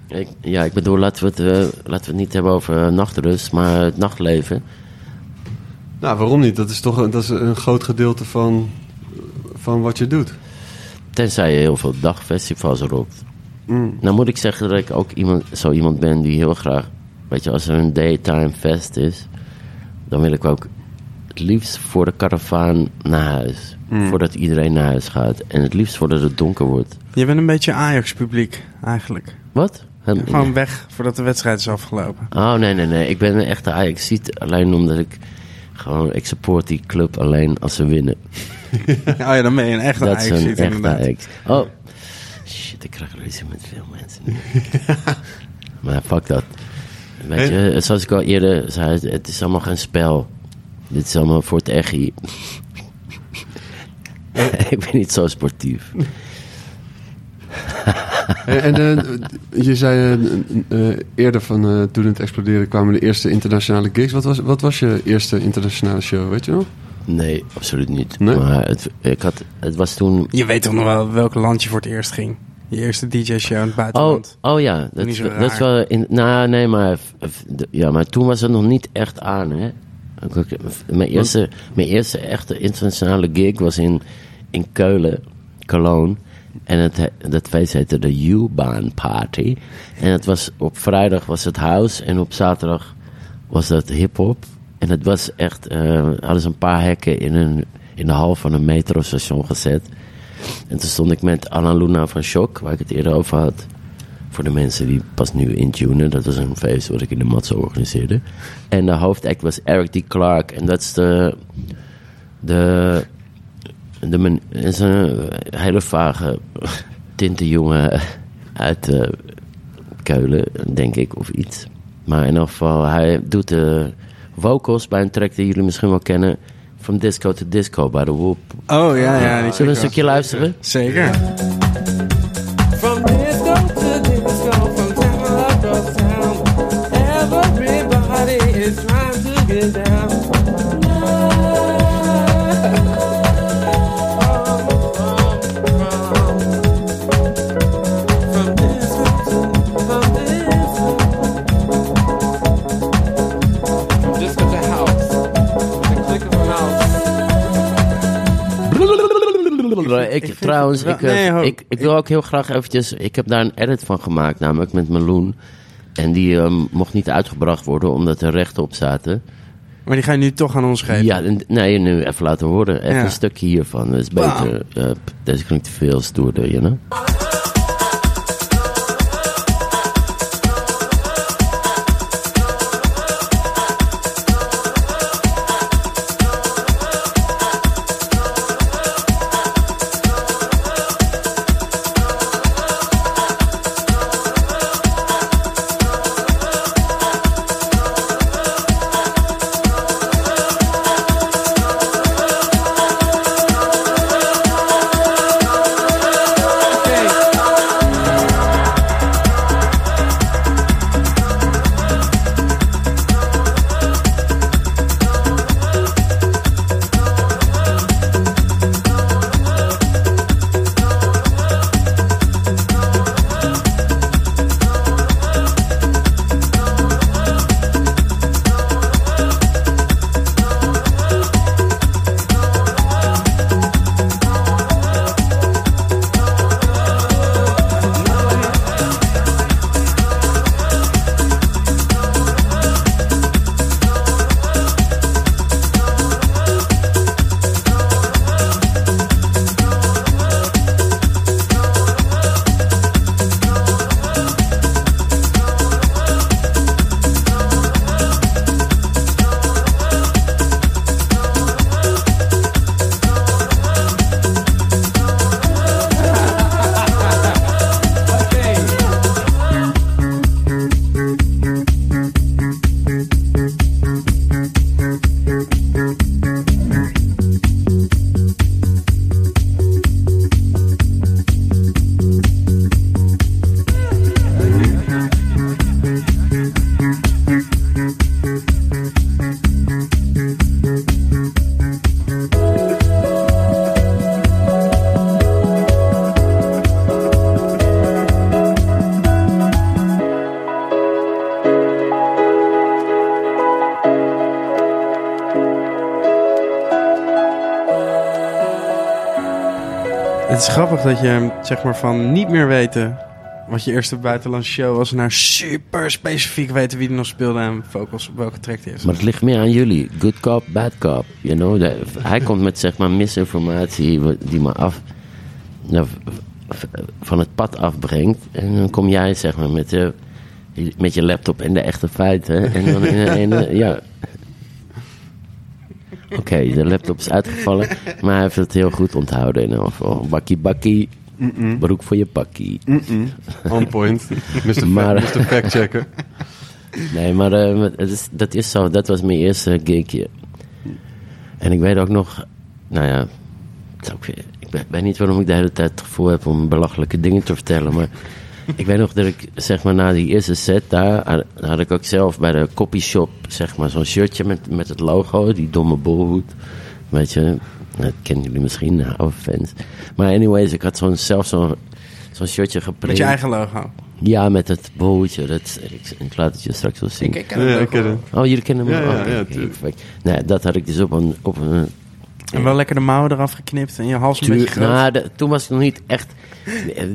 Ik, ja, ik bedoel, laten we, het, eh, laten we het niet hebben over eh, nachtrust, maar het nachtleven. Nou, waarom niet? Dat is toch een, dat is een groot gedeelte van, van wat je doet. Tenzij je heel veel dagfestivals ropt. Mm. Nou moet ik zeggen dat ik ook iemand, zo iemand ben die heel graag... Weet je, als er een daytime fest is... dan wil ik ook het liefst voor de karavaan naar huis. Voordat iedereen naar huis gaat. En het liefst voordat het donker wordt. Je bent een beetje Ajax-publiek, eigenlijk. Wat? Hem- Gewoon weg voordat de wedstrijd is afgelopen. Oh, nee, nee, nee. Ik ben een echte Ajax-ziet. Alleen omdat ik gewoon... Ik support die club alleen als ze winnen. oh ja, dan ben je een echte Dat is een echte. Ajax. Oh. Shit, ik krijg ruzie met veel mensen nu. maar fuck dat. Weet je, zoals ik al eerder zei, het- is allemaal geen spel. Dit is allemaal voor het echi. ik ben niet zo sportief. En, en, eh, je zei eh, eh, eerder van eh, toen het explodeerde kwamen de eerste internationale gigs. Wat was, wat was je eerste internationale show, weet je nog? Nee, absoluut niet. Nee? Maar het, ik had, het was toen... Je weet toch nog wel welk land je voor het eerst ging? Je eerste DJ-show in het Oh, buitenland. oh ja, dat, dat is raar. wel... In, nou, nee, maar... Ja, maar toen was het nog niet echt aan, hè. Mijn eerste, mijn eerste echte internationale gig was in, in Keulen, Cologne. En het, he- dat feest heette de U-Bahn Party. En het was, op vrijdag was het house en op zaterdag was dat hip-hop. En het was echt, eh hadden ze een paar hekken in een, in de hal van een metrostation gezet. En toen stond ik met Anna Luna van Shock, waar ik het eerder over had. Voor de mensen die pas nu intunen. Dat was een feest wat ik in de Matzo organiseerde. En de hoofdact was Eric D. Clark. En dat is de... de de is een hele vage tintenjongen uit eh, Keulen, denk ik, of iets. Maar in ieder geval, hij doet de vocals bij een track die jullie misschien wel kennen. From Disco to Disco bij de Whoop. Oh ja, ja. Zullen we een stukje luisteren? Zeker. Ik, trouwens, ik, wel- eh, nee, ik, ik wil ook heel graag eventjes... Ik heb daar een edit van gemaakt, namelijk met Meloen. En die ehm, mocht niet uitgebracht worden, omdat er rechten op zaten. Maar die ga je nu toch aan ons geven. Ja, nee, nu even laten horen. Even Ja. een stukje hiervan. Dat is beter. eh, deze klinkt te veel stoerder, you know? Dat je zeg maar van niet meer weten wat je eerste buitenlandse show was naar super specifiek weten wie er nog speelde en focus op welke track die is. Maar het ligt meer aan jullie. Good cop, bad cop. You know? Hij komt met zeg maar misinformatie die me af... nou, van het pad afbrengt. En dan kom jij zeg maar met, de, met je laptop en de echte feiten. En dan ja... Oké, de laptop is uitgevallen. Maar hij heeft het heel goed onthouden in ieder geval. Bakkie bakkie. Broek voor je pakkie. On point. Mr. Maar- Fact, Mr. Fact Checker. Nee, maar eh, het is, dat is zo. Dat was mijn eerste gigje. En ik weet ook nog... Nou ja... ik weet, weet niet waarom ik de hele tijd het gevoel heb om belachelijke dingen te vertellen. Maar ik weet nog dat ik, zeg maar, na die eerste set daar... had- had ik ook zelf bij de copyshop, zeg maar, zo'n shirtje met, met het logo. Die domme bolhoed. Weet je... Dat kennen jullie misschien, oude fans. Maar anyways, ik had zo'n, zelf zo'n zo'n shirtje geprint. Met je eigen logo. Ja, met het bolhoedje. Dat, ik, ik laat het je straks wel zien. Ik, ik ken Ja, ik ken het. Oh, jullie kennen hem Ja, ook? ja, perfect. Nee, dat had ik dus op een... Op een En wel lekker de mouwen eraf geknipt en je hals een tuur- beetje groot. nou, de- toen was ik nog niet echt...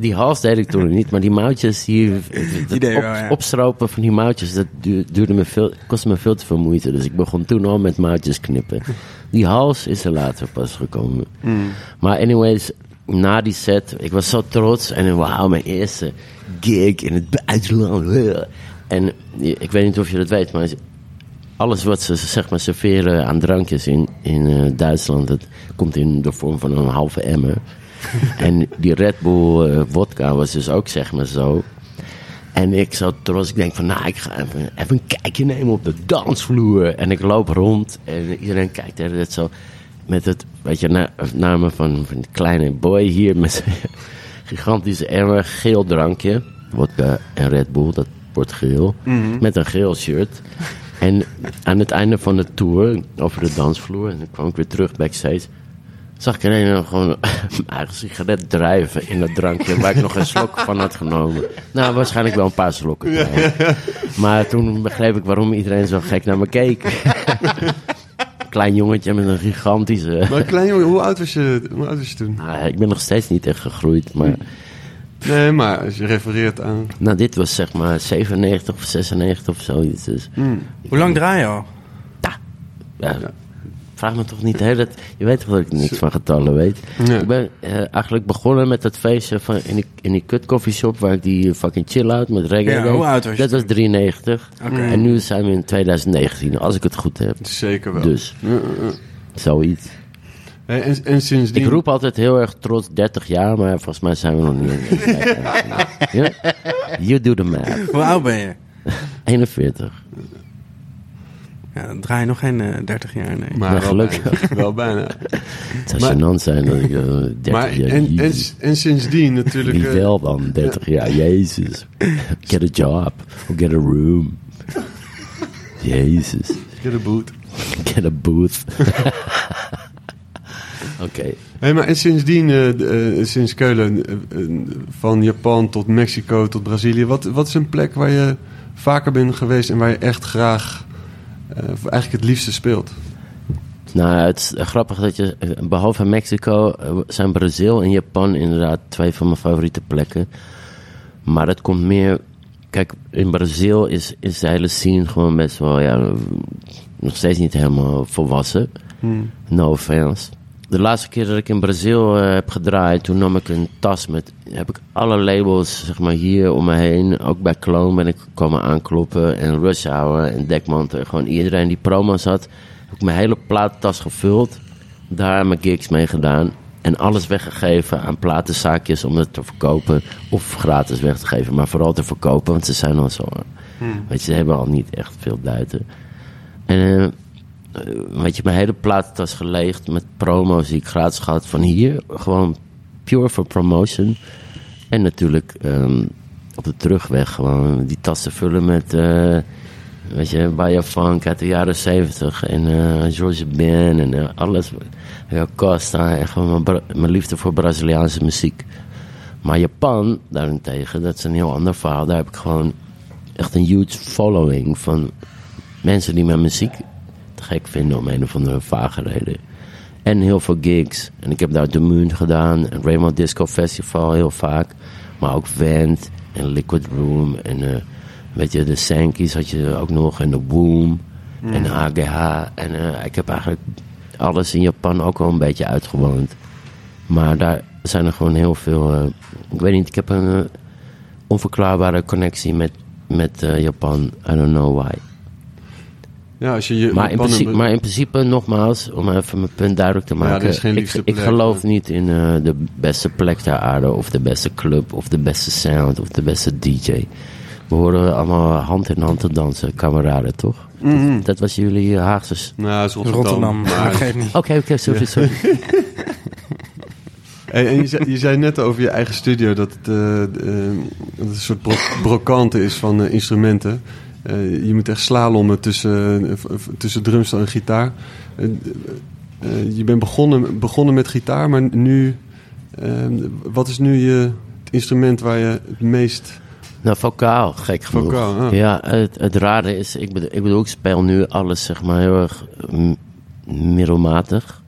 Die hals deed ik toen niet, maar die mouwtjes, die, Die dat deed je op, wel, ja. opstropen van die mouwtjes, dat du- duurde me veel, kostte me veel te veel moeite. Dus ik begon toen al met mouwtjes knippen. Die hals is er later pas gekomen. Maar anyways, na die set, ik was zo trots. En wauw, mijn eerste gig in het buitenland. En ik weet niet of je dat weet, maar alles wat ze zeg maar serveren aan drankjes in, in eh, Duitsland, dat komt in de vorm van een halve emmer. en die Red Bull eh, vodka was dus ook zeg maar zo. En ik zo trots, ik denk van nou, ik ga even, even een kijkje nemen op de dansvloer. En ik loop rond en iedereen kijkt er net zo met het, weet je, na, naar me van, van kleine boy hier met zijn gigantische emmer, geel drankje. Vodka en Red Bull, dat wordt geel. Met een geel shirt. En aan het einde van de tour, over de dansvloer, en dan kwam ik weer terug backstage. Zag ik ineens gewoon mijn eigen sigaret drijven in dat drankje waar ik nog een slok van had genomen. Nou, waarschijnlijk wel een paar slokken. Maar toen begreep ik waarom iedereen zo gek naar me keek. Klein jongetje met een gigantische. Maar klein hoe oud was je, hoe oud was je toen? Nou, ik ben nog steeds niet echt gegroeid, maar Nee, maar als je refereert aan... nou, dit was zeg maar 97 of 96 of zoiets. Dus Hoe lang draai je al? ja, vraag me toch niet hè, dat Je weet toch dat ik niks van getallen weet. Nee. Ik ben eh, eigenlijk begonnen met dat feestje van in die, in die kut coffeeshop waar ik die fucking chill-out met reggae Ja, deed. hoe oud was je Dat was toen? 93. Oké. En nu zijn we in 2019, als ik het goed heb. Zeker wel. Dus, zoiets. En, en sindsdien... Ik roep altijd heel erg trots 30 jaar, maar volgens mij zijn we nog niet? You do the math. Hoe oud ben je? 41. Ja, dan draai je nog geen eh, 30 jaar, nee. Maar Ja, gelukkig. Wel bijna. Het zou Maar- gênant zijn dat ik eh, 30 Maar, jaar... en, en, en sindsdien natuurlijk... Wie eh, wel dan, 30 jaar, jezus. Get a job, or get a room. Jezus, Get a boot. get a booth. Oké, Hey, maar en sindsdien, eh, eh, sinds Keulen, eh, van Japan tot Mexico tot Brazilië, wat, wat is een plek waar je vaker bent geweest en waar je echt graag, eigenlijk het liefste speelt? nou het is grappig dat je, eh, behalve Mexico, zijn Brazil en Japan inderdaad twee van mijn favoriete plekken. Maar het komt meer, kijk, in Brazil is, is de hele scene gewoon best wel, ja, nog steeds niet helemaal volwassen. No offense. De laatste keer dat ik in Brazil eh, heb gedraaid, toen nam ik een tas met, heb ik alle labels, zeg maar, hier om me heen. Ook bij Clone ben ik komen aankloppen en Rush Hour en Dekmantel. Gewoon iedereen die promo's had, heb ik mijn hele platentas gevuld. Daar mijn gigs mee gedaan. En alles weggegeven aan platenzaakjes om het te verkopen. Of gratis weg te geven, maar vooral te verkopen, want ze zijn al zo. Weet je, ze hebben al niet echt veel duiten. En eh, weet je, mijn hele platentas geleegd met promo's die ik gratis gehad van hier. Gewoon pure for promotion. En natuurlijk ehm, op de terugweg gewoon die tas te vullen met, eh, weet je, Baya Funk uit de jaren zeventig. En eh George Ben en eh, alles. Ja, Costa en gewoon mijn, mijn liefde voor Braziliaanse muziek. Maar Japan daarentegen, dat is een heel ander verhaal. Daar heb ik gewoon echt een huge following van mensen die mijn muziek te gek vinden om een of andere vage reden. En heel veel gigs. En ik heb daar The Moon gedaan, en Rainbow Disco Festival heel vaak. Maar ook Vent en Liquid Room en eh, weet je, de Sankies had je ook nog en de Boom en AGH. En eh, ik heb eigenlijk alles in Japan ook wel een beetje uitgewoond. Maar daar zijn er gewoon heel veel. eh, ik weet niet, ik heb een onverklaarbare connectie met, met Japan. I don't know why. Ja, als je je Maar in, principe, maar in principe, nogmaals, om even mijn punt duidelijk te maken. ik, ik geloof maar- niet in eh, de beste plek ter aarde, of de beste club, of de beste sound, of de beste DJ. We horen allemaal hand in hand te dansen, kameraden, toch? Mhm. Dat, dat was jullie eh, Haagse. Nou, dat is Rotterdam. Rotterdam, maar. Oké, oké, sorry, sorry. Hey, en je, zei, je zei net over je eigen studio dat het, eh, eh, dat het een soort bro brokante is van eh, instrumenten. Eh, je moet echt slalommen tussen, v- tussen drumstel en gitaar. Eh, je bent begonnen, begonnen met gitaar, maar nu... eh, wat is nu je, het instrument waar je het meest... Nou, vocaal, gek genoeg. Vocaal, ah. Ja, het, het rare is, ik bedoel, ik bedoel, ik speel nu alles, zeg maar, heel erg mm, middelmatig.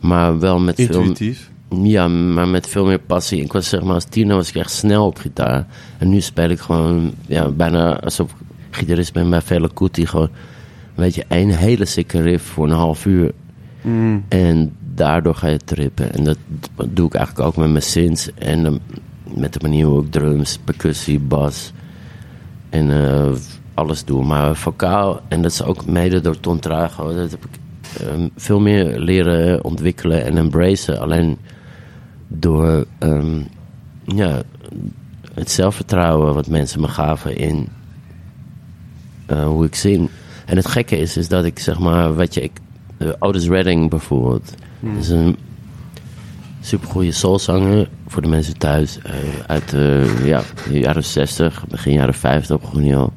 Maar wel met veel... Intuïtief. Ja, maar met veel meer passie. Ik was zeg maar als tiener was ik echt snel op gitaar. En nu speel ik gewoon ja, bijna alsof ik gitarist ben bij Fela Kuti. Gewoon, weet je, één hele sikke riff voor een half uur. Mm. En daardoor ga je trippen. En dat doe ik eigenlijk ook met mijn synths. En met de manier hoe ik drums, percussie, bas en eh, alles doe. Maar vocaal, en dat is ook mede door Ton Trago, dat heb ik eh, veel meer leren ontwikkelen en embracen. Alleen door ehm, ja, het zelfvertrouwen wat mensen me gaven in eh, hoe ik zing. En het gekke is, is dat ik zeg maar, weet je, ik, eh, Otis Redding bijvoorbeeld, dat is een supergoeie soulzanger voor de mensen thuis. eh, uit ja, de jaren 60, begin jaren 50 begon hij al.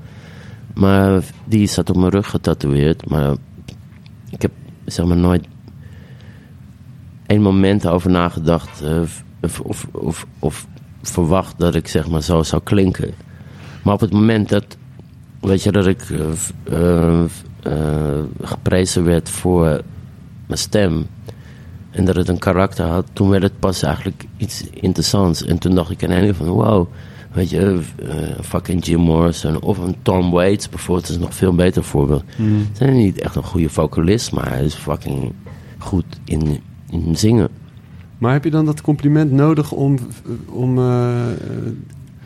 Maar die zat op mijn rug getatoeëerd. Maar ik heb zeg maar nooit één moment over nagedacht of, of, of, of verwacht dat ik zeg maar zo zou klinken. Maar op het moment dat, weet je, dat ik eh, eh, eh, geprezen werd voor mijn stem en dat het een karakter had, toen werd het pas eigenlijk iets interessants. En toen dacht ik ineens van, wow, weet je, fucking Jim Morrison of een Tom Waits bijvoorbeeld, is nog veel beter voorbeeld. Zijn is niet echt een goede vocalist, maar hij is fucking goed in, in zingen. Maar heb je dan dat compliment nodig om... om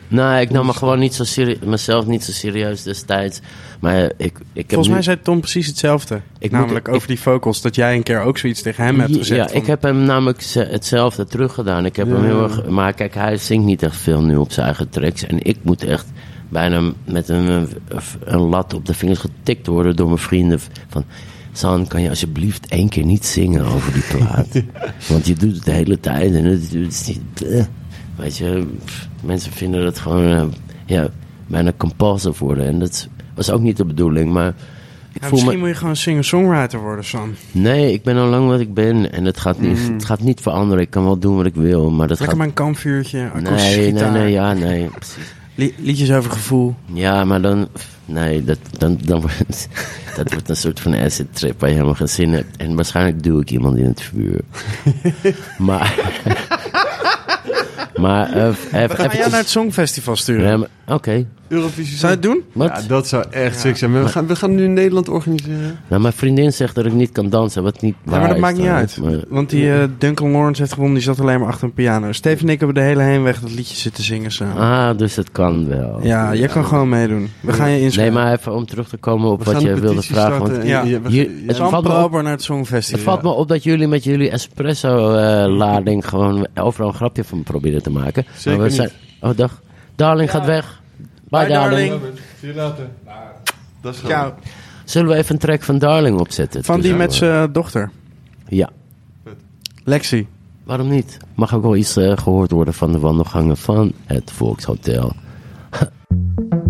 Nou, ik nam me gewoon niet zo mezelf niet zo serieus destijds. Maar ik, ik heb Volgens nu- mij zei Tom precies hetzelfde. Ik namelijk moet- over die vocals. Dat jij een keer ook zoiets tegen hem hebt gezegd. Ja, van- ik heb hem namelijk ze- hetzelfde teruggedaan. Ik heb Ja. hem heel erg, maar kijk, hij zingt niet echt veel nu op zijn eigen tracks. En ik moet echt bijna met een, een lat op de vingers getikt worden door mijn vrienden. Van, San, kan je alsjeblieft één keer niet zingen over die plaat? Want je doet het de hele tijd en het, het is niet... eh. Weet je, pff, mensen vinden dat gewoon eh, ja, bijna compulsive worden. En dat was ook niet de bedoeling, maar... Ik Ja, voel misschien me, moet je gewoon singer-songwriter worden, Sam. Nee, ik ben al lang wat ik ben en het gaat, niet, het gaat niet veranderen. Ik kan wel doen wat ik wil, maar dat Lekker gaat... een kampvuurtje, akoestische Nee, nee, gitaar. nee, ja, nee, precies. Li- liedjes over gevoel. Ja, maar dan... Nee, dat, dan, dan wordt, dat wordt een soort van acid trip waar je helemaal geen zin hebt. En waarschijnlijk duw ik iemand in het vuur. maar... maar... eh, even, We gaan jou naar het Songfestival sturen. Ja, Oké, Eurovisie Zou je het doen? wat? Ja, dat zou echt sick zijn. Maar we, gaan, we gaan nu in Nederland organiseren. Nou, mijn vriendin zegt dat ik niet kan dansen, wat niet waar maar dat is maakt niet uit. maar- Want die eh, Duncan Lawrence heeft gewonnen, die zat alleen maar achter een piano. Steven en ik hebben de hele heenweg dat liedje zitten zingen samen. Ah, dus het kan wel. ja, jij kan gewoon meedoen. We gaan je Nee, inschrijven. maar even om terug te komen op We wat je wilde vragen. starten Want Ja. Hier- het valt me op- naar het Songfestival. Het valt me op dat jullie met jullie espresso-lading gewoon overal een grapje van proberen te maken. Zeker Maar we zijn... Oh, dag. Darling gaat weg. Bye, Bye, darling. darling. Zie je later. Dat is Ciao. Zullen we even een track van Darling opzetten? Van die met eh, zijn dochter. Ja, Lexi. waarom niet? Mag ook wel iets eh, gehoord worden van de wandelgangen van het Volkshotel.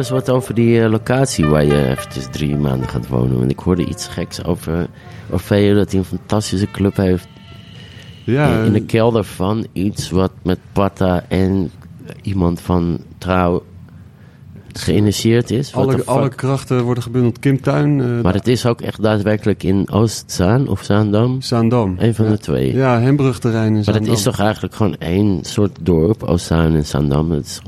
eens wat over die eh, locatie waar je eventjes drie maanden gaat wonen. Want ik hoorde iets geks over Orfeo dat hij een fantastische club heeft Ja, in, in de kelder van iets wat met Pata en iemand van Trouw geïnitieerd is. Alle, alle krachten worden gebundeld. Kim Tuin, eh Maar het is ook echt daadwerkelijk in Oostzaan of Zaandam. Zaandam. Een van ja. de twee. Ja, Hembrugterrein in Maar Zaandam. het is toch eigenlijk gewoon één soort dorp, Oostzaan en Zaandam. Dat, is,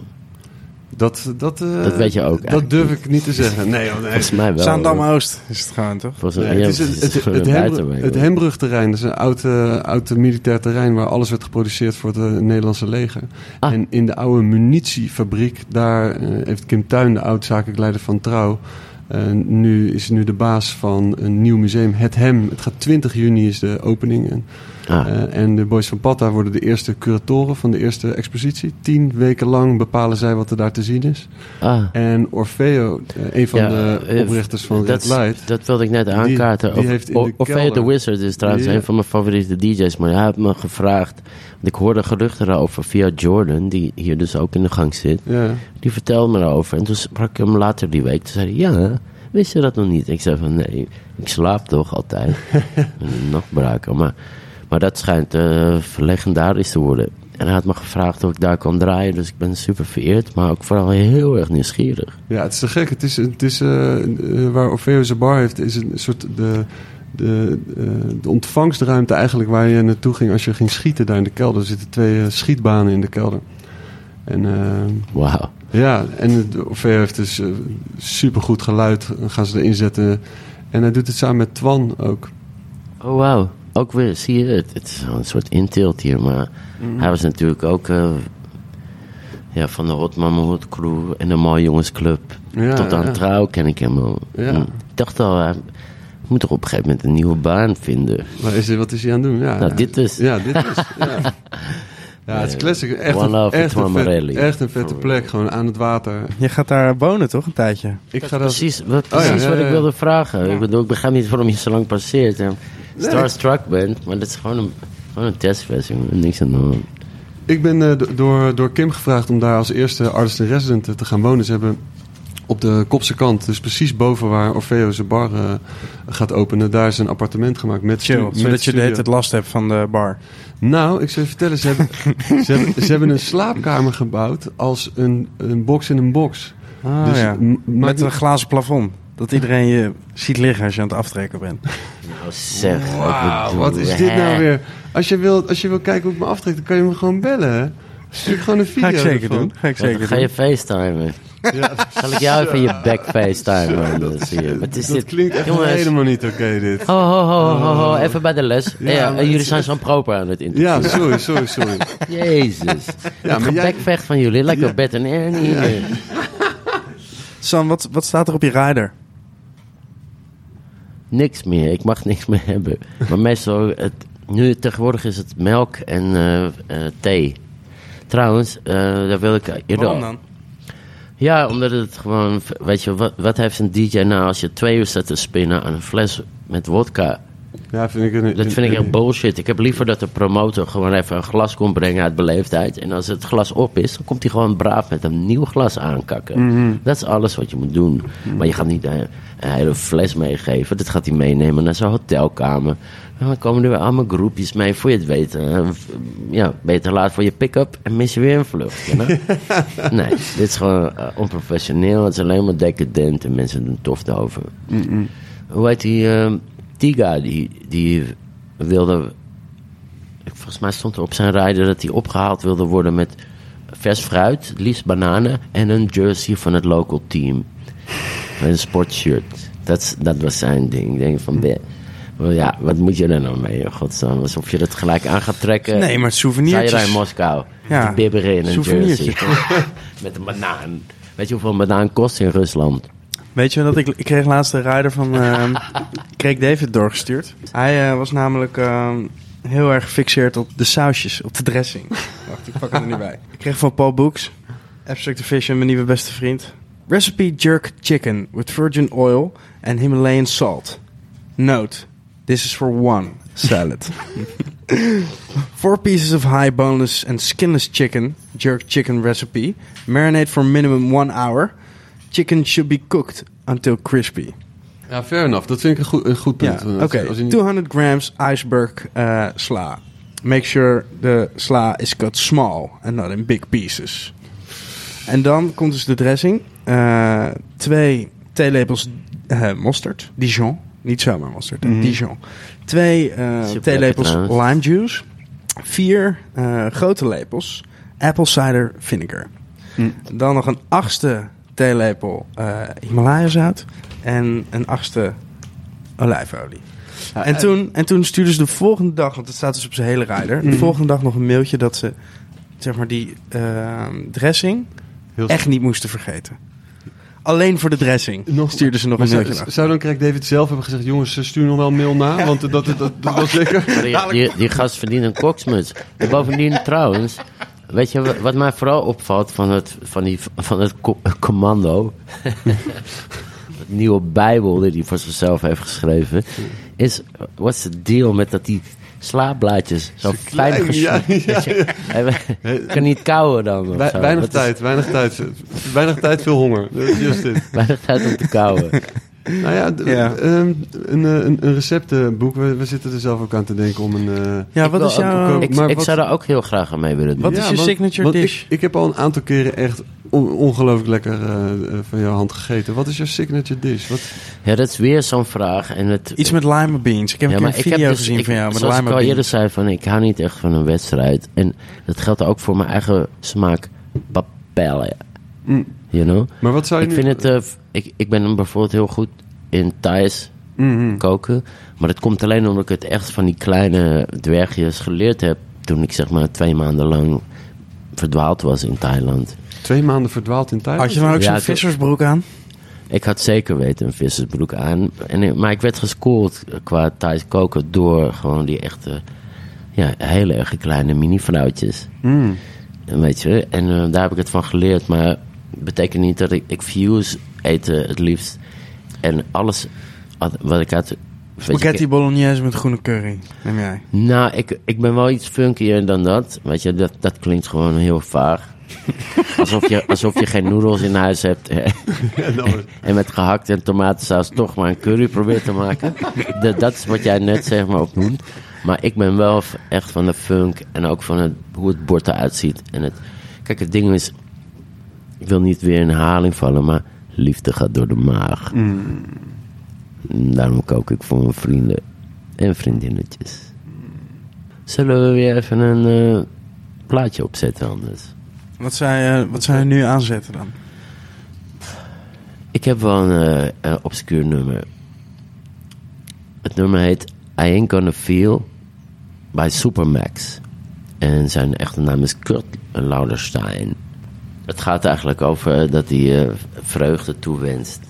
Dat, dat, eh, Dat weet je ook Dat durf niet. ik niet te zeggen. Nee, volgens mij wel. Zaandam hoor. Oost is het gewoon, toch? Volgens mij, Nee, ja, het is het, het, het, Hembrug- het. Hembrugterrein. Dat is een oud, eh, oud militair terrein waar alles werd geproduceerd voor het eh, Nederlandse leger. Ah. En in de oude munitiefabriek, daar eh, heeft Kim Tuin, de oud zakelijk leider van Trouw, eh, nu is nu de baas van een nieuw museum, Het Hem. Het gaat 20 juni is de opening. En, Ah, eh, en de Boys van Patta worden de eerste curatoren van de eerste expositie. Tien weken lang bepalen zij wat er daar te zien is. ah. En Orfeo, eh, een van Ja, de eh, oprichters van Red Light... dat wilde ik net aankaarten. die heeft de Orfeo kelder- the Wizard is trouwens een van mijn favoriete DJ's. Maar hij heeft me gevraagd. Want ik hoorde geruchten erover via Jordan, die hier dus ook in de gang zit. Die vertelde me erover. En toen sprak ik hem later die week. Toen zei hij, ja, wist je dat nog niet? Ik zei van, nee, ik slaap toch altijd. een nachtbraker. Maar, maar dat schijnt eh, legendarisch te worden. En hij had me gevraagd of ik daar kwam draaien. Dus ik ben super vereerd, maar ook vooral heel erg nieuwsgierig. Ja, het is te gek. Het is, het is eh, eh, waar Orfeo zijn bar heeft, is een soort de, de, de ontvangstruimte eigenlijk waar je naartoe ging als je ging schieten daar in de kelder. Er zitten twee schietbanen in de kelder. En eh, Wauw. ja, en Orfeo heeft dus eh, supergoed geluid. Dan gaan ze erin zetten. En hij doet het samen met Twan ook. Oh, wauw. Ook weer, zie je het? Het is wel een soort intilt hier, maar hij was natuurlijk ook eh, ja, van de Hot Mama Hot Crew en de Mooie Jongensclub. Ja, Tot aan ja. trouw ken ik hem al. Ja. Hm. Ik dacht al, hij moet toch op een gegeven moment een nieuwe baan vinden. Maar is, wat is hij aan het doen? Ja, Nou, dit dus. Ja, dit is. Ja, ja het is classic. Echt One een, echt, een vet- echt een vette plek. Gewoon aan het water. Je gaat daar wonen, toch? Een tijdje. Ik ga dat... Precies, wat, Oh ja, precies ja, wat ja, ik ja. wilde vragen. Ik bedoel, ik begrijp niet waarom je zo lang passeert en starstruck bent, maar dat is gewoon een, gewoon een testversie, jongen. niks aan de hand. Ik ben eh, do- door, door Kim gevraagd om daar als eerste artist in resident eh, te gaan wonen. Ze hebben op de kopse kant, dus precies boven waar Orfeo zijn bar eh, gaat openen, daar is een appartement gemaakt met Chill, met zodat je de hele tijd last hebt van de bar. Nou, ik zal je vertellen, ze hebben, ze, hebben, ze hebben een slaapkamer gebouwd als een, een box in een box. Ah, Dus ja. Met een glazen plafond. Dat iedereen je ziet liggen als je aan het aftrekken bent. Nou zeg, Wauw, bedoel, wat is dit nou weer? Als je, wilt, als je wil kijken hoe ik me aftrek, dan kan je me gewoon bellen. hè? Stuur gewoon een video Ga ik zeker ervan. doen. Ga ik zeker Ga je facetimen? Ja, Zal ik jou even je back facetimen? Dat, zie je. Wat is dat dit? klinkt echt Jongens. helemaal niet oké, dit. Ho, ho, ho, ho, ho, even bij de les. Ja, Ja, jullie het- zijn zo'n proper aan het interviewen. Ja, sorry, sorry, sorry. Jezus. Ja, maar jij- van jullie. Lekker Bert en Ernie. Sam, wat, wat staat er op je rider? Niks meer. Ik mag niks meer hebben. Maar meestal, het, nu tegenwoordig is het melk en eh, eh, thee. Trouwens, eh, daar wil ik eerder... Waarom dan? Ja, omdat het gewoon... Weet je, wat, wat heeft een DJ nou als je twee uur zet te spinnen aan een fles met wodka? Ja, vind ik een, Dat vind ik echt bullshit. Ik heb liever dat de promotor gewoon even een glas komt brengen uit beleefdheid. En als het glas op is, dan komt hij gewoon braaf met een nieuw glas aankakken. Dat is alles wat je moet doen. Maar je gaat niet eh, een hele fles meegeven. Dat gaat hij meenemen naar zijn hotelkamer. En dan komen er weer allemaal groepjes mee. Voor je het weet, eh, ja, te laat voor je pick-up en mis je weer een vlucht. you know? nee, dit is gewoon eh, onprofessioneel. Het is alleen maar decadent en mensen doen tof over. Hoe heet die? eh, Tiga, die, die wilde. Volgens mij stond er op zijn rijder dat hij opgehaald wilde worden met vers fruit, liefst bananen en een jersey van het local team. Met een sportshirt. Dat, dat was zijn ding. Ik denk van, "Beh, wel ja, wat moet je er nou mee? Godsnaam, alsof je dat gelijk aan gaat trekken. Nee, maar souvenirtjes. in Moskou. Ja, Die bibberen in een jersey. met een banaan. Weet je hoeveel een banaan kost in Rusland? Weet je dat ik, ik kreeg laatst een rider van ehm Craig David doorgestuurd. Hij eh, was namelijk ehm, heel erg gefixeerd op de sausjes, op de dressing. Wacht, ik pak hem er niet bij. Ik kreeg van Paul Books, Abstract Vision, mijn nieuwe beste vriend. Recipe jerk chicken with virgin oil and Himalayan salt. Note, this is for one salad. Four pieces of high boneless and skinless chicken, jerk chicken recipe. Marinate for minimum one hour. Chicken should be cooked until crispy. Ja, fair enough. Dat vind ik een goed, een goed Ja, punt. oké. Als je niet- 200 grams iceberg eh, sla. Make sure the sla is cut small and not in big pieces. En dan komt dus de dressing. Eh, twee theelepels eh mosterd. Dijon. Niet zomaar mosterd. Mhm. Dijon. Twee eh, theelepels lime juice. Vier eh, grote lepels apple cider vinegar. Mm. Dan nog een achtste theelepel eh Himalaya zout. En een achtste olijfolie. Ja, En eh, toen, en toen stuurden ze de volgende dag, want het staat dus op zijn hele rider, de Mhm. volgende dag nog een mailtje dat ze zeg maar die eh, dressing heel echt niet moesten vergeten. Alleen voor de dressing Nog- stuurden ze nog een zou, mailtje. zou dan Craig David zelf hebben gezegd... jongens, stuur nog wel een mail na, want dat, dat, dat, dat was. Maar die, die, die gast verdient een koksmuts. En bovendien trouwens, weet je wat- mij vooral opvalt van het, van die, van het co- commando, het nieuwe bijbel die hij voor zichzelf heeft geschreven, is, wat is de deal met dat die slaapblaadjes zo fijn ja, ja, kan niet kauwen dan weinig Dat is tijd, weinig tijd. Weinig tijd, veel honger. Dat is Just dit. Weinig tijd om te kauwen. Nou ja, ehm, een, eh, een, een receptenboek. We, we zitten er zelf ook aan te denken om een... eh, Ja, Ik wat is jouw... Ik, maar ik wat- zou daar ook heel graag aan mee willen doen. Wat is je want- signature want dish? Ik, ik heb al een aantal keren echt on- ongelooflijk lekker eh, van jouw hand gegeten. Wat is jouw signature dish? Wat, Ja, dat is weer zo'n vraag. En het, Iets met lima beans. Ik heb Ja, een heb video dus- gezien ik- van jou met Zoals lima ik al eerder beans. zei, van, ik hou niet echt van een wedstrijd. En dat geldt ook voor mijn eigen smaak papellen. Mm. You know? maar wat zou je Ik, nu... vind het, eh, ik, ik ben bijvoorbeeld heel goed in Thais Mhm. koken. Maar dat komt alleen omdat ik het echt van die kleine dwergjes geleerd heb. Toen ik zeg maar twee maanden lang verdwaald was in Thailand. Twee maanden verdwaald in Thailand? Had je dan ook zo'n vissersbroek aan? Ik had zeker weten een vissersbroek aan. En, ik- maar ik werd geschoold qua Thais koken door gewoon die echte, ja, hele erg kleine mini-vrouwtjes. Mm. En Weet je, en eh, daar heb ik het van geleerd. Maar betekent niet dat ik, ik fuse eten het liefst. En alles wat- ik je, Spaghetti bolognese met groene curry. Neem jij. nou, ik, ik ben wel iets funkier dan dat. Weet je, dat, dat klinkt gewoon heel vaag. Alsof je, alsof je geen noedels in huis hebt. hè. en met gehakt en tomatensaus toch maar een curry probeert te maken. Dat, dat is wat jij net zeg maar opnoemt. Maar ik ben wel echt van de funk en ook van het, hoe het bord eruit ziet. En het, kijk, het ding is, ik wil niet weer in herhaling vallen, maar liefde gaat door de maag. En Daarom kook ik voor mijn vrienden en vriendinnetjes. Zullen we weer even een eh, plaatje opzetten anders? Wat zou je, wat zou je nu aanzetten dan? Ik heb wel een eh, obscuur nummer. Het nummer heet I Ain't Gonna Feel bij Supermax. En zijn echte naam is Kurt Lauderstein. Het gaat eigenlijk over eh, dat hij eh, vreugde toewenst.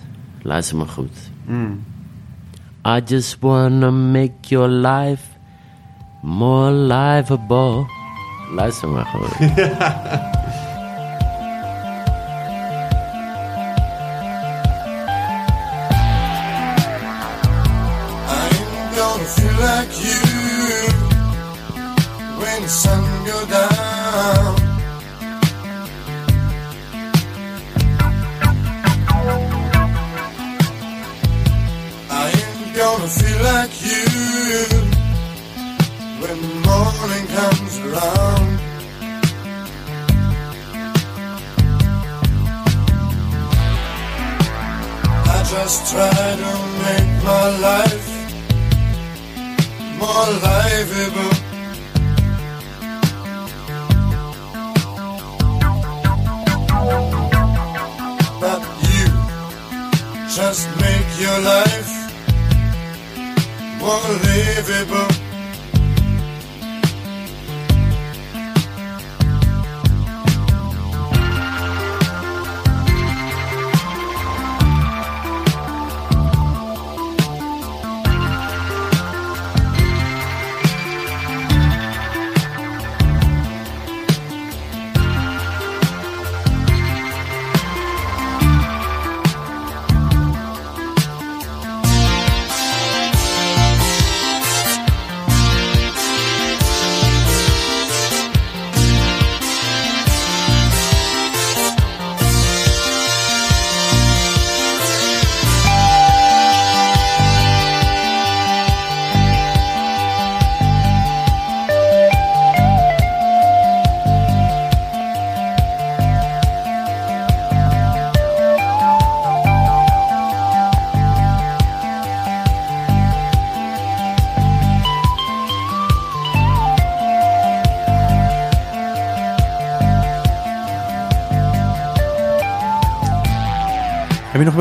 Luister maar goed. I just wanna make your life more livable. Luister maar gewoon. Gonna feel like you when the sun like you when morning comes around. I just try to make my life more livable. But you just make your life more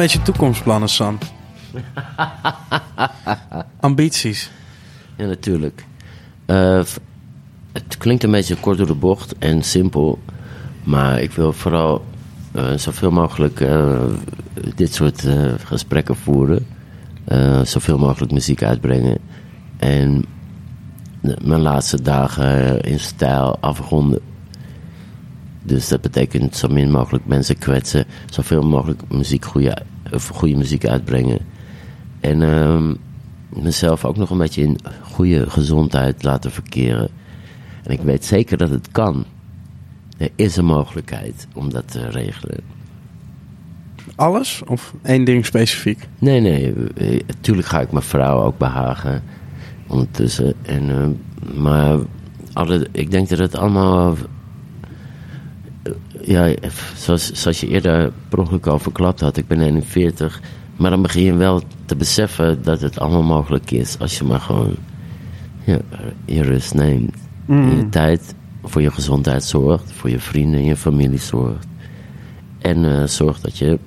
Heb je toekomstplannen, Sam? Ambities? Ja, natuurlijk. Eh, het klinkt een beetje kort door de bocht en simpel. Maar ik wil vooral eh, zoveel mogelijk eh, dit soort gesprekken voeren. Zoveel mogelijk muziek uitbrengen. En mijn laatste dagen in stijl afronden. Dus dat betekent zo min mogelijk mensen kwetsen. Zoveel mogelijk muziek, goede, of goede muziek uitbrengen. En ehm, mezelf ook nog een beetje in goede gezondheid laten verkeren. En ik weet zeker dat het kan. Er is een mogelijkheid om dat te regelen. Alles? Of één ding specifiek? Nee, nee. Natuurlijk ga ik mijn vrouw ook behagen. Ondertussen. En, eh, maar alle, ik denk dat het allemaal. Eh, ja, zoals, zoals je eerder per ongeluk al verklapt had. Ik ben 41. Maar dan begin je wel te beseffen dat het allemaal mogelijk is. Als je maar gewoon ja, je rust neemt. En je tijd voor je gezondheid zorgt. Voor je vrienden en je familie zorgt. En eh zorgt dat je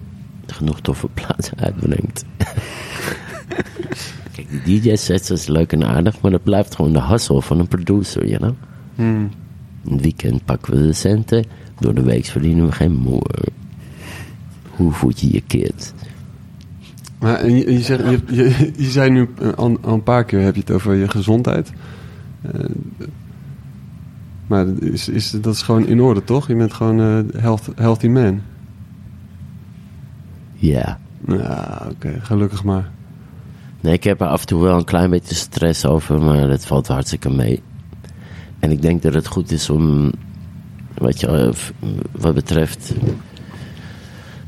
genoeg toffe plaatsen uitbrengt. Kijk, die DJ-sets is leuk en aardig, maar dat blijft gewoon de hustle van een producer, you know? In het weekend pakken we de centen, door de week verdienen we geen moer. Hoe voed je je kids? Maar en je, je, zegt, je, je, je zei nu eh, al, al een paar keer heb je het over je gezondheid. Eh, maar dat is, is, dat is gewoon in orde, toch? Je bent gewoon eh health, healthy man. Ja. Ja, oké, gelukkig maar. Nee, ik heb er af en toe wel een klein beetje stress over, maar dat valt hartstikke mee. En ik denk dat het goed is om, wat, je, eh, wat betreft,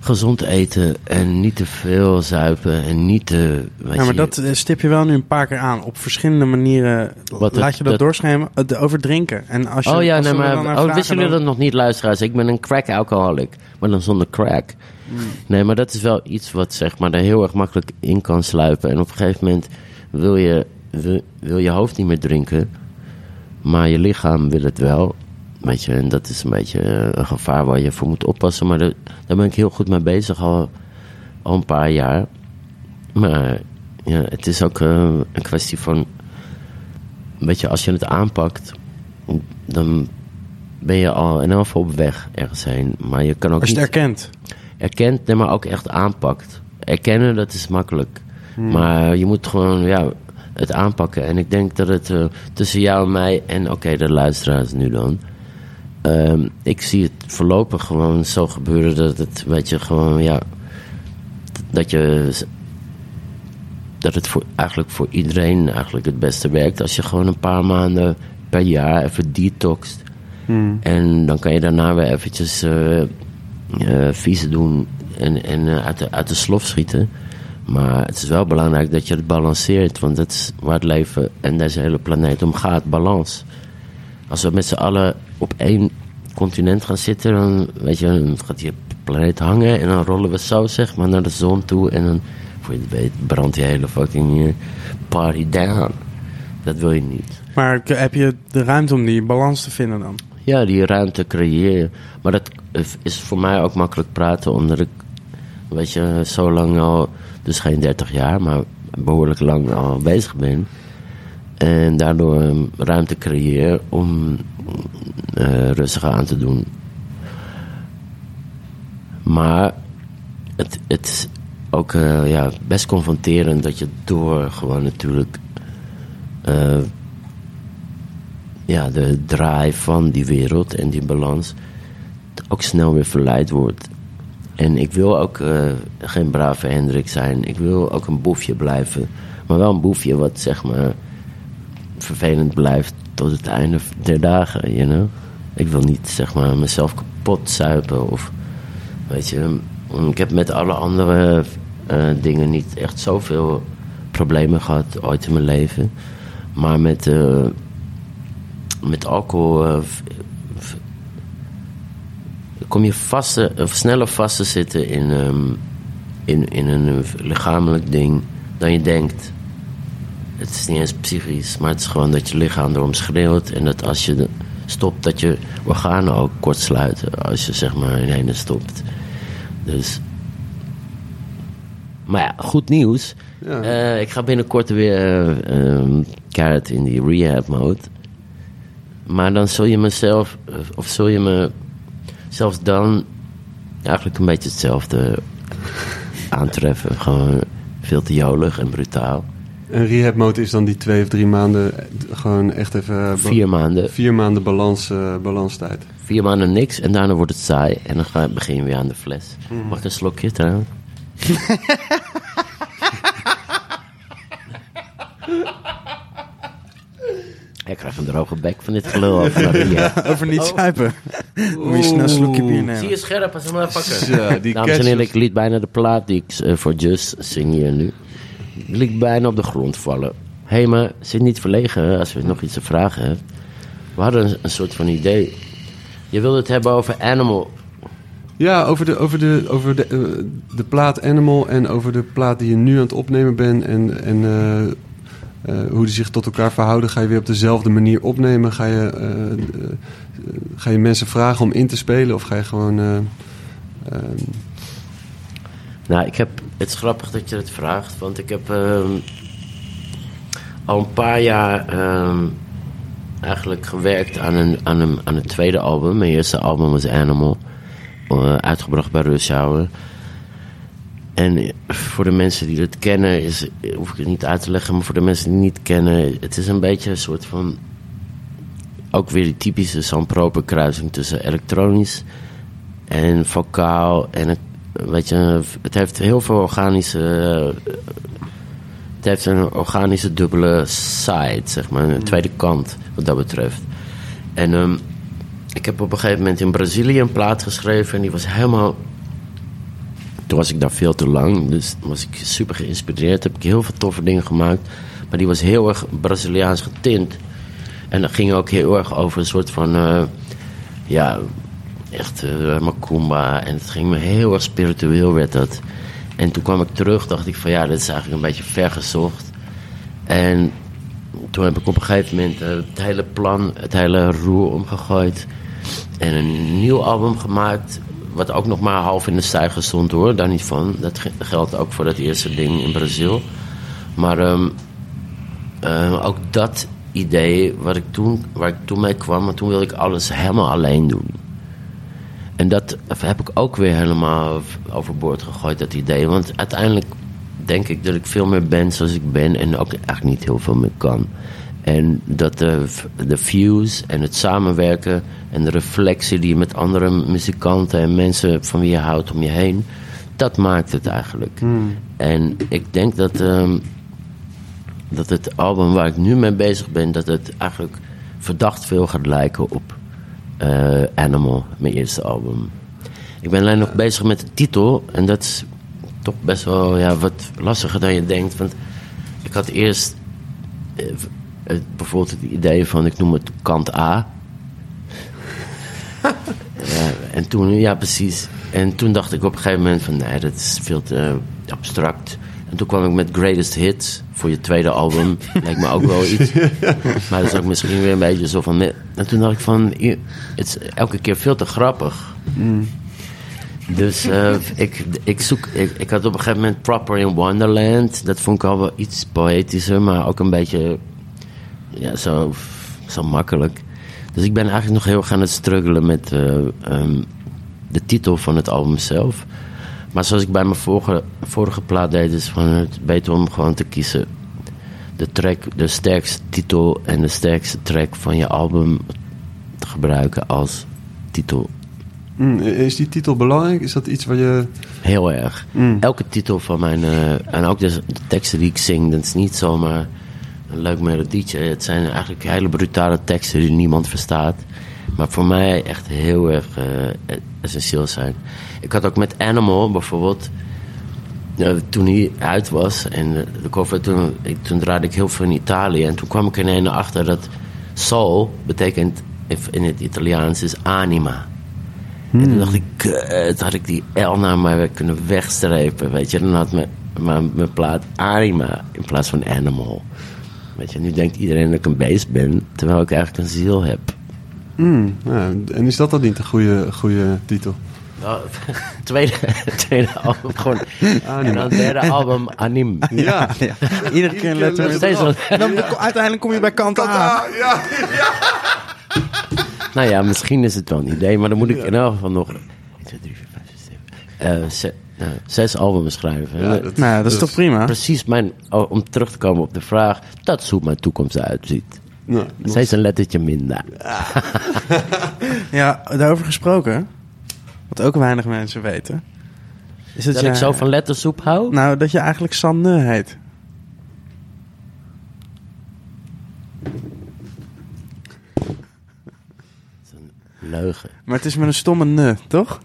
gezond eten en niet te veel zuipen en niet te... Ja, maar je, dat eh, stip je wel nu een paar keer aan. Op verschillende manieren laat het- je dat, doorschemeren. Het over drinken. En als je, oh ja, als nee, dan maar oh, wisten jullie dat nog niet, luisteraars? Ik ben een crack-alcoholic, maar dan zonder crack. Hmm. Nee, maar dat is wel iets wat zeg maar er heel erg makkelijk in kan sluipen. En op een gegeven moment wil je, wil, wil je hoofd niet meer drinken, maar je lichaam wil het wel. Weet je, en dat is een beetje eh, een gevaar waar je voor moet oppassen. Maar daar, daar ben ik heel goed mee bezig al, al een paar jaar. Maar ja, het is ook eh, een kwestie van weet je, als je het aanpakt, dan ben je al in elk geval op weg ergens heen. Maar je kan ook Als je het niet erkent. erkent, nee, maar ook echt aanpakt. Erkennen, dat is makkelijk. Maar je moet gewoon, ja, het aanpakken. En ik denk dat het eh, tussen jou en mij en, oké, de luisteraars nu dan. Ehm, ik zie het voorlopig gewoon zo gebeuren dat het, weet je, gewoon, ja, dat je dat het voor, eigenlijk voor iedereen eigenlijk het beste werkt. Als je gewoon een paar maanden per jaar even detoxt. En dan kan je daarna weer eventjes vieze doen en, en eh, uit, de, uit de slof schieten. Maar het is wel belangrijk dat je het balanceert. Want dat is waar het leven en deze hele planeet om gaat. Balans. Als we met z'n allen op één continent gaan zitten, dan, weet je, dan gaat die planeet hangen. En dan rollen we zo, zeg maar, naar de zon toe. En dan, voor je het weet, brandt die hele fucking eh, party down. Dat wil je niet. Maar heb je de ruimte om die balans te vinden dan? Ja, die ruimte creëren. Maar dat is voor mij ook makkelijk praten, omdat ik, weet je, zo lang al, dus geen 30 jaar, maar behoorlijk lang al bezig ben. En daardoor ruimte creëer om eh rustiger aan te doen. Maar het, is ook eh, ja, best confronterend dat je door gewoon natuurlijk eh, ja, de draai van die wereld en die balans ook snel weer verleid wordt. En ik wil ook geen brave Hendrik zijn. Ik wil ook een boefje blijven. Maar wel een boefje wat zeg maar vervelend blijft tot het einde der dagen, you know? Ik wil niet zeg maar mezelf kapot zuipen of weet je. Ik heb met alle andere eh, dingen niet echt zoveel problemen gehad ooit in mijn leven. Maar met, eh, met alcohol eh, kom je vast, te- of sneller vast te zitten in, ehm, in, in een lichamelijk ding dan je denkt. Het is niet eens psychisch, maar het is gewoon dat je lichaam erom schreeuwt. En dat als je stopt, dat je organen ook kort sluiten. Als je zeg maar in ene stopt. Dus Maar ja, goed nieuws. Ja. Eh, ik ga binnenkort weer keihard in die rehab mode. Maar dan zul je mezelf, eh, of zul je me zelfs dan eigenlijk een beetje hetzelfde aantreffen. Gewoon veel te jolig en brutaal. En rehab mode is dan die twee of drie maanden eh, gewoon echt even... eh, Vier maanden. Vier maanden balans, eh, balanstijd. Vier maanden niks en daarna wordt het saai. En dan ga, begin je weer aan de fles. Mag ik een slokje trouwens? Ik krijg een droge bek van dit gelul over niet zuipen. Moet je snel een slokje bier Zie je scherp als een motherfucker. Die Dames en heren, ik liet bijna de plaat die ik voor Just zing hier nu. Liet bijna op de grond vallen. Hé, hey, maar zit niet verlegen als je nog iets te vragen hebt. We hadden een, soort van idee. Je wilde het hebben over Animal. Ja, over, de, over, de, over de, eh, de plaat Animal en over de plaat die je nu aan het opnemen bent. En, en eh, eh, hoe die zich tot elkaar verhouden. Ga je weer op dezelfde manier opnemen? Ga je, ga je mensen vragen om in te spelen? Of ga je gewoon... Nou, ik heb, het is grappig dat je het vraagt, want ik heb ehm, al een paar jaar ehm, eigenlijk gewerkt aan een, aan, een, aan tweede album. Mijn eerste album was Animal, eh, uitgebracht bij Rush. En voor de mensen die het kennen, is, hoef ik het niet uit te leggen, maar voor de mensen die het niet kennen, het is een beetje een soort van. Ook weer die typische Sam Proper kruising tussen elektronisch en vocaal. En het, weet je, het heeft heel veel organische. Het heeft een organische dubbele side, zeg maar, een tweede kant wat dat betreft. En ehm, ik heb op een gegeven moment in Brazilië een plaat geschreven en die was helemaal toen was ik daar veel te lang, dus was ik super geïnspireerd. Heb ik heel veel toffe dingen gemaakt. Maar die was heel erg Braziliaans getint. En dat ging ook heel erg over een soort van, eh, ja, echt eh macumba. En het ging me heel erg spiritueel werd dat. En toen kwam ik terug, dacht ik van ja, dit is eigenlijk een beetje vergezocht. En toen heb ik op een gegeven moment eh, het hele plan, het hele roer omgegooid. En een nieuw album gemaakt. Wat ook nog maar half in de stijger stond hoor, daar niet van. Dat ge- geldt ook voor dat eerste ding in Brazil. Maar ehm, eh, ook dat idee wat ik toen, waar ik toen mee kwam, maar toen wilde ik alles helemaal alleen doen. En dat heb ik ook weer helemaal overboord gegooid, dat idee. Want uiteindelijk denk ik dat ik veel meer ben zoals ik ben en ook eigenlijk niet heel veel meer kan. En dat de, de fuse en het samenwerken en de reflectie die je met andere muzikanten en mensen van wie je houdt om je heen, dat maakt het eigenlijk. En ik denk dat, ehm, dat het album waar ik nu mee bezig ben, dat het eigenlijk verdacht veel gaat lijken op eh, Animal, mijn eerste album. Ik ben alleen nog bezig met de titel en dat is toch best wel ja, wat lastiger dan je denkt. Want ik had eerst eh, bijvoorbeeld het idee van, ik noem het kant A. ja, en toen, ja precies. En toen dacht ik op een gegeven moment van, nee, dat is veel te abstract. En toen kwam ik met Greatest Hits voor je tweede album. Lijkt me ook wel iets. Maar dat is ook misschien weer een beetje zo van... nee. En toen dacht ik van, het is elke keer veel te grappig. Dus eh, ik, ik zoek. Ik, ik had op een gegeven moment Proper in Wonderland. Dat vond ik al wel iets poëtischer, maar ook een beetje. Ja, zo, zo makkelijk. Dus ik ben eigenlijk nog heel erg aan het struggelen met eh, ehm, de titel van het album zelf. Maar zoals ik bij mijn vorige, vorige plaat deed, is van het beter om gewoon te kiezen. De track, de sterkste titel en de sterkste track van je album te gebruiken als titel. mm, is die titel belangrijk? Is dat iets waar je... Heel erg. Elke titel van mijn... eh, en ook de, de teksten die ik zing, dat is niet zomaar een leuk melodietje. Het zijn eigenlijk hele brutale teksten die niemand verstaat. Maar voor mij echt heel erg eh, essentieel zijn. Ik had ook met Animal bijvoorbeeld... eh, toen hij uit was en de, cover, toen, toen draaide ik heel veel in Italië. En toen kwam ik er een achter dat soul betekent in het Italiaans is anima. En toen dacht ik, kut, had ik die L naar mij kunnen wegstrepen, weet je. Dan had mijn, mijn, mijn plaat Anima in plaats van Animal. Weet je, nu denkt iedereen dat ik een beest ben, terwijl ik eigenlijk een ziel heb. Mm, ja, en is dat dan niet een goede, goede titel? Oh, tweede, tweede album gewoon. En dan derde album Anim. Ja, Iedere keer een letter. Steeds Dan, uiteindelijk kom je bij kant A. Ah, ja. Nou ja, misschien is het wel een idee, maar dan moet ik in elk geval nog 1, 2, 3, 4, 5, 6, 7, eh, ze- eh, zes albums schrijven. Ja, dat- Nou, dat is toch prima? Precies mijn, oh, om terug te komen op de vraag, dat is hoe mijn toekomst eruit ziet. Nou, nog- Steeds een lettertje minder. Ja, daarover gesproken. Wat ook weinig mensen weten. Is dat, ik zo van lettersoep hou? Nou, dat je eigenlijk Sanne heet. Leugen. Maar het is met een stomme ne, toch?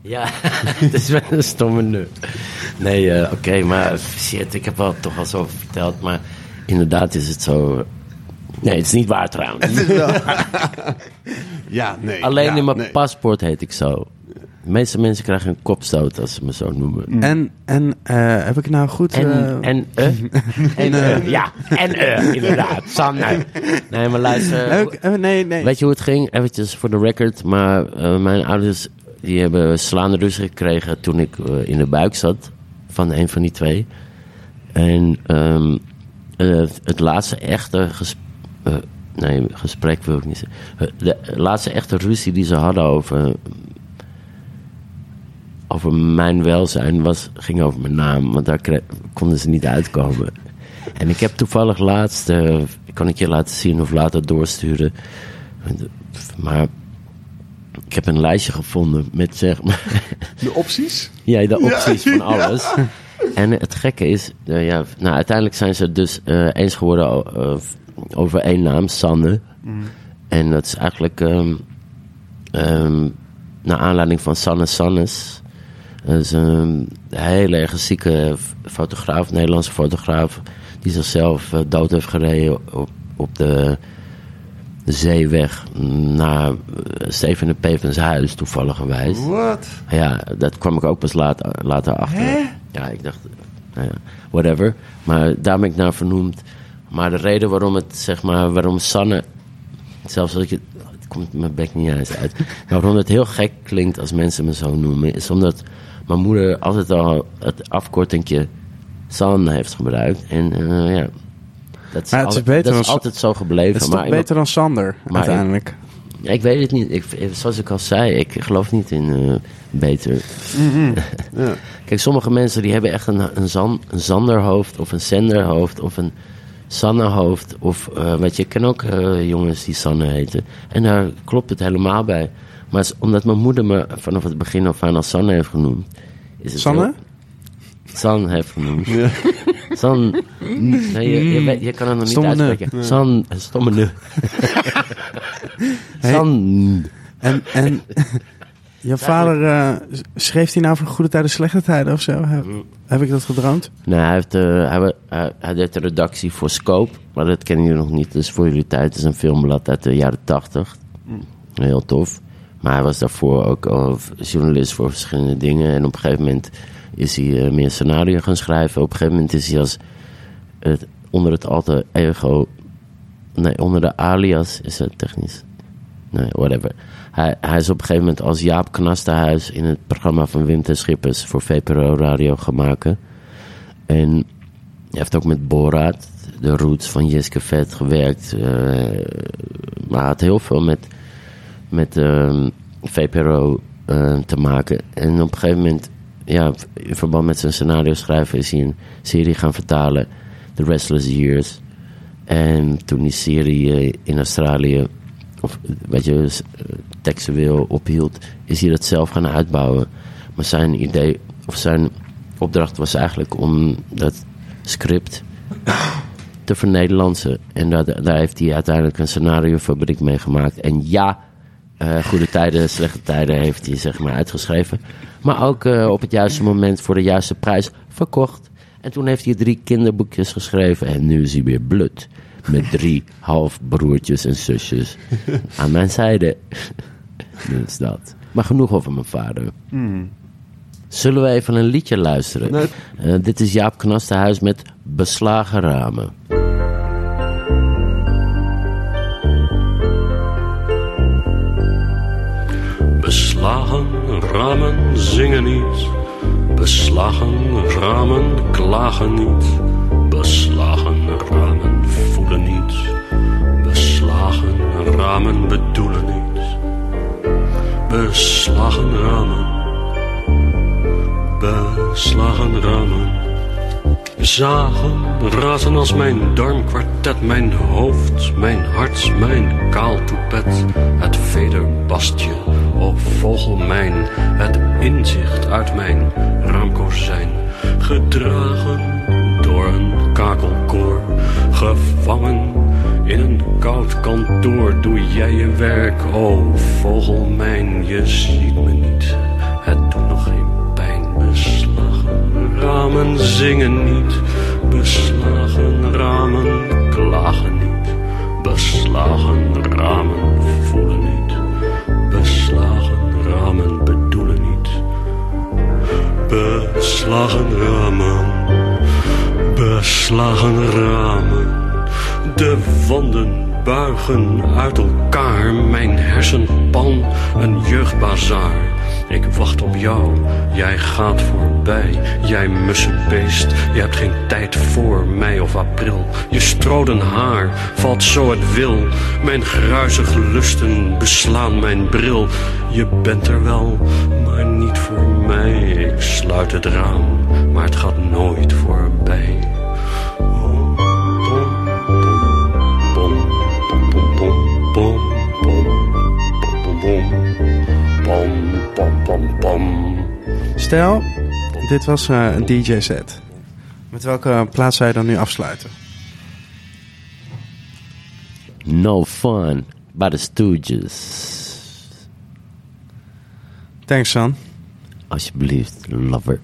Ja, het is wel een stomme nu. Nee, eh, oké, maar shit, ik heb wel toch al zo verteld, maar inderdaad is het zo... Nee, het is niet waar trouwens. Ja, nee. Alleen ja, in mijn nee. paspoort heet ik zo. De meeste mensen krijgen een kopstoot als ze me zo noemen. En, en eh, heb ik nou goed... En, eh, en, eh? en, ja, en, eh, inderdaad. Sander. Nee, maar luister. ik- eh, nee, nee. Weet je hoe het ging? Eventjes voor de record. Maar mijn ouders die hebben slaande ruzie gekregen toen ik in de buik zat. Van een van die twee. En ehm, eh, het laatste echte gesprek... nee, gesprek wil ik niet zeggen. Eh, De laatste echte ruzie die ze hadden over... Over mijn welzijn was, ging over mijn naam, want daar konden ze niet uitkomen. En ik heb toevallig laatst, eh, kan ik je laten zien of later doorsturen. Maar ik heb een lijstje gevonden met zeg maar. De opties? ja, de opties van alles. En het gekke is, eh, ja, nou, uiteindelijk zijn ze dus eh, eens geworden eh, over één naam, Sanne. En dat is eigenlijk ehm, ehm, naar aanleiding van Sanne Sannes. Dat is een hele erg zieke fotograaf, Nederlandse fotograaf, die zichzelf eh, dood heeft gereden op, op de, de zeeweg naar eh, Steven de Pevens huis, toevalligerwijs. Wat? Ja, dat kwam ik ook pas later, later achter. Ja, ik dacht, ja, whatever. Maar daar ben ik naar vernoemd. Maar de reden waarom het, zeg maar, waarom Sanne, zelfs als ik het, het komt mijn bek niet eens uit. Maar waarom het heel gek klinkt als mensen me zo noemen, is omdat mijn moeder altijd al het afkortingje San heeft gebruikt. En eh, ja, dat is, Maar het is altijd, beter dat is dan- altijd zo gebleven. Het is maar iemand- beter dan Sander, Maar uiteindelijk. ja, Ik weet het niet. Ik, zoals ik al zei, ik geloof niet in eh, beter. Ja. Kijk, sommige mensen die hebben echt een, een, zan, een zanderhoofd of een zenderhoofd of een Sannehoofd. Of eh weet je, ik ken ook eh, jongens die Sanne heten. En daar klopt het helemaal bij. Maar omdat mijn moeder me vanaf het begin af aan als Sanne heeft genoemd. Is het Sanne? heel- San heeft genoemd. Ja. San. Nee, je, je, je kan het nog niet Stomme uitspreken. San. Stomme ne. San. En, en jouw vader, eh, schreef hij nou voor goede tijden, slechte tijden of zo? Heb, heb ik dat gedroomd? Nee, hij, heeft, eh, hij, hij, hij deed de redactie voor Scope, maar dat kennen jullie nog niet. Dus voor jullie tijd Het is een filmblad uit de jaren tachtig. Heel tof. Maar hij was daarvoor ook al journalist voor verschillende dingen. En op een gegeven moment is hij eh, meer scenario gaan schrijven. Op een gegeven moment is hij als het, onder het alter ego... Nee, onder de alias is het technisch. Nee, whatever. Hij, is op een gegeven moment als Jaap Knastenhuis in het programma van Wim. Schippers voor VPRO Radio maken. En hij heeft ook met Borat, de roots van Jeske Vet, gewerkt. eh, maar hij had heel veel met, met ehm, VPRO eh, te maken. En op een gegeven moment, ja, in verband met zijn scenario schrijven, is hij een serie gaan vertalen. The Restless Years. En toen die serie eh, in Australië, of weet je, s- eh, ophield, is hij dat zelf gaan uitbouwen. Maar zijn idee, of zijn opdracht was eigenlijk om dat script te vernederlandsen. En daar, daar heeft hij uiteindelijk een scenariofabriek mee gemaakt. En ja, eh, goede tijden, slechte tijden heeft hij zeg maar uitgeschreven. Maar ook eh, op het juiste moment voor de juiste prijs verkocht. En toen heeft hij drie kinderboekjes geschreven. En nu is hij weer blut. Met drie halfbroertjes en zusjes aan mijn zijde. dus dat. Maar genoeg over mijn vader. Zullen we even een liedje luisteren? Nee. Eh, dit is Jaap Knastenhuis met Beslagen Ramen. Beslagen zingen niet. Beslagen ramen klagen niet. Beslagen ramen ramen bedoelen niet. Beslagen ramen. Beslagen ramen. Zagen razen als mijn darmkwartet, mijn hoofd, mijn hart, mijn kaaltoepet, het vederbastje, o vogel mijn, het inzicht uit mijn raamkozijn, gedragen door een kakelkoor, gevangen in een koud kantoor, doe jij je werk, o vogel mijn, je ziet me niet, het doet nog geen pijn, beslagen ramen zingen niet, wanden buigen uit elkaar, mijn hersenpan een jeugdbazaar. Ik wacht op jou, jij gaat voorbij, jij mussenbeest. Je hebt geen tijd voor mei of april. Je stroden haar valt zo het wil. Mijn gruizige lusten beslaan mijn bril. Je bent er wel, maar niet voor mij. Ik sluit het raam, maar het gaat nooit voorbij. Bom, bom. Stel, dit was eh, een DJ-set. Met welke plaats zou je dan nu afsluiten? No Fun by the Stooges. Thanks, son. Alsjeblieft, lover.